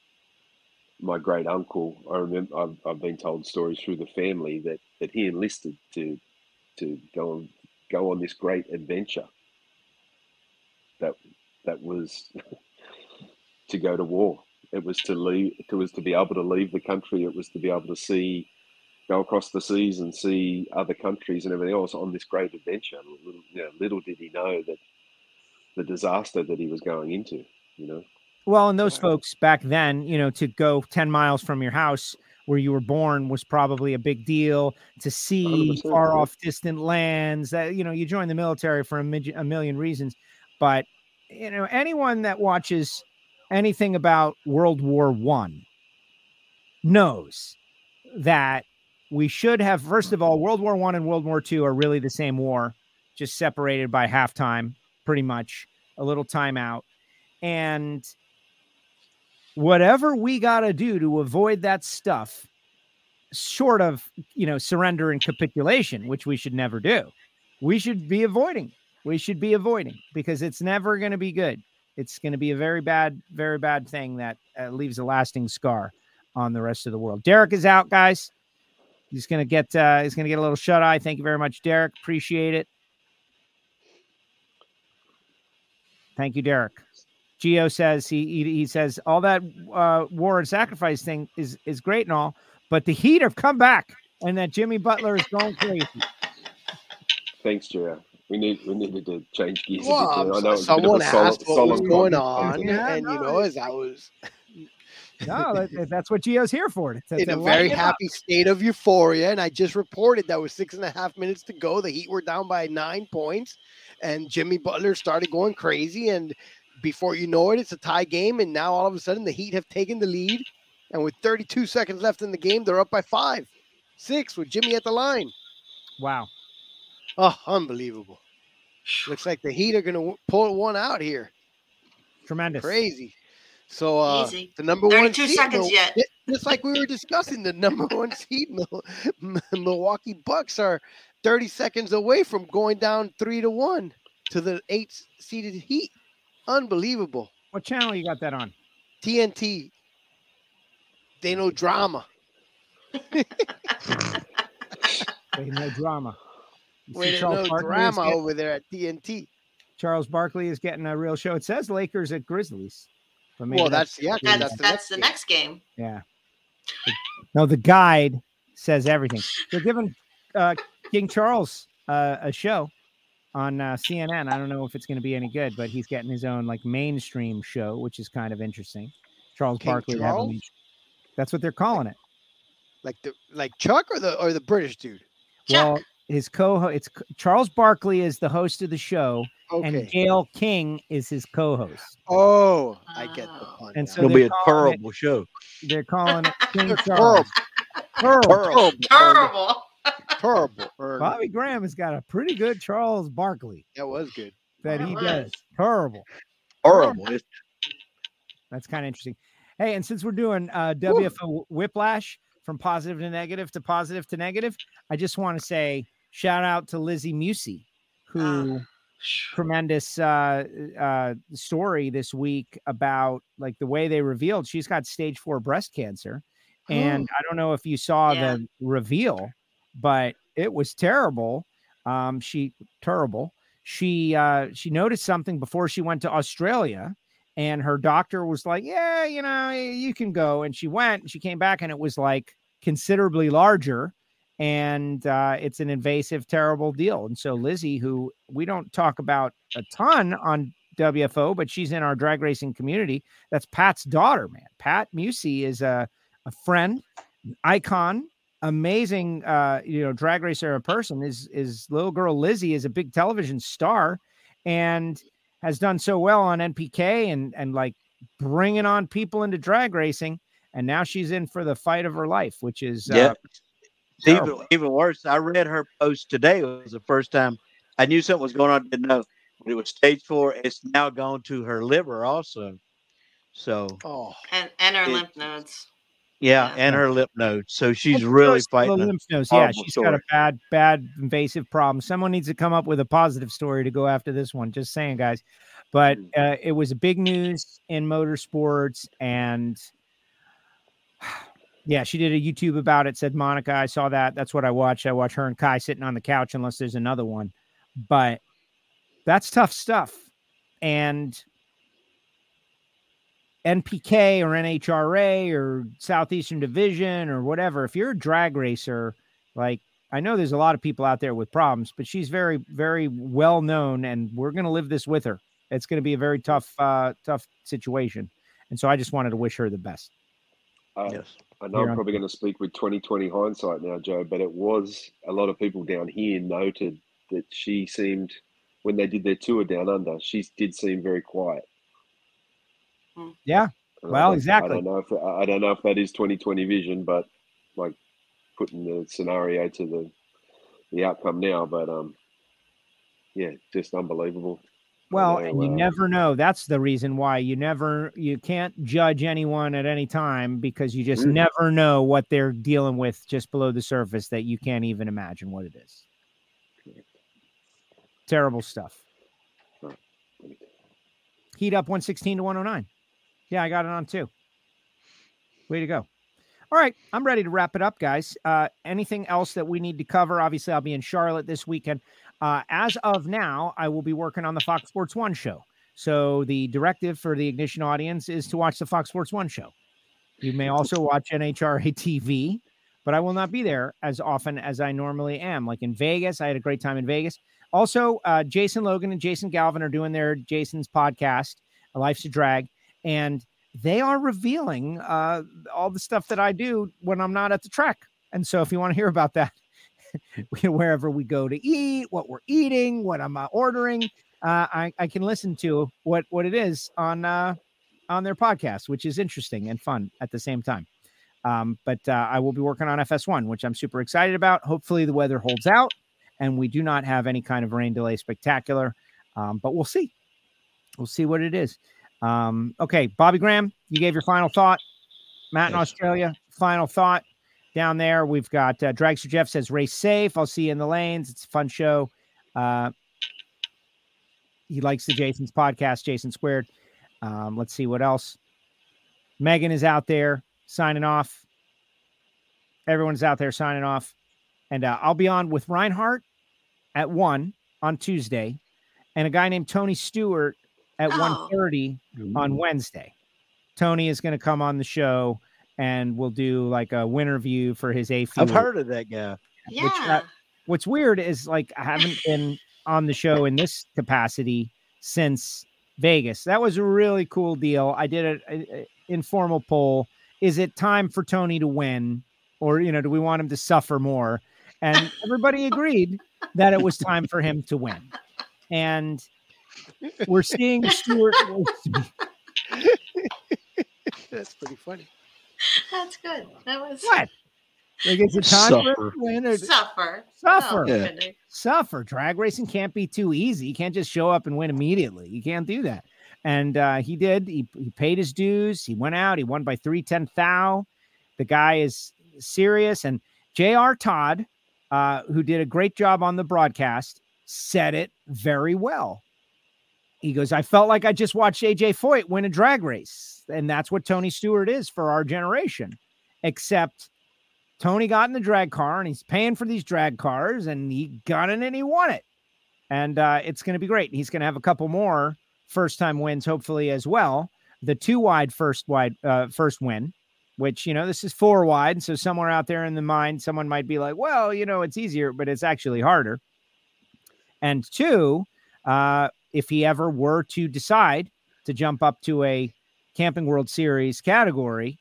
Speaker 9: my great uncle. I remember I've, I've been told stories through the family that that he enlisted to to go on go on this great adventure. That that was to go to war. It was to leave. It was to be able to leave the country. It was to be able to see, go across the seas and see other countries and everything else on this great adventure. Little, you know, little did he know that the disaster that he was going into. You know.
Speaker 4: Well, and those folks back then, you know, to go 10 miles from your house where you were born was probably a big deal to see far off distant lands that, you know, you join the military for a, mid- a million reasons. But, you know, anyone that watches anything about World War One knows that we should have, first of all, World War One and World War Two are really the same war, just separated by halftime, pretty much, a little timeout. And whatever we got to do to avoid that stuff short of you know surrender and capitulation which we should never do we should be avoiding we should be avoiding because it's never going to be good. It's going to be a very bad very bad thing that uh, leaves a lasting scar on the rest of the world. Derek is out guys. He's going to get uh he's going to get a little shut eye thank you very much derek. Appreciate it. Thank you derek. Gio says he, he he says all that uh, war and sacrifice thing is is great and all, but the Heat have come back, and that Jimmy Butler is going crazy.
Speaker 9: Thanks, Joe. We need we needed to change gears.
Speaker 10: Well,
Speaker 9: a bit. I know it's a bit of
Speaker 10: someone
Speaker 9: a solemn,
Speaker 10: asked what was going on,
Speaker 4: Yeah,
Speaker 10: and you know, as I was
Speaker 4: No, that, that's what Gio's here for. to-
Speaker 10: in a very
Speaker 4: it up.
Speaker 10: happy state of euphoria, and I just reported that was six and a half minutes to go, the Heat were down by nine points, and Jimmy Butler started going crazy, and before you know it, it's a tie game, and now all of a sudden the Heat have taken the lead, and with 32 seconds left in the game, they're up by five, six with Jimmy at the line.
Speaker 4: Wow.
Speaker 10: Oh, unbelievable! Looks like the Heat are going to pull one out here.
Speaker 4: Tremendous.
Speaker 10: Crazy. So uh,
Speaker 6: Easy.
Speaker 10: the number one
Speaker 6: 32
Speaker 10: seed,
Speaker 6: seconds
Speaker 10: Mil-
Speaker 6: yet.
Speaker 10: yeah, just like we were discussing, the number one seed Milwaukee Bucks are 30 seconds away from going down three to one to the eight seeded Heat. Unbelievable.
Speaker 4: What channel you got that on?
Speaker 10: TNT. They know drama.
Speaker 4: they know drama. You see
Speaker 10: Wait,
Speaker 4: Charles
Speaker 10: no drama
Speaker 4: get-
Speaker 10: over there at TNT.
Speaker 4: Charles Barkley is getting a real show. It says Lakers at Grizzlies. But maybe
Speaker 10: Well, that's yeah, 'cause
Speaker 6: That's
Speaker 10: that's
Speaker 6: that's,
Speaker 10: the
Speaker 6: the
Speaker 10: next game.
Speaker 6: next game.
Speaker 4: Yeah. No, the guide says everything. They're giving uh, King Charles uh, a show on uh, CNN. I don't know if it's going to be any good, but he's getting his own like mainstream show, which is kind of interesting. Charles
Speaker 10: King
Speaker 4: Barkley.
Speaker 10: Charles?
Speaker 4: these- That's what they're calling it.
Speaker 10: Like the like Chuck or the or the British dude.
Speaker 4: Well, his co it's Charles Barkley is the host of the show, and
Speaker 10: Okay.
Speaker 4: Gayle King is his co-host.
Speaker 10: Oh, I get the pun.
Speaker 4: And so
Speaker 7: It'll be a
Speaker 4: calling it-
Speaker 7: terrible show.
Speaker 4: They're calling it King
Speaker 10: Terrible.
Speaker 4: Charles. Terrible.
Speaker 10: terrible,
Speaker 6: Terrible.
Speaker 10: terrible.
Speaker 4: Bobby Graham has got a pretty good Charles Barkley
Speaker 10: That was good.
Speaker 4: that
Speaker 6: That
Speaker 4: he
Speaker 6: was.
Speaker 4: does. Terrible.
Speaker 7: Horrible.
Speaker 4: That's kind of interesting. Hey, and since we're doing uh, WFO whiplash from positive to negative to positive to negative, I just want to say shout out to Lizzy Musi, who tremendous uh, uh, story this week about like the way they revealed she's got stage four breast cancer. And I don't know if you saw
Speaker 6: Yeah.
Speaker 4: the reveal, but it was terrible. Um, she terrible. She uh, she noticed something before she went to Australia, and her doctor was like, "Yeah, you know, you can go." And she went. And she came back, and it was like considerably larger, and uh, it's an invasive, terrible deal. And so Lizzy, who we don't talk about a ton on WFO, but she's in our drag racing community. That's Pat's daughter, man. Pat Musi is a a friend, icon, amazing uh, you know, drag racer A person. Is is little girl Lizzie is a big television star and has done so well on NPK and and like bringing on people into drag racing. And now she's in for the fight of her life, which is uh,
Speaker 7: It's even, even worse. I read her post today. It was the first time I knew something was going on. Didn't know, but it was stage four. It's now gone to her liver also. So
Speaker 10: Oh,
Speaker 6: And and her
Speaker 7: It-
Speaker 6: lymph nodes.
Speaker 7: yeah,
Speaker 6: Yeah.
Speaker 7: and her lip nodes. So she's
Speaker 4: Well,
Speaker 7: really
Speaker 4: first, the
Speaker 7: fighting. a
Speaker 4: lymph nodes. Yeah,
Speaker 7: horrible
Speaker 4: she's got a bad, bad invasive problem. Someone needs to come up with a positive story to go after this one. Just saying, guys. But
Speaker 7: Mm.
Speaker 4: uh, it was a big news in motorsports, and yeah, she did a YouTube about it. Said Monica, I saw that. That's what I watched. I watch her and Kai sitting on the couch, unless there's another one. But that's tough stuff, and NPK or NHRA or Southeastern Division or whatever, if you're a drag racer, like I know there's a lot of people out there with problems, but she's very, very well known, and we're gonna live this with her. It's gonna be a very tough, uh, tough situation, and so I just wanted to wish her the best.
Speaker 9: Uh,
Speaker 7: Yes.
Speaker 9: I know
Speaker 4: You're
Speaker 9: I'm probably going to speak with 2020 hindsight now, Joe, but it was a lot of people down here noted that she seemed, when they did their tour down under, she did seem very quiet.
Speaker 4: Yeah,
Speaker 9: And I
Speaker 4: Well, exactly.
Speaker 9: I don't know if I I don't know if that is 2020 vision, but like putting the scenario to the the outcome now, but um, yeah, just unbelievable.
Speaker 4: Well, and you
Speaker 9: uh,
Speaker 4: never know. That's the reason why you never you can't judge anyone at any time because you just
Speaker 9: Mhm.
Speaker 4: never know what they're dealing with just below the surface that you can't even imagine what it is. Terrible stuff. Heat up 116 to 109. Yeah, I got it on too. Way to go. All right, I'm ready to wrap it up, guys. Uh, anything else that we need to cover? Obviously, I'll be in Charlotte this weekend. Uh, as of now, I will be working on the Fox Sports One show. So the directive for the Ignition audience is to watch the Fox Sports One show. You may also watch NHRA TV, but I will not be there as often as I normally am. Like in Vegas, I had a great time in Vegas. Also, uh, Jason Logan and Jason Galvin are doing their Jason's podcast, Life's a Drag, and they are revealing uh, all the stuff that I do when I'm not at the track. And so, if you want to hear about that, wherever we go to eat, what we're eating, what I'm uh, ordering, uh, I, I can listen to what what it is on uh, on their podcast, which is interesting and fun at the same time. Um, but uh, I will be working on FS1, which I'm super excited about. Hopefully, the weather holds out and we do not have any kind of rain delay spectacular. Um, but we'll see. We'll see what it is. Um, okay, Bobby Graham, you gave your final thought. Matt in Australia, final thought. Down there, we've got uh, Dragster Jeff says race safe. I'll see you in the lanes. It's a fun show. Uh, he likes the Jason's podcast, Jason Squared. Um, let's see what else. Megan is out there signing off. everyone's out there signing off, and uh, I'll be on with Reinhardt at one on Tuesday, and a guy named Tony Stewart at
Speaker 6: Oh.
Speaker 4: one thirty on Wednesday. Tony is going to come on the show, and we'll do like a winter view for his A.
Speaker 7: I've heard of that guy.
Speaker 6: Yeah.
Speaker 4: Which, uh, what's weird is like I haven't been on the show in this capacity since Vegas. That was a really cool deal. I did an informal poll. Is it time for Tony to win, or you know, do we want him to suffer more? And everybody agreed that it was time for him to win. And we're seeing Stewart.
Speaker 10: That's pretty funny.
Speaker 6: That's good. That was
Speaker 4: What? Like, is it time for him
Speaker 7: Suffer.
Speaker 4: to win? Or
Speaker 6: suffer.
Speaker 4: Suffer.
Speaker 6: Oh,
Speaker 7: Yeah.
Speaker 4: suffer. Drag racing can't be too easy. You can't just show up and win immediately. You can't do that. And uh, he did. He, he paid his dues. He went out. He won by 310 thou. The guy is serious. And J.R. Todd, uh, who did a great job on the broadcast, said it very well. He goes, I felt like I just watched AJ Foyt win a drag race. And that's what Tony Stewart is for our generation. Except Tony got in the drag car and he's paying for these drag cars and he got in and he won it. And uh, it's going to be great. He's going to have a couple more first time wins, hopefully, as well. The two wide first wide uh, first win, which, you know, this is four wide. So somewhere out there in the mind, someone might be like, well, you know, it's easier, but it's actually harder. And two, uh, if he ever were to decide to jump up to a Camping World Series category,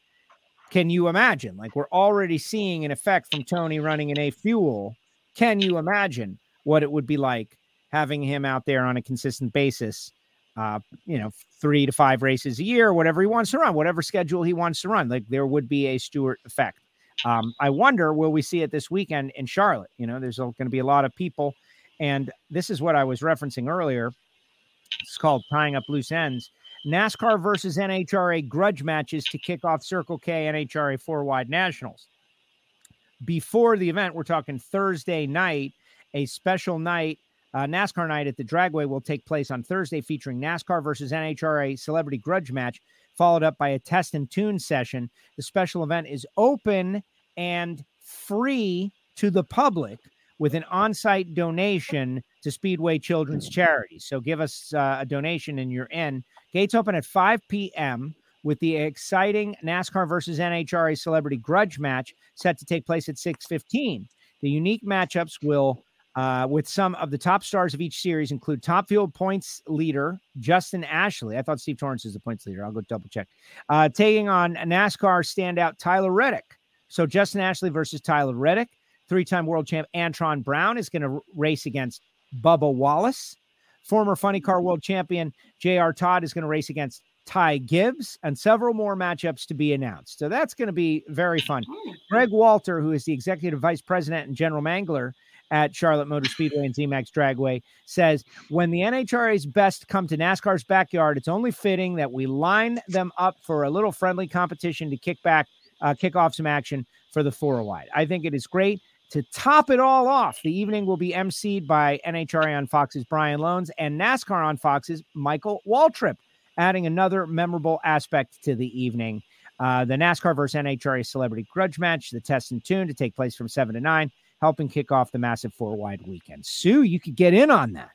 Speaker 4: can you imagine? Like we're already seeing an effect from Tony running in a fuel. Can you imagine what it would be like having him out there on a consistent basis? Uh, you know, three to five races a year, whatever he wants to run, whatever schedule he wants to run. Like there would be a Stewart effect. Um, I wonder, will we see it this weekend in Charlotte? You know, there's going to be a lot of people, and this is what I was referencing earlier. It's called tying up loose ends. NASCAR versus NHRA grudge matches to kick off Circle K NHRA four wide nationals. Before the event, we're talking Thursday night, a special night, uh, NASCAR night at the Dragway will take place on Thursday, featuring NASCAR versus NHRA celebrity grudge match, followed up by a test and tune session. The special event is open and free to the public with an on-site donation to Speedway Children's Charity. So give us uh, a donation and you're in. Gates open at 5 p.m. with the exciting NASCAR versus NHRA celebrity grudge match set to take place at 6:15. The unique matchups will uh, with some of the top stars of each series include top field points leader Justin Ashley. I thought Steve Torrence is the points leader. I'll go double check. Uh, taking on NASCAR standout Tyler Reddick. So Justin Ashley versus Tyler Reddick. Three-time world champ Antron Brown is going to race against Bubba Wallace. Former Funny Car World Champion J.R. Todd is going to race against Ty Gibbs, and several more matchups to be announced. So that's going to be very fun. Greg Walter, who is the executive vice president and general mangler at Charlotte Motor Speedway and ZMAX Dragway, says when the NHRA's best come to NASCAR's backyard, it's only fitting that we line them up for a little friendly competition to kick back, uh, kick off some action for the four wide. I think it is great. To top it all off, the evening will be emceed by NHRA on Fox's Brian Lohnes and NASCAR on Fox's Michael Waltrip, adding another memorable aspect to the evening. Uh, the NASCAR versus NHRA Celebrity Grudge Match, the test and tune to take place from 7 to 9, helping kick off the massive four wide weekend. Sue, you could get in on that.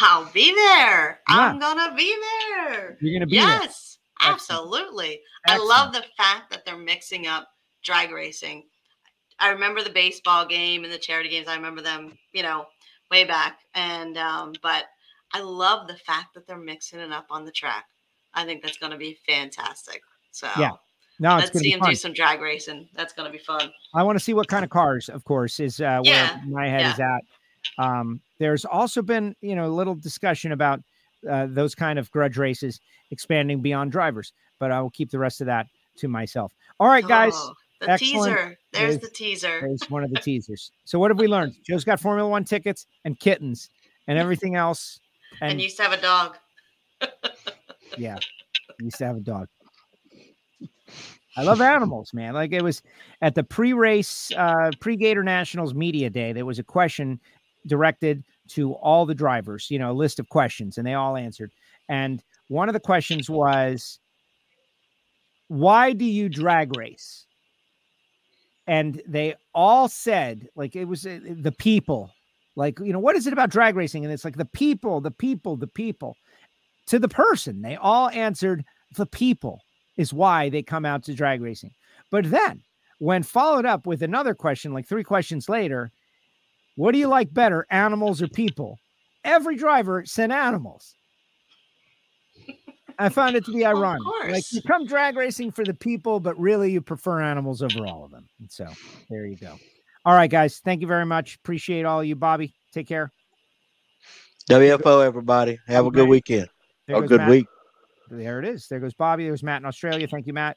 Speaker 6: I'll be there. I'm gonna be there.
Speaker 4: You're going to be there.
Speaker 6: Yes, absolutely. I love the fact that they're mixing up drag racing. I remember the baseball game and the charity games. I remember them, you know, way back. And um, but I love the fact that they're mixing it up on the track. I think that's going to be fantastic. So
Speaker 4: Yeah. No,
Speaker 6: let's see
Speaker 4: him
Speaker 6: do some drag racing. That's going to be fun.
Speaker 4: I want to see what kind of cars, of course, is uh, where
Speaker 6: Yeah,
Speaker 4: my head is at. Um, there's also been, you know, a little discussion about uh, those kind of grudge races expanding beyond drivers, but I will keep the rest of that to myself. All right, guys.
Speaker 6: Oh, the
Speaker 4: excellent.
Speaker 6: teaser. There's
Speaker 4: There's-
Speaker 6: the teaser.
Speaker 4: There's one of the teasers. So what have we learned? Joe's got Formula One tickets and kittens and everything else.
Speaker 6: And,
Speaker 4: And,
Speaker 6: used to have a dog.
Speaker 4: yeah, used to have a dog. I love animals, man. Like it was at the pre-race, uh, pre-Gator Nationals media day. There was a question directed to all the drivers. You know, a list of questions, and they all answered. And one of the questions was, "Why do you drag race?" And they all said like it was uh, the people like you know what is it about drag racing? And it's like the people the people the people. To the person they all answered the people is why they come out to drag racing. But then when followed up with another question like three questions later what do you like better animals or people? Every driver said animals I found it to be ironic. Like you come drag racing for the people, but really you prefer animals over all of them. And so there you go. All right, guys. Thank you very much. Appreciate all of you, Bobby. Take care.
Speaker 7: WFO, everybody. Have a good weekend.
Speaker 4: There
Speaker 7: A good
Speaker 4: Matt.
Speaker 7: week.
Speaker 4: There it is. There goes Bobby. There's Matt in Australia. Thank you, Matt.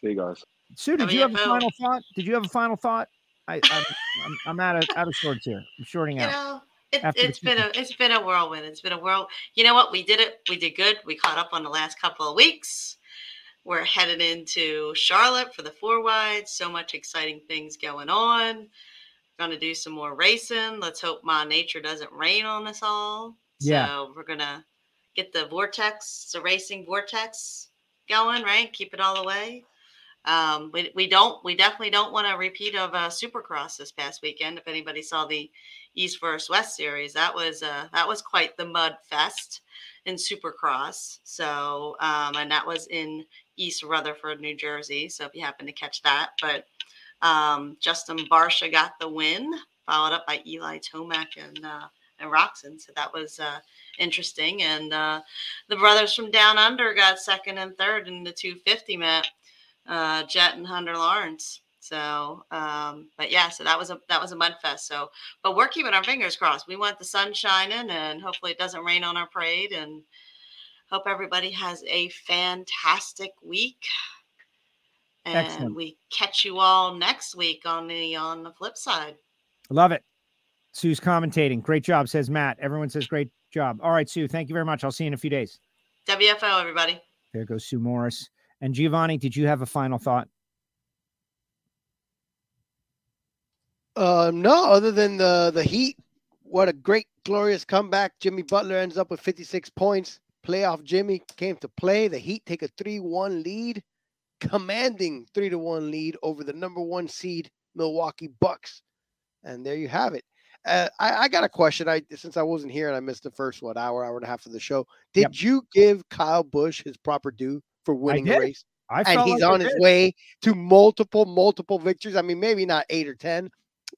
Speaker 9: See you guys.
Speaker 4: Sue, did you have a final thought? Did you have a final thought? I, I'm, I'm, I'm out of out of sorts here. I'm shorting
Speaker 6: You
Speaker 4: out.
Speaker 6: know, it, it's been a it's been a whirlwind. It's been a whirl. You know what? We did it. We did good. We caught up on the last couple of weeks. We're headed into Charlotte for the four wide. So much exciting things going on. Going to do some more racing. Let's hope my nature doesn't rain on us all.
Speaker 4: Yeah.
Speaker 6: So we're gonna get the vortex, the racing vortex going, right? Keep it all the way. Um, we, we don't we definitely don't want a repeat of uh, Supercross this past weekend. If anybody saw the East versus West series, that was uh, that was quite the mud fest in Supercross. So um, and that was in East Rutherford, New Jersey. So if you happen to catch that, but um, Justin Barcia got the win, followed up by Eli Tomac and uh, and Roczen. So that was uh, interesting. And uh, the brothers from Down Under got second and third in the 250 met uh, Jett and Hunter Lawrence. So, um, but yeah, so that was a that was a mud fest. So, but we're keeping our fingers crossed. We want the sun shining, and hopefully it doesn't rain on our parade. And hope everybody has a fantastic week. And
Speaker 4: Excellent.
Speaker 6: we catch you all next week on the on the flip side.
Speaker 4: Love it. Sue's commentating. Great job, says Matt. Everyone says great job. All right, Sue. Thank you very much. I'll see you in a few days.
Speaker 6: WFO, everybody.
Speaker 4: There goes Sue Morris. And Giovanni, did you have a final thought?
Speaker 10: Uh, no, other than the the Heat, what a great, glorious comeback. Jimmy Butler ends up with 56 points. Playoff Jimmy came to play. The Heat take a 3-1 lead, commanding 3 to 1 lead over the number one seed Milwaukee Bucks. And there you have it. Uh, I, I got a question. I since I wasn't here and I missed the first what hour, hour and a half of the show. Did
Speaker 4: Yep.
Speaker 10: you give Kyle Busch his proper due for winning the race? And he's
Speaker 4: like
Speaker 10: on his
Speaker 4: did.
Speaker 10: way to multiple, multiple victories. I mean, maybe not eight or ten,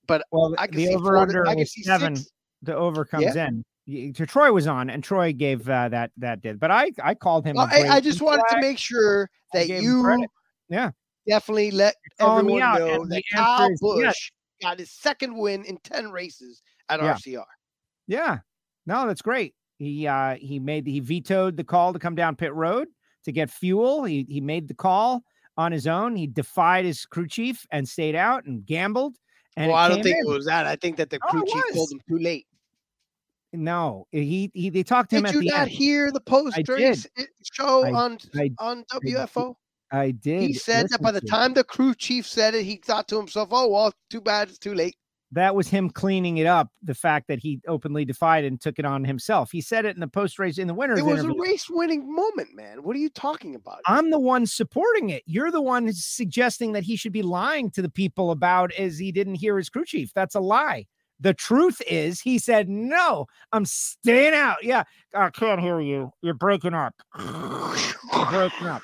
Speaker 10: but
Speaker 4: Well,
Speaker 10: I can
Speaker 4: the
Speaker 10: see
Speaker 4: over under
Speaker 10: I can see
Speaker 4: seven.
Speaker 10: six.
Speaker 4: The over comes in. To Troy was on, and Troy gave uh, that that did. But I I called him.
Speaker 10: Well, I, I just wanted to make sure that you.
Speaker 4: Yeah.
Speaker 10: definitely let everyone know that Kyle
Speaker 4: is
Speaker 10: Busch
Speaker 4: yes.
Speaker 10: got his second win in ten races at
Speaker 4: Yeah.
Speaker 10: RCR.
Speaker 4: Yeah. No, that's great. He uh he made he vetoed the call to come down pit road to get fuel. He he made the call on his own. He defied his crew chief and stayed out and gambled. And
Speaker 10: well, I don't think
Speaker 4: in.
Speaker 10: it was that. I think that the
Speaker 4: Oh,
Speaker 10: crew
Speaker 4: it
Speaker 10: chief told him too late.
Speaker 4: No, he he they talked to him
Speaker 10: Did you not
Speaker 4: end.
Speaker 10: hear the post show
Speaker 4: I-
Speaker 10: on
Speaker 4: I-
Speaker 10: on WFO?
Speaker 4: I did.
Speaker 10: He said that by the time the crew chief said it, he thought to himself, "Oh well, too bad, it's too late."
Speaker 4: That was him cleaning it up. The fact that he openly defied and took it on himself. He said it in the post race in the winners
Speaker 10: It was a race-winning moment, man. What are you talking about?
Speaker 4: I'm the one supporting it. You're the one suggesting that he should be lying to the people about as he didn't hear his crew chief. That's a lie. The truth is, he said, No, I'm staying out. Yeah, I can't hear you. You're breaking up. You're breaking up,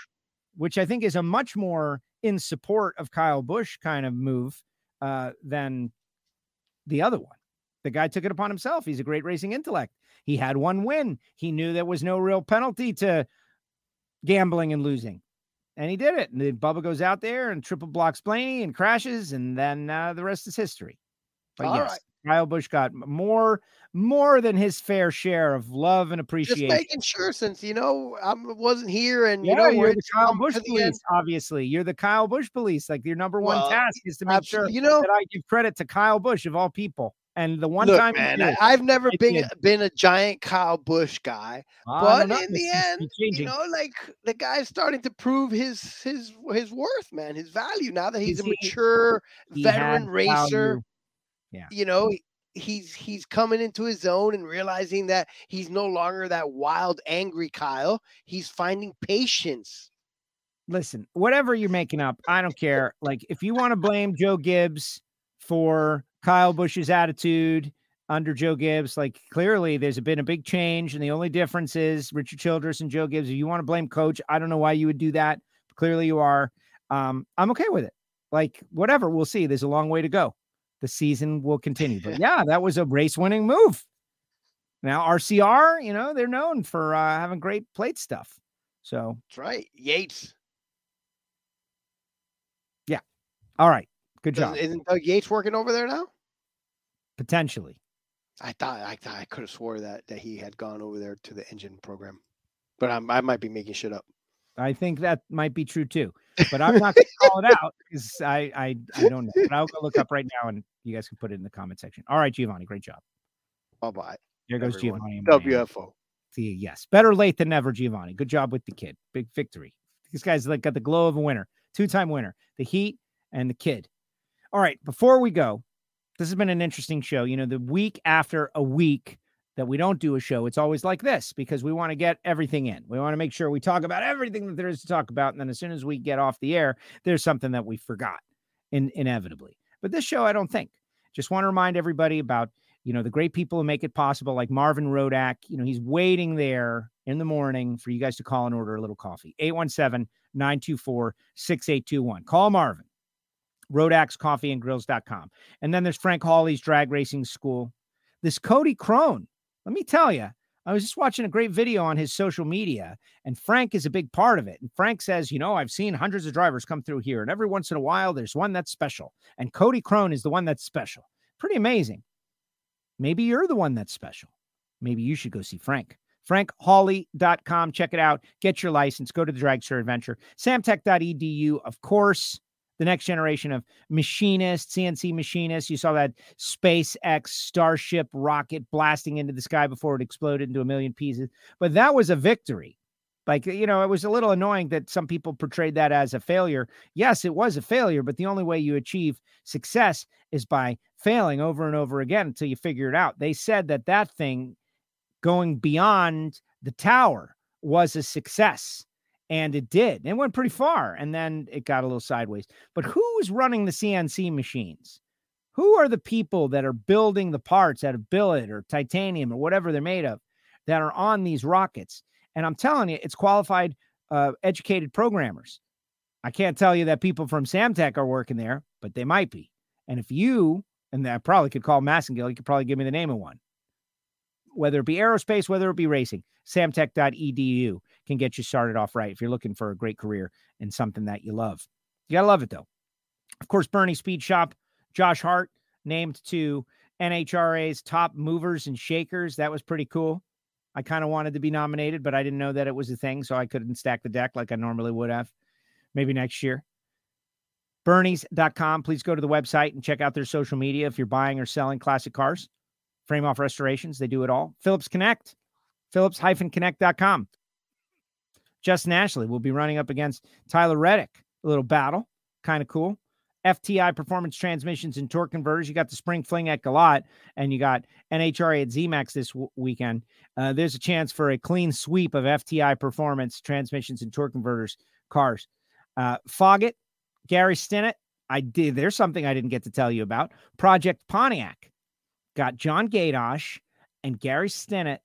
Speaker 4: which I think is a much more in support of Kyle Busch kind of move uh, than the other one. The guy took it upon himself. He's a great racing intellect. He had one win. He knew there was no real penalty to gambling and losing. And he did it. And then Bubba goes out there and triple blocks Blaney and crashes, and then uh, the rest is history. But
Speaker 10: All
Speaker 4: yes,
Speaker 10: right.
Speaker 4: Kyle Busch got more more than his fair share of love and appreciation.
Speaker 10: Just making sure, since you know I wasn't here, and
Speaker 4: yeah,
Speaker 10: you know
Speaker 4: you're the Kyle
Speaker 10: Busch
Speaker 4: police.
Speaker 10: end.
Speaker 4: Obviously, you're the Kyle Busch police. Like your number one
Speaker 10: Well,
Speaker 4: task is to make sure.
Speaker 10: You know-
Speaker 4: that I give credit to Kyle Busch of all people. And the one
Speaker 10: Look,
Speaker 4: time,
Speaker 10: man,
Speaker 4: did,
Speaker 10: I've never
Speaker 4: I
Speaker 10: been
Speaker 4: did.
Speaker 10: been a giant Kyle Busch guy,
Speaker 4: I
Speaker 10: but
Speaker 4: don't know.
Speaker 10: in the end, you know, like the guy's starting to prove his his his worth, man, his value. Now that he's
Speaker 4: Is
Speaker 10: a mature
Speaker 4: he
Speaker 10: veteran racer,
Speaker 4: value. Yeah.
Speaker 10: you know, he's he's coming into his own and realizing that he's no longer that wild, angry Kyle. He's finding patience.
Speaker 4: listen, whatever you're making up, I don't care. Like, if you want to blame Joe Gibbs for Kyle Busch's attitude under Joe Gibbs, like clearly there's been a big change, and the only difference is Richard Childress and Joe Gibbs. If you want to blame Coach, I don't know why you would do that. Clearly, you are. Um, I'm okay with it. Like, whatever, we'll see. There's a long way to go. The season will continue, but yeah, that was a race-winning move. Now RCR, you know, they're known for uh, having great plate stuff. So
Speaker 10: That's right. Yates. Yeah.
Speaker 4: All right, good job.
Speaker 10: Isn't Doug Yates working over there now?
Speaker 4: Potentially.
Speaker 10: I thought I thought I could have swore that that he had gone over there to the engine program, but I'm, I might be making shit up.
Speaker 4: I think that might be true too, but I'm not going to call it out because I, I I don't know. But I'll go look up right now, and you guys can put it in the comment section. All right, Giovanni, great job.
Speaker 10: Bye bye.
Speaker 4: There goes
Speaker 10: everyone.
Speaker 4: Giovanni.
Speaker 10: WFO.
Speaker 4: See, yes, better late than never, Giovanni. Good job with the kid. Big victory. This guy's like got the glow of a winner, two-time winner, the Heat and the kid. All right, before we go, this has been an interesting show. You know, the week after a week that we don't do a show, it's always like this because we want to get everything in. We want to make sure we talk about everything that there is to talk about, and then as soon as we get off the air, there's something that we forgot, in, inevitably. But this show, I don't think. Just want to remind everybody about you know the great people who make it possible, like Marvin Rodak. You know, he's waiting there in the morning for you guys to call and order a little coffee. 817 924 6821. Call Marvin. RodaxCoffeeandGrills.com. And then there's Frank Hawley's Drag Racing School. This Cody Crone, let me tell you, I was just watching a great video on his social media, and Frank is a big part of it. And Frank says, You know, I've seen hundreds of drivers come through here, and every once in a while, there's one that's special. And Cody Crone is the one that's special. Pretty amazing. Maybe you're the one that's special. Maybe you should go see Frank. FrankHawley.com. Check it out. Get your license. Go to the Dragster Adventure. Samtech.edu, of course. The next generation of machinists, CNC machinists. You saw that SpaceX Starship rocket blasting into the sky before it exploded into a million pieces. But that was a victory. Like, you know, it was a little annoying that some people portrayed that as a failure. Yes, it was a failure, but the only way you achieve success is by failing over and over again until you figure it out. They said that that thing going beyond the tower was a success. And it did. It went pretty far. And then it got a little sideways. But who's running the CNC machines? Who are the people that are building the parts out of billet or titanium or whatever they're made of that are on these rockets? And I'm telling you, it's qualified, uh, educated programmers. I can't tell you that people from Samtech are working there, but they might be. And if you, and I probably could call Massengill, you could probably give me the name of one whether it be aerospace, whether it be racing, samtech.edu can get you started off right if you're looking for a great career and something that you love. You got to love it though. Of course, Bernie Speed Shop, Josh Hart named to NHRA's top movers and shakers. That was pretty cool. I kind of wanted to be nominated, but I didn't know that it was a thing, so I couldn't stack the deck like I normally would have. Maybe next year. Burnyzz.com. Please go to the website and check out their social media if you're buying or selling classic cars frame off restorations. They do it all. Phillips Connect, phillips-connect.com. Justin Ashley will be running up against Tyler Reddick. A little battle. Kind of cool. FTI Performance Transmissions and Torque Converters. You got the Spring Fling at Galot, and you got NHRA at ZMAX this w- weekend. Uh, there's a chance for a clean sweep of FTI Performance Transmissions and Torque Converters cars. Uh, Foggit, Gary Stinnett. I did. There's something I didn't get to tell you about. Project Pontiac got John Gadosh and Gary Stinnett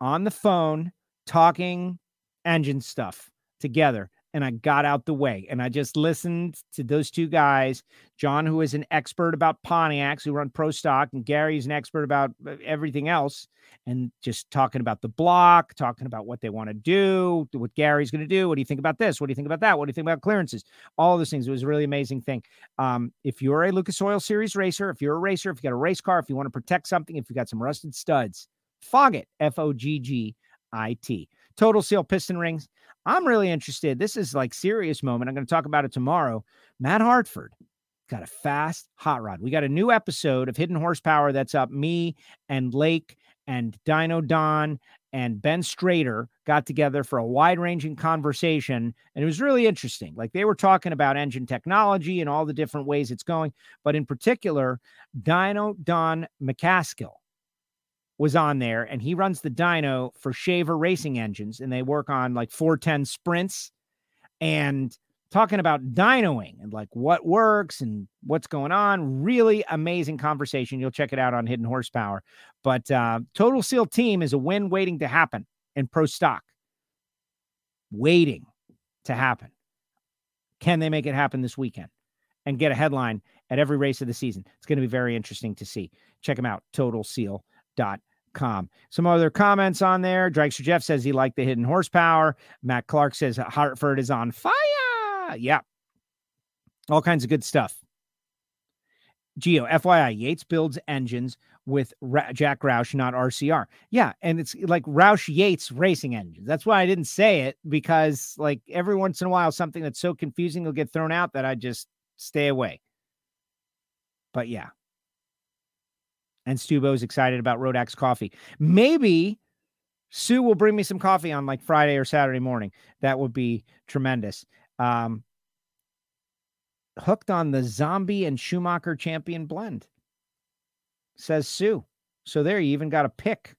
Speaker 4: on the phone talking engine stuff together. And I got out the way and I just listened to those two guys. John, who is an expert about Pontiacs, who run pro stock, and Gary's an expert about uh, everything else, and just talking about the block, talking about what they want to do, what Gary's going to do. What do you think about this? What do you think about that? What do you think about clearances? All those things. It was a really amazing thing. Um, if you're a Lucas Oil Series racer, if you're a racer, if you got a race car, if you want to protect something, if you got some rusted studs, Foggit, F O G G I T. Total Seal piston rings. I'm really interested. This is like serious moment. I'm going to talk about it tomorrow. Matt Hartford got a fast hot rod. We got a new episode of Hidden Horsepower that's up. Me and Lake and Dino Don and Ben Strader got together for a wide ranging conversation. And it was really interesting. Like they were talking about engine technology and all the different ways it's going. But in particular, Dino Don McCaskill was on there and he runs the dyno for Shaver racing engines and they work on like 410 sprints and talking about dynoing and like what works and what's going on. Really amazing conversation. You'll check it out on Hidden Horsepower. But uh, Total Seal Team is a win waiting to happen in pro stock. Waiting to happen. Can they make it happen this weekend and get a headline at every race of the season? It's going to be very interesting to see. Check them out, totalseal.com. Some other comments on there. Dragster Jeff says he liked the hidden horsepower. Matt Clark says Hartford is on fire. Yeah. All kinds of good stuff. Gio, FYI, Yates builds engines with Ra- Jack Roush, not RCR. Yeah, and it's like Roush Yates racing engines. That's why I didn't say it because, like, every once in a while, something that's so confusing will get thrown out that I just stay away. But yeah. And Stubo's excited about Rodax coffee. Maybe Sue will bring me some coffee on like Friday or Saturday morning. That would be tremendous. Um, hooked on the zombie and Schumacher champion blend, says Sue. So there, you even got a pick.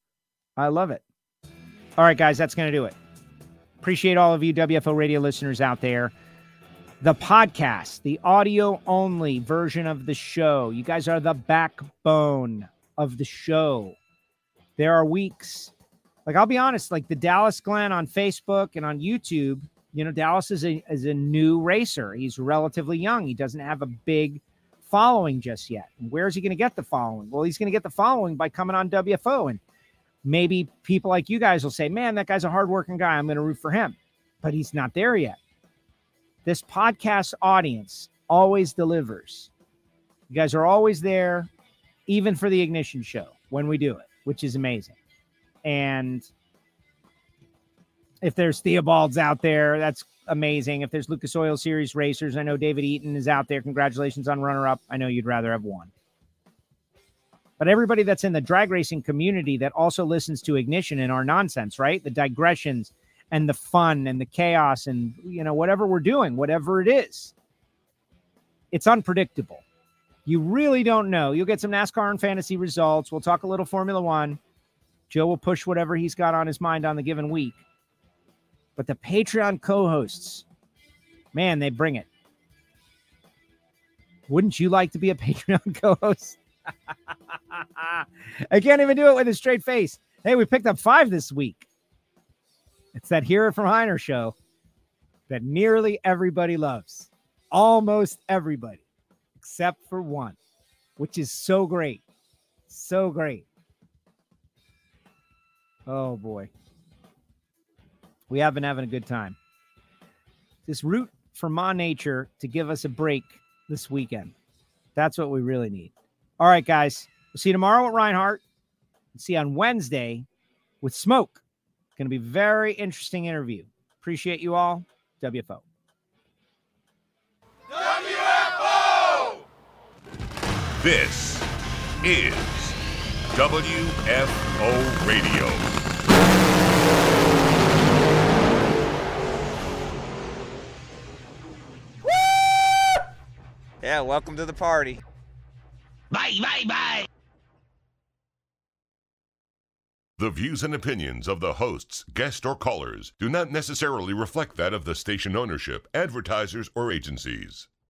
Speaker 4: I love it. All right, guys, that's going to do it. Appreciate all of you WFO radio listeners out there. The podcast, the audio only version of the show. You guys are the backbone of the show. There are weeks, like I'll be honest, like the Dallas Glenn on Facebook and on YouTube you know, Dallas is a is a new racer. He's relatively young. He doesn't have a big following just yet. Where is he going to get the following? Well, he's going to get the following by coming on WFO, and maybe people like you guys will say, "Man, that guy's a hardworking guy. I'm going to root for him," but he's not there yet. This podcast audience always delivers. You guys are always there, even for the ignition show when we do it, which is amazing. And if there's Theobalds out there, that's amazing. If there's Lucas Oil Series racers, I know David Eaton is out there. Congratulations on runner up. I know you'd rather have won. But everybody that's in the drag racing community that also listens to Ignition and our nonsense, right? The digressions and the fun and the chaos and, you know, whatever we're doing, whatever it is, it's unpredictable. You really don't know. You'll get some NASCAR and fantasy results. We'll talk a little Formula One. Joe will push whatever he's got on his mind on the given week. But the Patreon co hosts, man, they bring it. Wouldn't you like to be a Patreon co host? I can't even do it with a straight face. Hey, we picked up five this week. It's that Hear It From Heiner show that nearly everybody loves. Almost everybody, except for one, which is so great. So great. Oh, boy. We have been having a good time. Just root for Ma Nature to give us a break this weekend. That's what we really need. All right, guys. We'll see you tomorrow at Reinhardt. We'll see you on Wednesday with Smoke. It's Going to be very interesting interview. Appreciate you all.
Speaker 1: WFO! This is WFO Radio.
Speaker 11: Yeah, welcome to the party.
Speaker 1: Bye, bye, bye. The views and opinions of the hosts, guests, or callers do not necessarily reflect that of the station ownership, advertisers, or agencies.